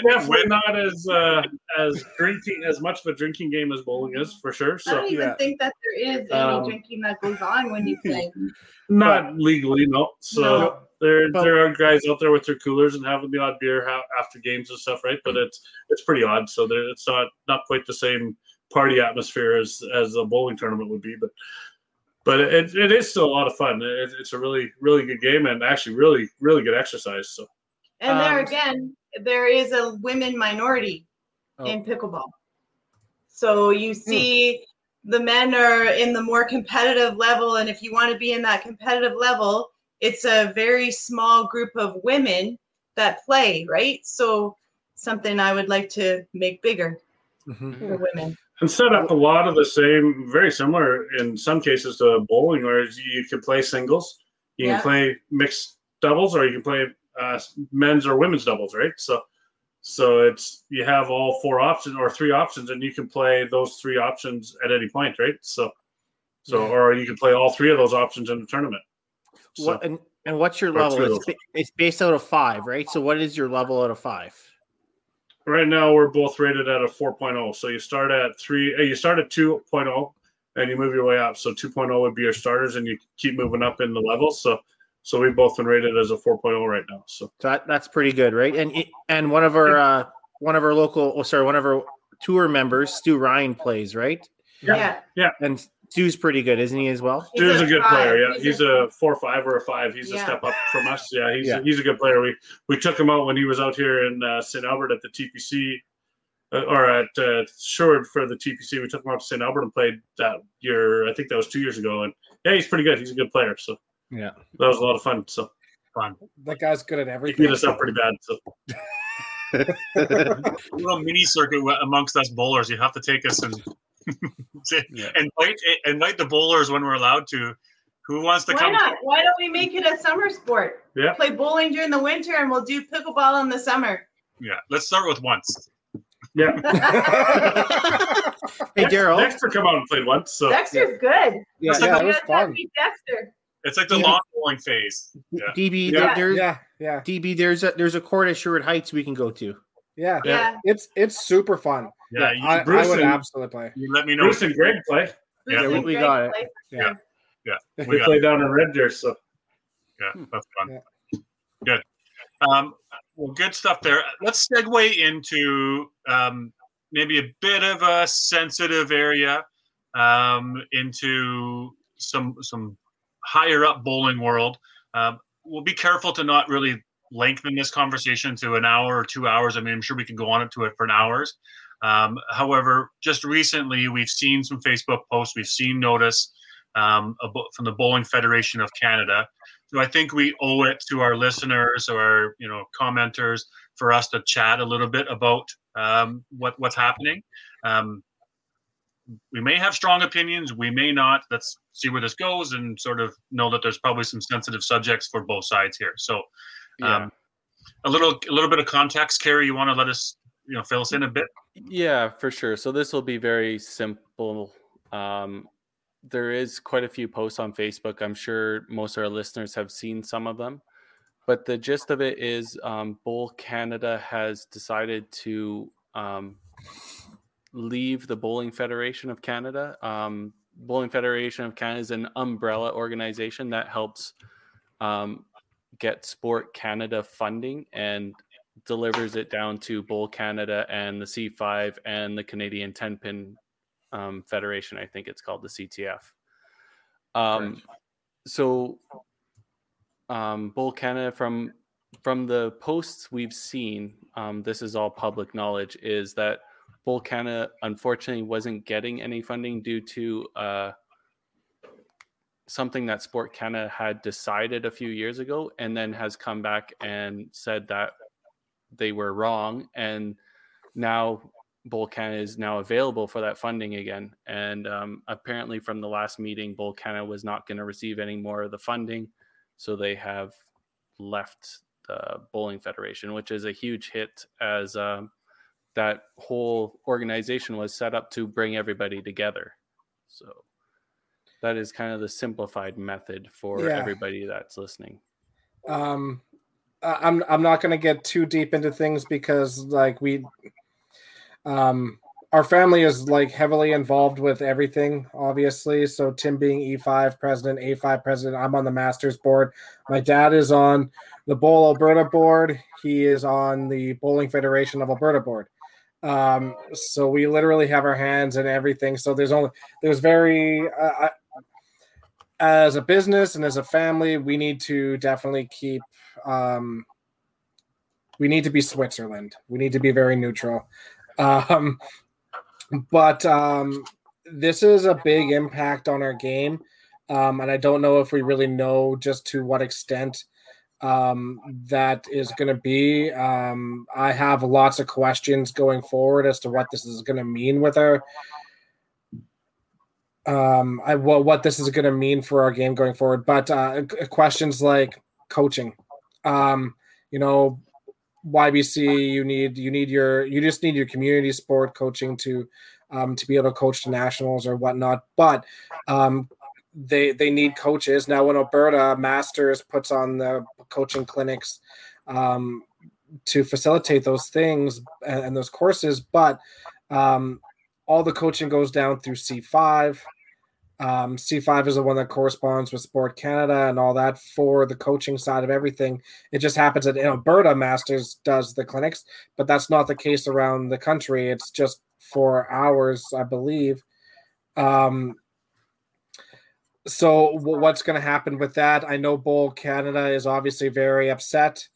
definitely with- not as uh as drinking as much of a drinking game as bowling is for sure So I don't even yeah. think that there is any Um, drinking that goes on when you play. not legally no so No. There But- there are guys out there with their coolers and having the odd beer ha- after games and stuff right but it's it's pretty odd so there it's not not quite the same party atmosphere as as a bowling tournament would be but but it, it is still a lot of fun it, it's a really really good game and actually really really good exercise so And there Um, again, there is a women minority Oh. in pickleball. So you see the men are in the more competitive level. And if you want to be in that competitive level, it's a very small group of women that play, right? So something I would like to make bigger Mhm. for women. and set up a lot of the same, very similar in some cases to bowling, where you can play singles, you Yeah. can play mixed doubles, or you can play uh, men's or women's doubles, right? So, so it's you have all four options or three options, and you can play those three options at any point, right? So, so or you can play all three of those options in the tournament. So, what and, and what's your level? It's, it's based out of five, right? So, what is your level out of five? right now we're both rated at a 4.0 so you start at 3 uh, you start at 2.0 and you move your way up so 2.0 would be your starters and you keep moving up in the levels so so we've both been rated as a 4.0 right now so So that, that's pretty good, right? And and one of our uh, one of our local, oh, sorry, one of our tour members, Stu Ryan, plays, right? Yeah. Yeah. And Stu's pretty good, isn't he as well? He's Stu's a good player yeah he's a four five or a five he's a step up from us yeah he's Yeah. he's a good player we we took him out when he was out here in uh, st albert at the tpc uh, or at uh, Sherwood for the TPC. We took him out to St. Albert and played that year. I think that was two years ago. And yeah, he's pretty good. He's a good player. So Yeah. that was a lot of fun. So fun. That guy's good at he everything. beat us up pretty bad. So little mini circuit amongst us bowlers. You have to take us and Yeah. invite invite the bowlers when we're allowed to. Who wants to Why come? not? Why don't we make it a summer sport? Yeah. Play bowling during the winter and we'll do pickleball in the summer. Yeah, let's start with once. yeah, Hey, Daryl. Dexter come out and played once. So Dexter's good. Yeah, It's like yeah, the- it was You guys have to fun. Dexter. It's like the Yeah. lawn bowling phase. Yeah. DB, Yeah. there, there's Yeah, yeah, DB. There's a there's a court at Sherwood Heights we can go to. yeah. Yeah. It's it's super fun. Yeah, you, I, I Bruce would and- absolutely play. you let me know. Bruce and Greg play. Yeah, Bruce we- we got it. play. Yeah. Yeah, They we got play down in Red Deer. So Yeah, that's fun. Good. Um, well, good stuff there. Let's segue into um, maybe a bit of a sensitive area um, into some some higher up bowling world. Um, we'll be careful to not really lengthen this conversation to an hour or two hours. I mean, I'm sure we can go on to it for an hours. Um, however, just recently we've seen some Facebook posts, we've seen notice um, from the Bowling Federation of Canada. So I think we owe it to our listeners or our, you know commenters for us to chat a little bit about um, what what's happening. Um, we may have strong opinions, we may not. Let's see where this goes, and sort of know that there's probably some sensitive subjects for both sides here. So, Yeah. um, a little a little bit of context, Carrie. You want to let us you know fill us in a bit? Yeah, for sure. So this will be very simple. Um, there is quite a few posts on Facebook. I'm sure most of our listeners have seen some of them. But the gist of it is um, Bowl Canada has decided to um, leave the Bowling Federation of Canada. Um, Bowling Federation of Canada is an umbrella organization that helps um, get Sport Canada funding and delivers it down to Bowl Canada and the C5 and the Canadian 10 pin um, Federation. I think it's called the CTF. Um, so, um, Bowl Canada from from the posts we've seen, um, this is all public knowledge, is that Bowl Canada unfortunately wasn't getting any funding due to uh, something that Sport Canada had decided a few years ago, and then has come back and said that they were wrong, and now Bowl Canada is now available for that funding again. And um, apparently, from the last meeting, Bowl Canada was not going to receive any more of the funding, so they have left the bowling federation, which is a huge hit as um, that whole organization was set up to bring everybody together. So that is kind of the simplified method for yeah. everybody that's listening. Um, I'm I'm not going to get too deep into things because like we, um, our family is like heavily involved with everything, obviously. So Tim being E5 president, A5 president, I'm on the Masters board. My dad is on the Bowl Alberta board. He is on the Bowling Federation of Alberta board. Um, so we literally have our hands in everything. So there's only there's very uh, as a business and as a family, we need to definitely keep. Um, we need to be Switzerland. We need to be very neutral. Um, but um, this is a big impact on our game. Um, and I don't know if we really know just to what extent um, that is going to be. Um, I have lots of questions going forward as to what this is going to mean with our. Um, I what what this is going to mean for our game going forward, but uh, questions like coaching, um, you know, YBC, you need you need your you just need your community sport coaching to um, to be able to coach the nationals or whatnot. But um, they they need coaches now. When Alberta Masters puts on the coaching clinics um, to facilitate those things and, and those courses, but um, all the coaching goes down through C5. Um, C5 is the one that corresponds with Sport Canada and all that for the coaching side of everything. It just happens that in Alberta, Masters does the clinics, but that's not the case around the country. It's just for hours, I believe. Um, so what's going to happen with that? I know Bowl Canada is obviously very upset.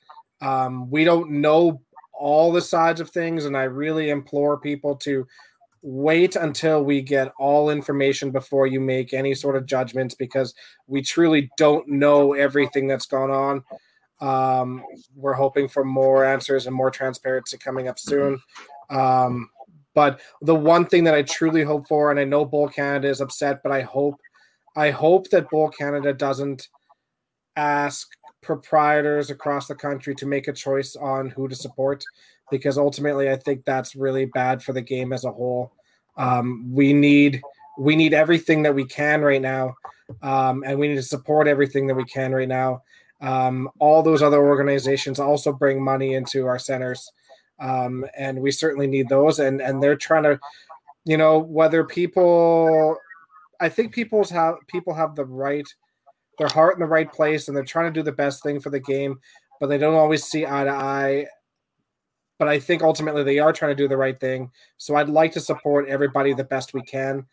Um, we don't know all the sides of things, and I really implore people to wait until we get all information before you make any sort of judgments because we truly don't know everything that's gone on. Um, we're hoping for more answers and more transparency coming up soon. Um, but the one thing that I truly hope for, and I know Bowl Canada is upset, but I hope I hope that Bowl Canada doesn't ask proprietors across the country to make a choice on who to support because ultimately I think that's really bad for the game as a whole. Um, we need we need everything that we can right now, um, and we need to support everything that we can right now. Um, all those other organizations also bring money into our centers, um, and we certainly need those. And and they're trying to, you know, whether people I think people's have people have the right their heart in the right place and they're trying to do the best thing for the game, but they don't always see eye to eye. But I think ultimately they are trying to do the right thing. So I'd like to support everybody the best we can.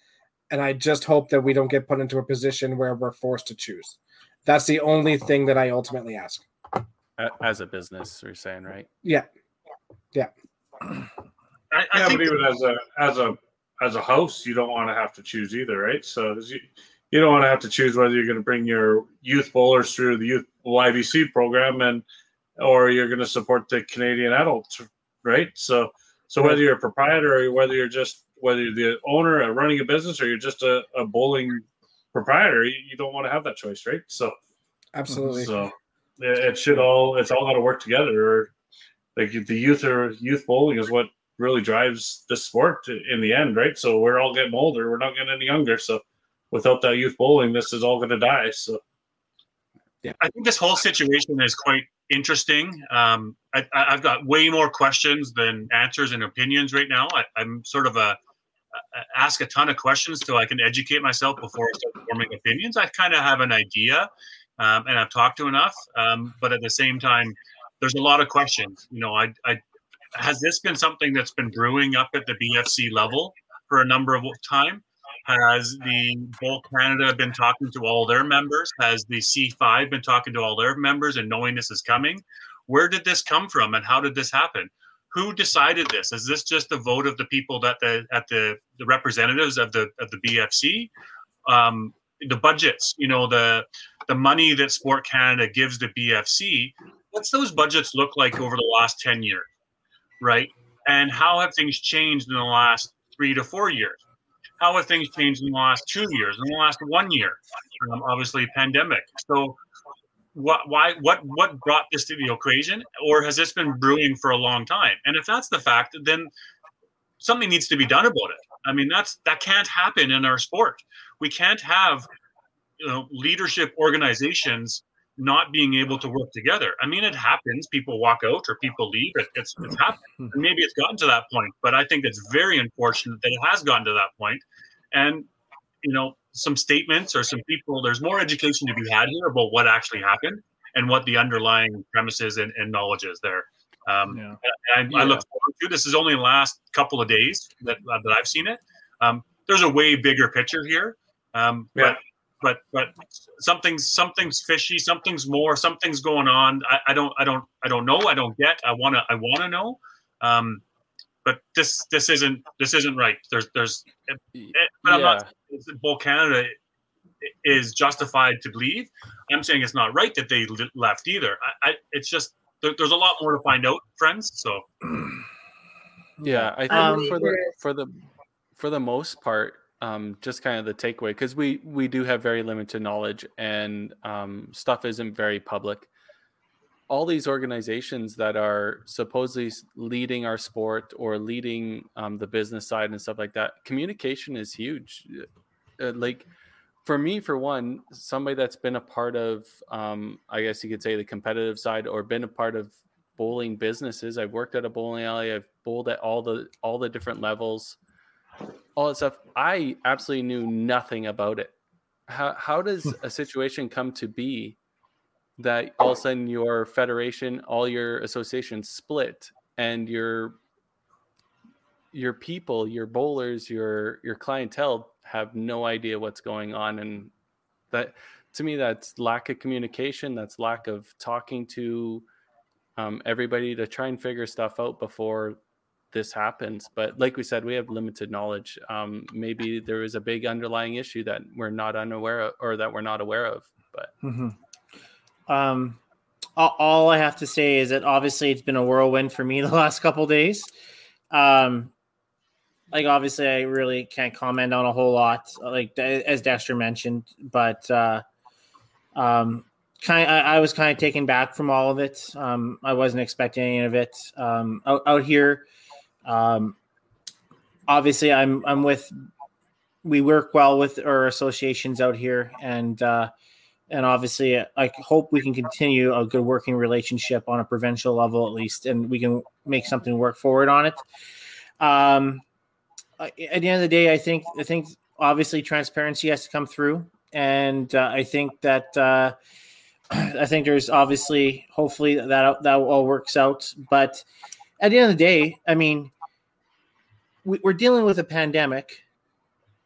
And I just hope that we don't get put into a position where we're forced to choose. That's the only thing that I ultimately ask. As a business, you're saying, right? Yeah. Yeah. I, I yeah, think but even as a as a as a host, you don't want to have to choose either, right? So you, you don't want to have to choose whether you're going to bring your youth bowlers through the youth YBC program and or you're going to support the Canadian adults, right? So so whether you're a proprietor or whether you're just whether you're the owner or running a business or you're just a, a bowling proprietor, you, you don't want to have that choice, right? So absolutely. So it should all it's all got to work together. Or like the youth or youth bowling is what really drives the sport in the end, right? So we're all getting older. We're not getting any younger. So without that youth bowling, this is all going to die. So yeah, I think this whole situation is quite interesting. Um, I, have got way more questions than answers and opinions right now. I, am sort of a, ask a ton of questions so I can educate myself before I start forming opinions. I kind of have an idea, um, and I've talked to enough, um, but at the same time, there's a lot of questions. You know, I, I has this been something that's been brewing up at the BFC level for a number of time? Has the Bowl Canada been talking to all their members? Has the C5 been talking to all their members and knowing this is coming? Where did this come from and how did this happen? Who decided this? Is this just a vote of the people that the at the, the representatives of the of the BFC? Um, the budgets, you know, the the money that Sport Canada gives the BFC, what's those budgets look like over the last 10 years? Right? And how have things changed in the last three to four years? How have things changed in the last two years, in the last one year? Um, obviously, pandemic. So, what, why, what, what brought this to the equation, or has this been brewing for a long time? And if that's the fact, then something needs to be done about it. I mean, that's that can't happen in our sport. We can't have you know, leadership organizations not being able to work together. I mean, it happens. People walk out or people leave. It, it's, it's happened. And maybe it's gotten to that point, but I think it's very unfortunate that it has gotten to that point. And, you know, some statements or some people, there's more education to be had here about what actually happened and what the underlying premises and, and knowledge is there. Um, yeah. and I, I, look forward to this is only the last couple of days that, that I've seen it. Um, there's a way bigger picture here. Um, yeah. But but but something's something's fishy something's more something's going on. I, I don't i don't i don't know i don't get i want to i want to know. Um but this this isn't this isn't right. There's there's but i'm yeah. not Bowl Canada is justified to believe. I'm saying it's not right that they left either. I, I it's just there, there's a lot more to find out friends so. Yeah i think um, for the for the for the most part um, just kind of the takeaway because we we do have very limited knowledge and um, stuff isn't very public. All these organizations that are supposedly leading our sport or leading um, the business side and stuff like that, communication is huge. Uh, like for me, for one, somebody that's been a part of, um, I guess you could say, the competitive side or been a part of bowling businesses. I've worked at a bowling alley. I've bowled at all the all the different levels all that stuff. I absolutely knew nothing about it. How how does hmm. a situation come to be that all of a sudden your federation, all your associations split, and your your people, your bowlers, your your clientele have no idea what's going on, and that to me that's lack of communication. That's lack of talking to um, everybody to try and figure stuff out before this happens. But like we said, we have limited knowledge. Um, maybe there is a big underlying issue that we're not unaware of, or that we're not aware of. But mm-hmm. um, all, I have to say is that obviously it's been a whirlwind for me the last couple days. Um, like obviously, I really can't comment on a whole lot, like as Dexter mentioned, but uh, um, kind I, I, was kind of taken back from all of it. Um, I wasn't expecting any of it. Um, out, out here, um, obviously, I'm I'm with. We work well with our associations out here, and uh, and obviously, I hope we can continue a good working relationship on a provincial level at least, and we can make something work forward on it. Um, at the end of the day, I think I think obviously transparency has to come through, and uh, I think that uh, I think there's obviously hopefully that that all works out, but at the end of the day, I mean, we, are dealing with a pandemic,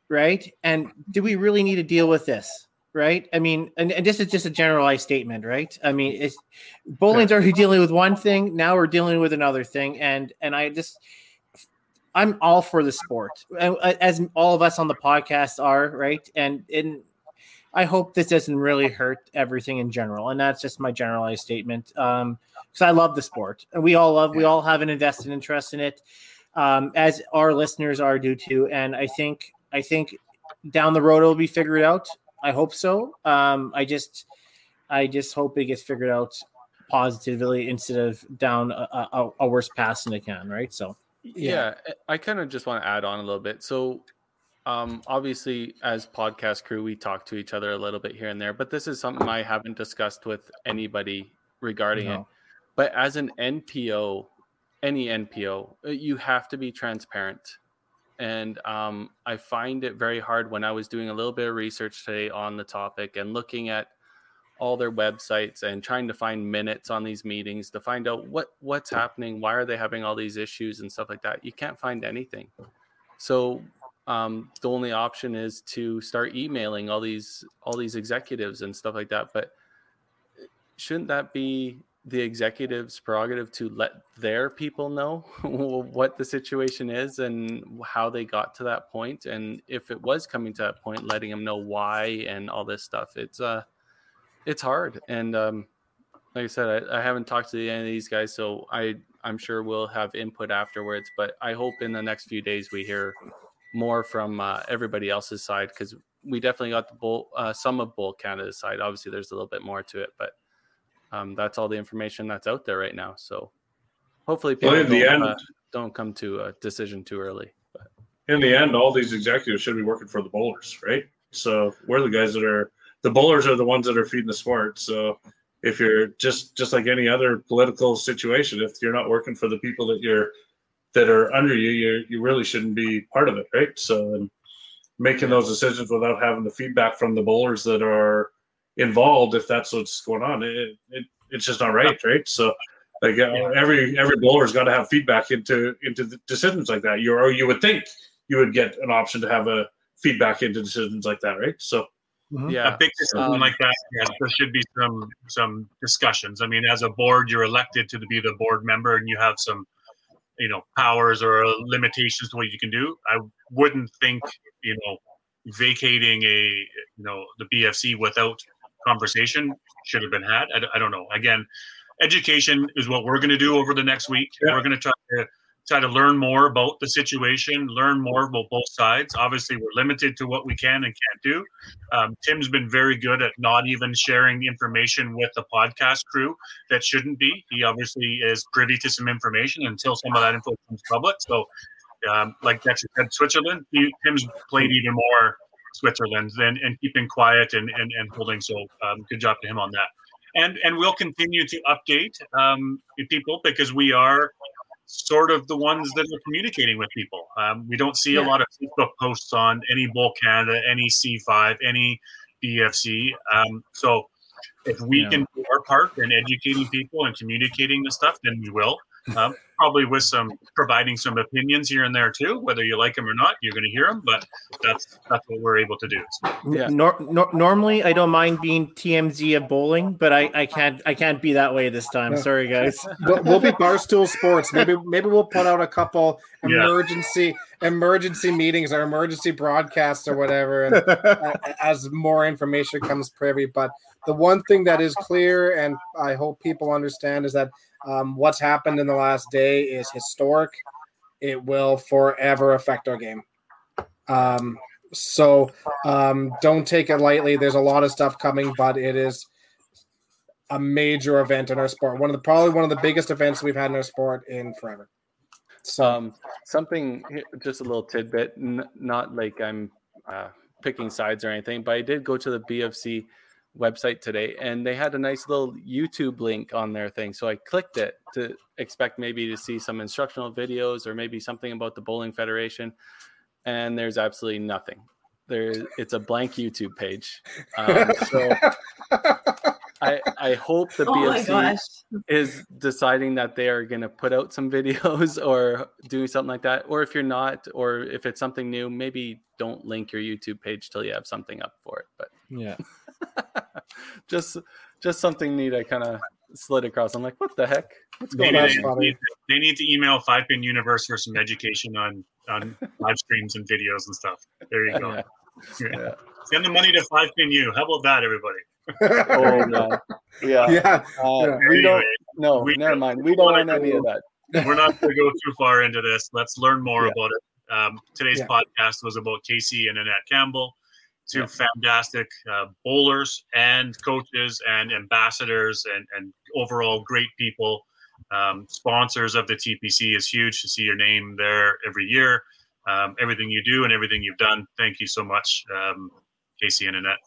right? And do we really need to deal with this? Right. I mean, and, and this is just a generalized statement, right? I mean, it's bowling's already dealing with one thing. Now we're dealing with another thing. And, and I just, I'm all for the sport, as all of us on the podcast are, right? And, and I hope this doesn't really hurt everything in general. And that's just my generalized statement. Um, because I love the sport and we all love, we all have an invested interest in it um, as our listeners are due to. And I think I think down the road it'll be figured out. I hope so. Um, I just I just hope it gets figured out positively instead of down a, a, a worse pass than it can. Right. So yeah, yeah I kind of just want to add on a little bit. So um, obviously as podcast crew we talk to each other a little bit here and there but this is something i haven't discussed with anybody regarding no. it but as an npo any NPO, uh, you have to be transparent. And um, I find it very hard when I was doing a little bit of research today on the topic and looking at all their websites and trying to find minutes on these meetings to find out what what's happening why are they having all these issues and stuff like that you can't find anything so um, the only option is to start emailing all these all these executives and stuff like that but shouldn't that be the executives prerogative to let their people know what the situation is and how they got to that point? And if it was coming to that point letting them know why and all this stuff it's uh it's hard. And um like i said i, I haven't talked to any of these guys so i i'm sure we'll have input afterwards but i hope in the next few days we hear more from uh, everybody else's side because we definitely got the Bowl uh, some of Bowl Canada's side obviously there's a little bit more to it but um, that's all the information that's out there right now. So hopefully people well, in the don't, end, uh, don't come to a decision too early. But. In the end, all these executives should be working for the bowlers, right? So we're the guys that are the bowlers are the ones that are feeding the sport. So if you're just just like any other political situation, if you're not working for the people that you're that are under you, you you really shouldn't be part of it, right? So and making those decisions without having the feedback from the bowlers that are involved if that's what's going on. It, it it's just not right, right? So like uh, every every bowler's got to have feedback into into decisions like that. You or you would think you would get an option to have a feedback into decisions like that, right? So mm-hmm. yeah, a big decision um, like that, yeah, there should be some some discussions. I mean, as a board, you're elected to be the board member, and you have some you know powers or limitations to what you can do. I wouldn't think you know vacating a you know the BFC without conversation should have been had. I, I don't know. Again, education is what we're going to do over the next week. Yeah. We're going to try to try to learn more about the situation, learn more about both sides. Obviously, we're limited to what we can and can't do. Um, Tim's been very good at not even sharing information with the podcast crew that shouldn't be. He obviously is privy to some information until some of that info comes public. So, um, like that said, Switzerland, he, Tim's played even more Switzerland and, and keeping quiet and, and, and holding. So um, good job to him on that. And and we'll continue to update um, people because we are sort of the ones that are communicating with people. Um, we don't see yeah. a lot of Facebook posts on any Bowl Canada, any C5, any BFC. Um, so if we yeah. can do our part in educating people and communicating the stuff, then we will um, probably with some providing some opinions here and there too. Whether you like them or not, you're going to hear them. But that's that's what we're able to do. Yeah. Nor, nor, normally, I don't mind being TMZ of bowling, but I, I can't I can't be that way this time. Sorry, guys. we'll, we'll be Barstool Sports. Maybe maybe we'll put out a couple emergency yeah. emergency meetings or emergency broadcasts or whatever, and as more information comes privy. But the one thing that is clear, and I hope people understand, is that um, what's happened in the last day is historic. It will forever affect our game. Um, so um, don't take it lightly. There's a lot of stuff coming, but it is a major event in our sport. One of the probably one of the biggest events we've had in our sport in forever. So um, something, just a little tidbit, n- not like I'm uh, picking sides or anything, but I did go to the BFC website today and they had a nice little YouTube link on their thing. So I clicked it to expect maybe to see some instructional videos or maybe something about the Bowling Federation. And there's absolutely nothing. There, it's a blank YouTube page. Um, so I, I hope the BFC oh is deciding that they are going to put out some videos or doing something like that. Or if you're not, or if it's something new, maybe don't link your YouTube page till you have something up for it. But yeah, just just something neat. I kind of slid across. I'm like, what the heck? What's going they, on? They, they, need to email Five Pin Universe for some education on on live streams and videos and stuff. There you go. Yeah. Yeah. Send the money to Five Pin U. How about that, everybody? Oh no. Yeah. Yeah. Uh, yeah. We don't. No, we never mind. We don't want any of that. We're not going to go too far into this. Let's learn more yeah. about it. Um, today's yeah. podcast was about Casey and Annette Campbell, two yeah. fantastic uh, bowlers and coaches and ambassadors and, and overall great people. Um, sponsors of the TPC is huge to see your name there every year. Um, everything you do and everything you've done. Thank you so much, um, Casey and Annette.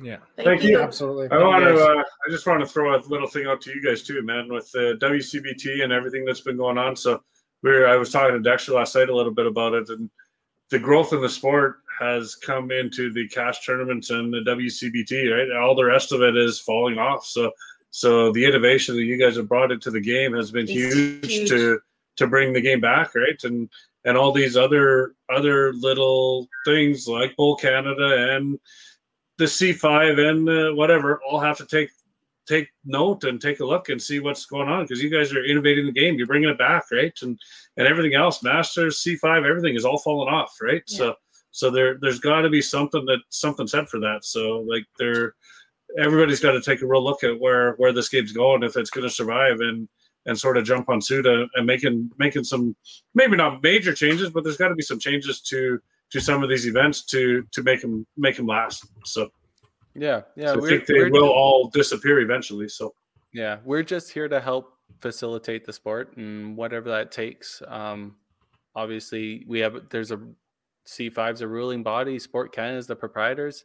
Yeah. Thank, Thank you. you. Absolutely. I want to. Uh, I just want to throw a little thing out to you guys too, man, with the WCBT and everything that's been going on. So we are I was talking to Dexter last night a little bit about it, and the growth in the sport has come into the cash tournaments and the WCBT, right? All the rest of it is falling off. So, so the innovation that you guys have brought into the game has been huge, huge, to to bring the game back, right? And and all these other other little things like Bowl Canada and the C5 and uh, whatever all have to take take note and take a look and see what's going on because you guys are innovating the game. You're bringing it back, right? And and everything else, Masters, C5, everything is all falling off, right? Yeah. So so there there's got to be something that something said for that. So like there, everybody's got to take a real look at where where this game's going if it's going to survive and and sort of jump on suit and making making some maybe not major changes, but there's got to be some changes to to some of these events to to make them make them last. So yeah, yeah, so I think they will all disappear eventually. So yeah, we're just here to help facilitate the sport and whatever that takes. Um, obviously, we have there's a C5's a ruling body. Sport Canada is the proprietors.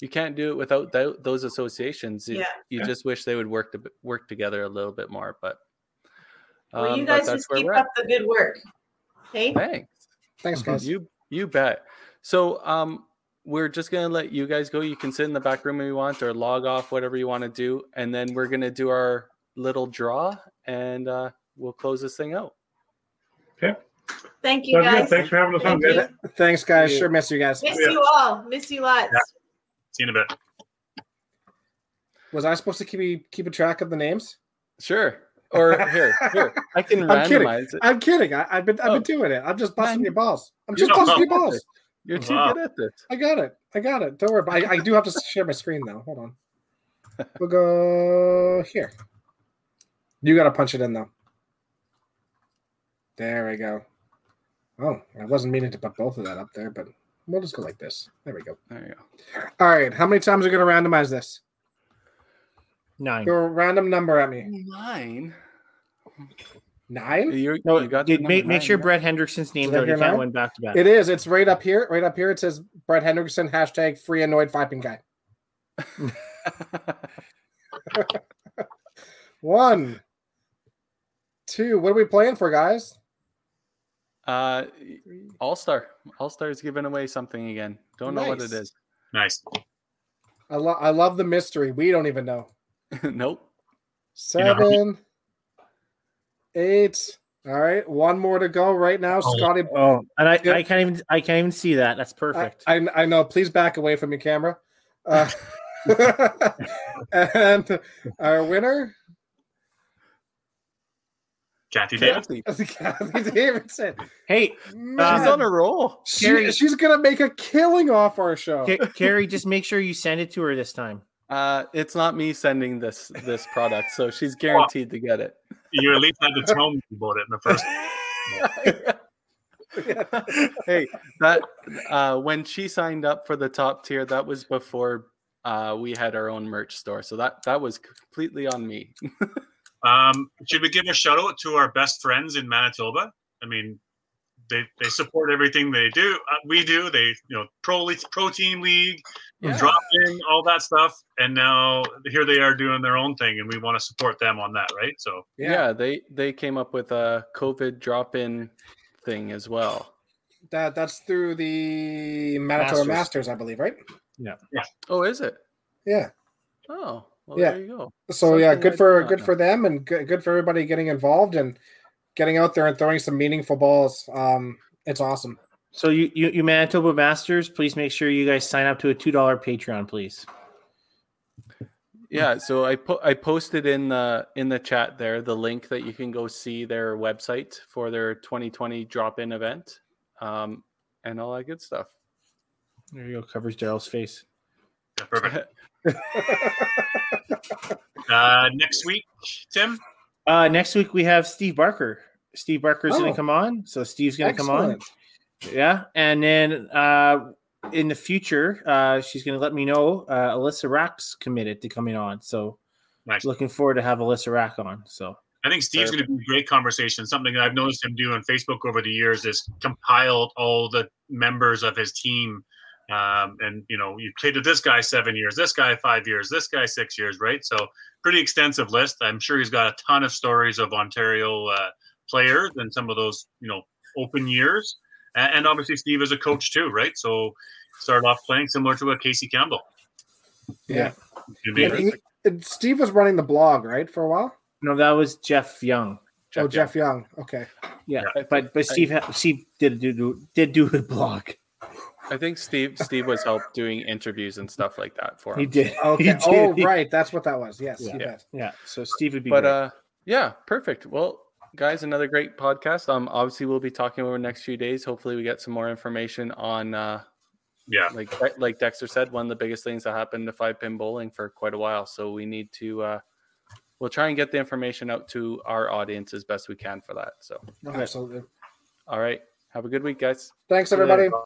You can't do it without th- those associations. You, yeah. you yeah. just wish they would work to work together a little bit more. But um, well, you guys just keep up the good work. Hey, thanks, thanks, guys. You you bet. So um, we're just gonna let you guys go. You can sit in the back room if you want, or log off, whatever you want to do, and then we're gonna do our little draw, and uh, we'll close this thing out. Okay. Thank you, guys. Good. Thanks for having us on, guys. Thanks, guys. Sure miss you guys. Miss you all. Miss you lots. Yeah. See you in a bit. Was I supposed to keep keep a track of the names? Sure. Or here, here. I can I'm randomize kidding. it. I'm kidding. I, have been I've oh. been doing it. I'm just busting your balls. I'm just busting your balls. You're too wow. good at this. I got it. I got it. Don't worry. But I, I do have to share my screen though. Hold on. We'll go here. You got to punch it in though. There we go. Oh, I wasn't meaning to put both of that up there, but we'll just go like this. There we go. There you go. All right. How many times are we going to randomize this? Nine. Go a random number at me. Nine. Nine? You, no, you got did, make, nine, make sure Brett Hendrickson's name out. He can't win back to back. It is. It's right up here. Right up here. It says Brett Hendrickson hashtag free annoyed fiping guy. One, two. What are we playing for, guys? Uh, All Star. All Star is giving away something again. Don't nice. know what it is. Nice. I love. I love the mystery. We don't even know. nope. Seven, you know eight. All right, one more to go right now, oh, Scotty. Oh, and I, I can't even I can't even see that. That's perfect. I, I, I know. Please back away from your camera. Uh, and our winner Kathy Davidson. Kathy Davidson. Hey, she's on a roll. She, she's gonna make a killing off our show. Carrie, just make sure you send it to her this time. Uh, it's not me sending this this product, so she's guaranteed to get it. You at least had to tell me about it in the first. hey, that uh, when she signed up for the top tier, that was before uh, we had our own merch store, so that that was completely on me. Um, should we give a shout out to our best friends in Manitoba? I mean, they, they support everything they do. Uh, we do. They you know pro pro team league, yeah. drop in all that stuff, and now here they are doing their own thing, and we want to support them on that, right? So yeah, yeah they they came up with a COVID drop in thing as well. That that's through the Manitoba Masters, Masters I believe, right? Yeah. Yeah. Oh, is it? Yeah. Oh. Well, yeah. there you go. So Something yeah, good for good know. for them and good, good for everybody getting involved and getting out there and throwing some meaningful balls. Um, it's awesome. So you, you you Manitoba Masters, please make sure you guys sign up to a two dollar Patreon, please. Yeah, so I put I posted in the in the chat there the link that you can go see their website for their 2020 drop in event, um, and all that good stuff. There you go. Covers Daryl's face. Yeah, perfect. uh, next week, Tim. Uh, next week we have Steve Barker. Steve Barker's oh. going to come on, so Steve's going to come on. Yeah, and then uh, in the future, uh, she's going to let me know. Uh, Alyssa Rack's committed to coming on, so nice. looking forward to have Alyssa Rack on. So I think Steve's going to be a great conversation. Something I've noticed him do on Facebook over the years is compiled all the members of his team um, and you know, you played with this guy seven years, this guy five years, this guy six years, right? So pretty extensive list. I'm sure he's got a ton of stories of Ontario uh, players and some of those, you know, open years. and, and obviously Steve is a coach too, right? So started off playing similar to a Casey Campbell. Yeah. It'd And he- and Steve was running the blog, right, for a while. No, that was Jeff Young. oh, Jeff Young. Okay. Yeah, Yeah. but but Steve ha- Steve did do did do a blog. I think Steve Steve was help doing interviews and stuff like that for him. He did. Okay. He did. Oh, right. That's what that was. Yes. Yeah. you bet. Yeah. So Steve would be. but great. uh yeah perfect well guys another great podcast um obviously we'll be talking over the next few days hopefully we get some more information on uh Yeah. like like dexter said one of the biggest things that happened to five pin bowling for quite a while so we need to uh we'll try and get the information out to our audience as best we can for that so Absolutely. all right have a good week guys Thanks, See you later. everybody.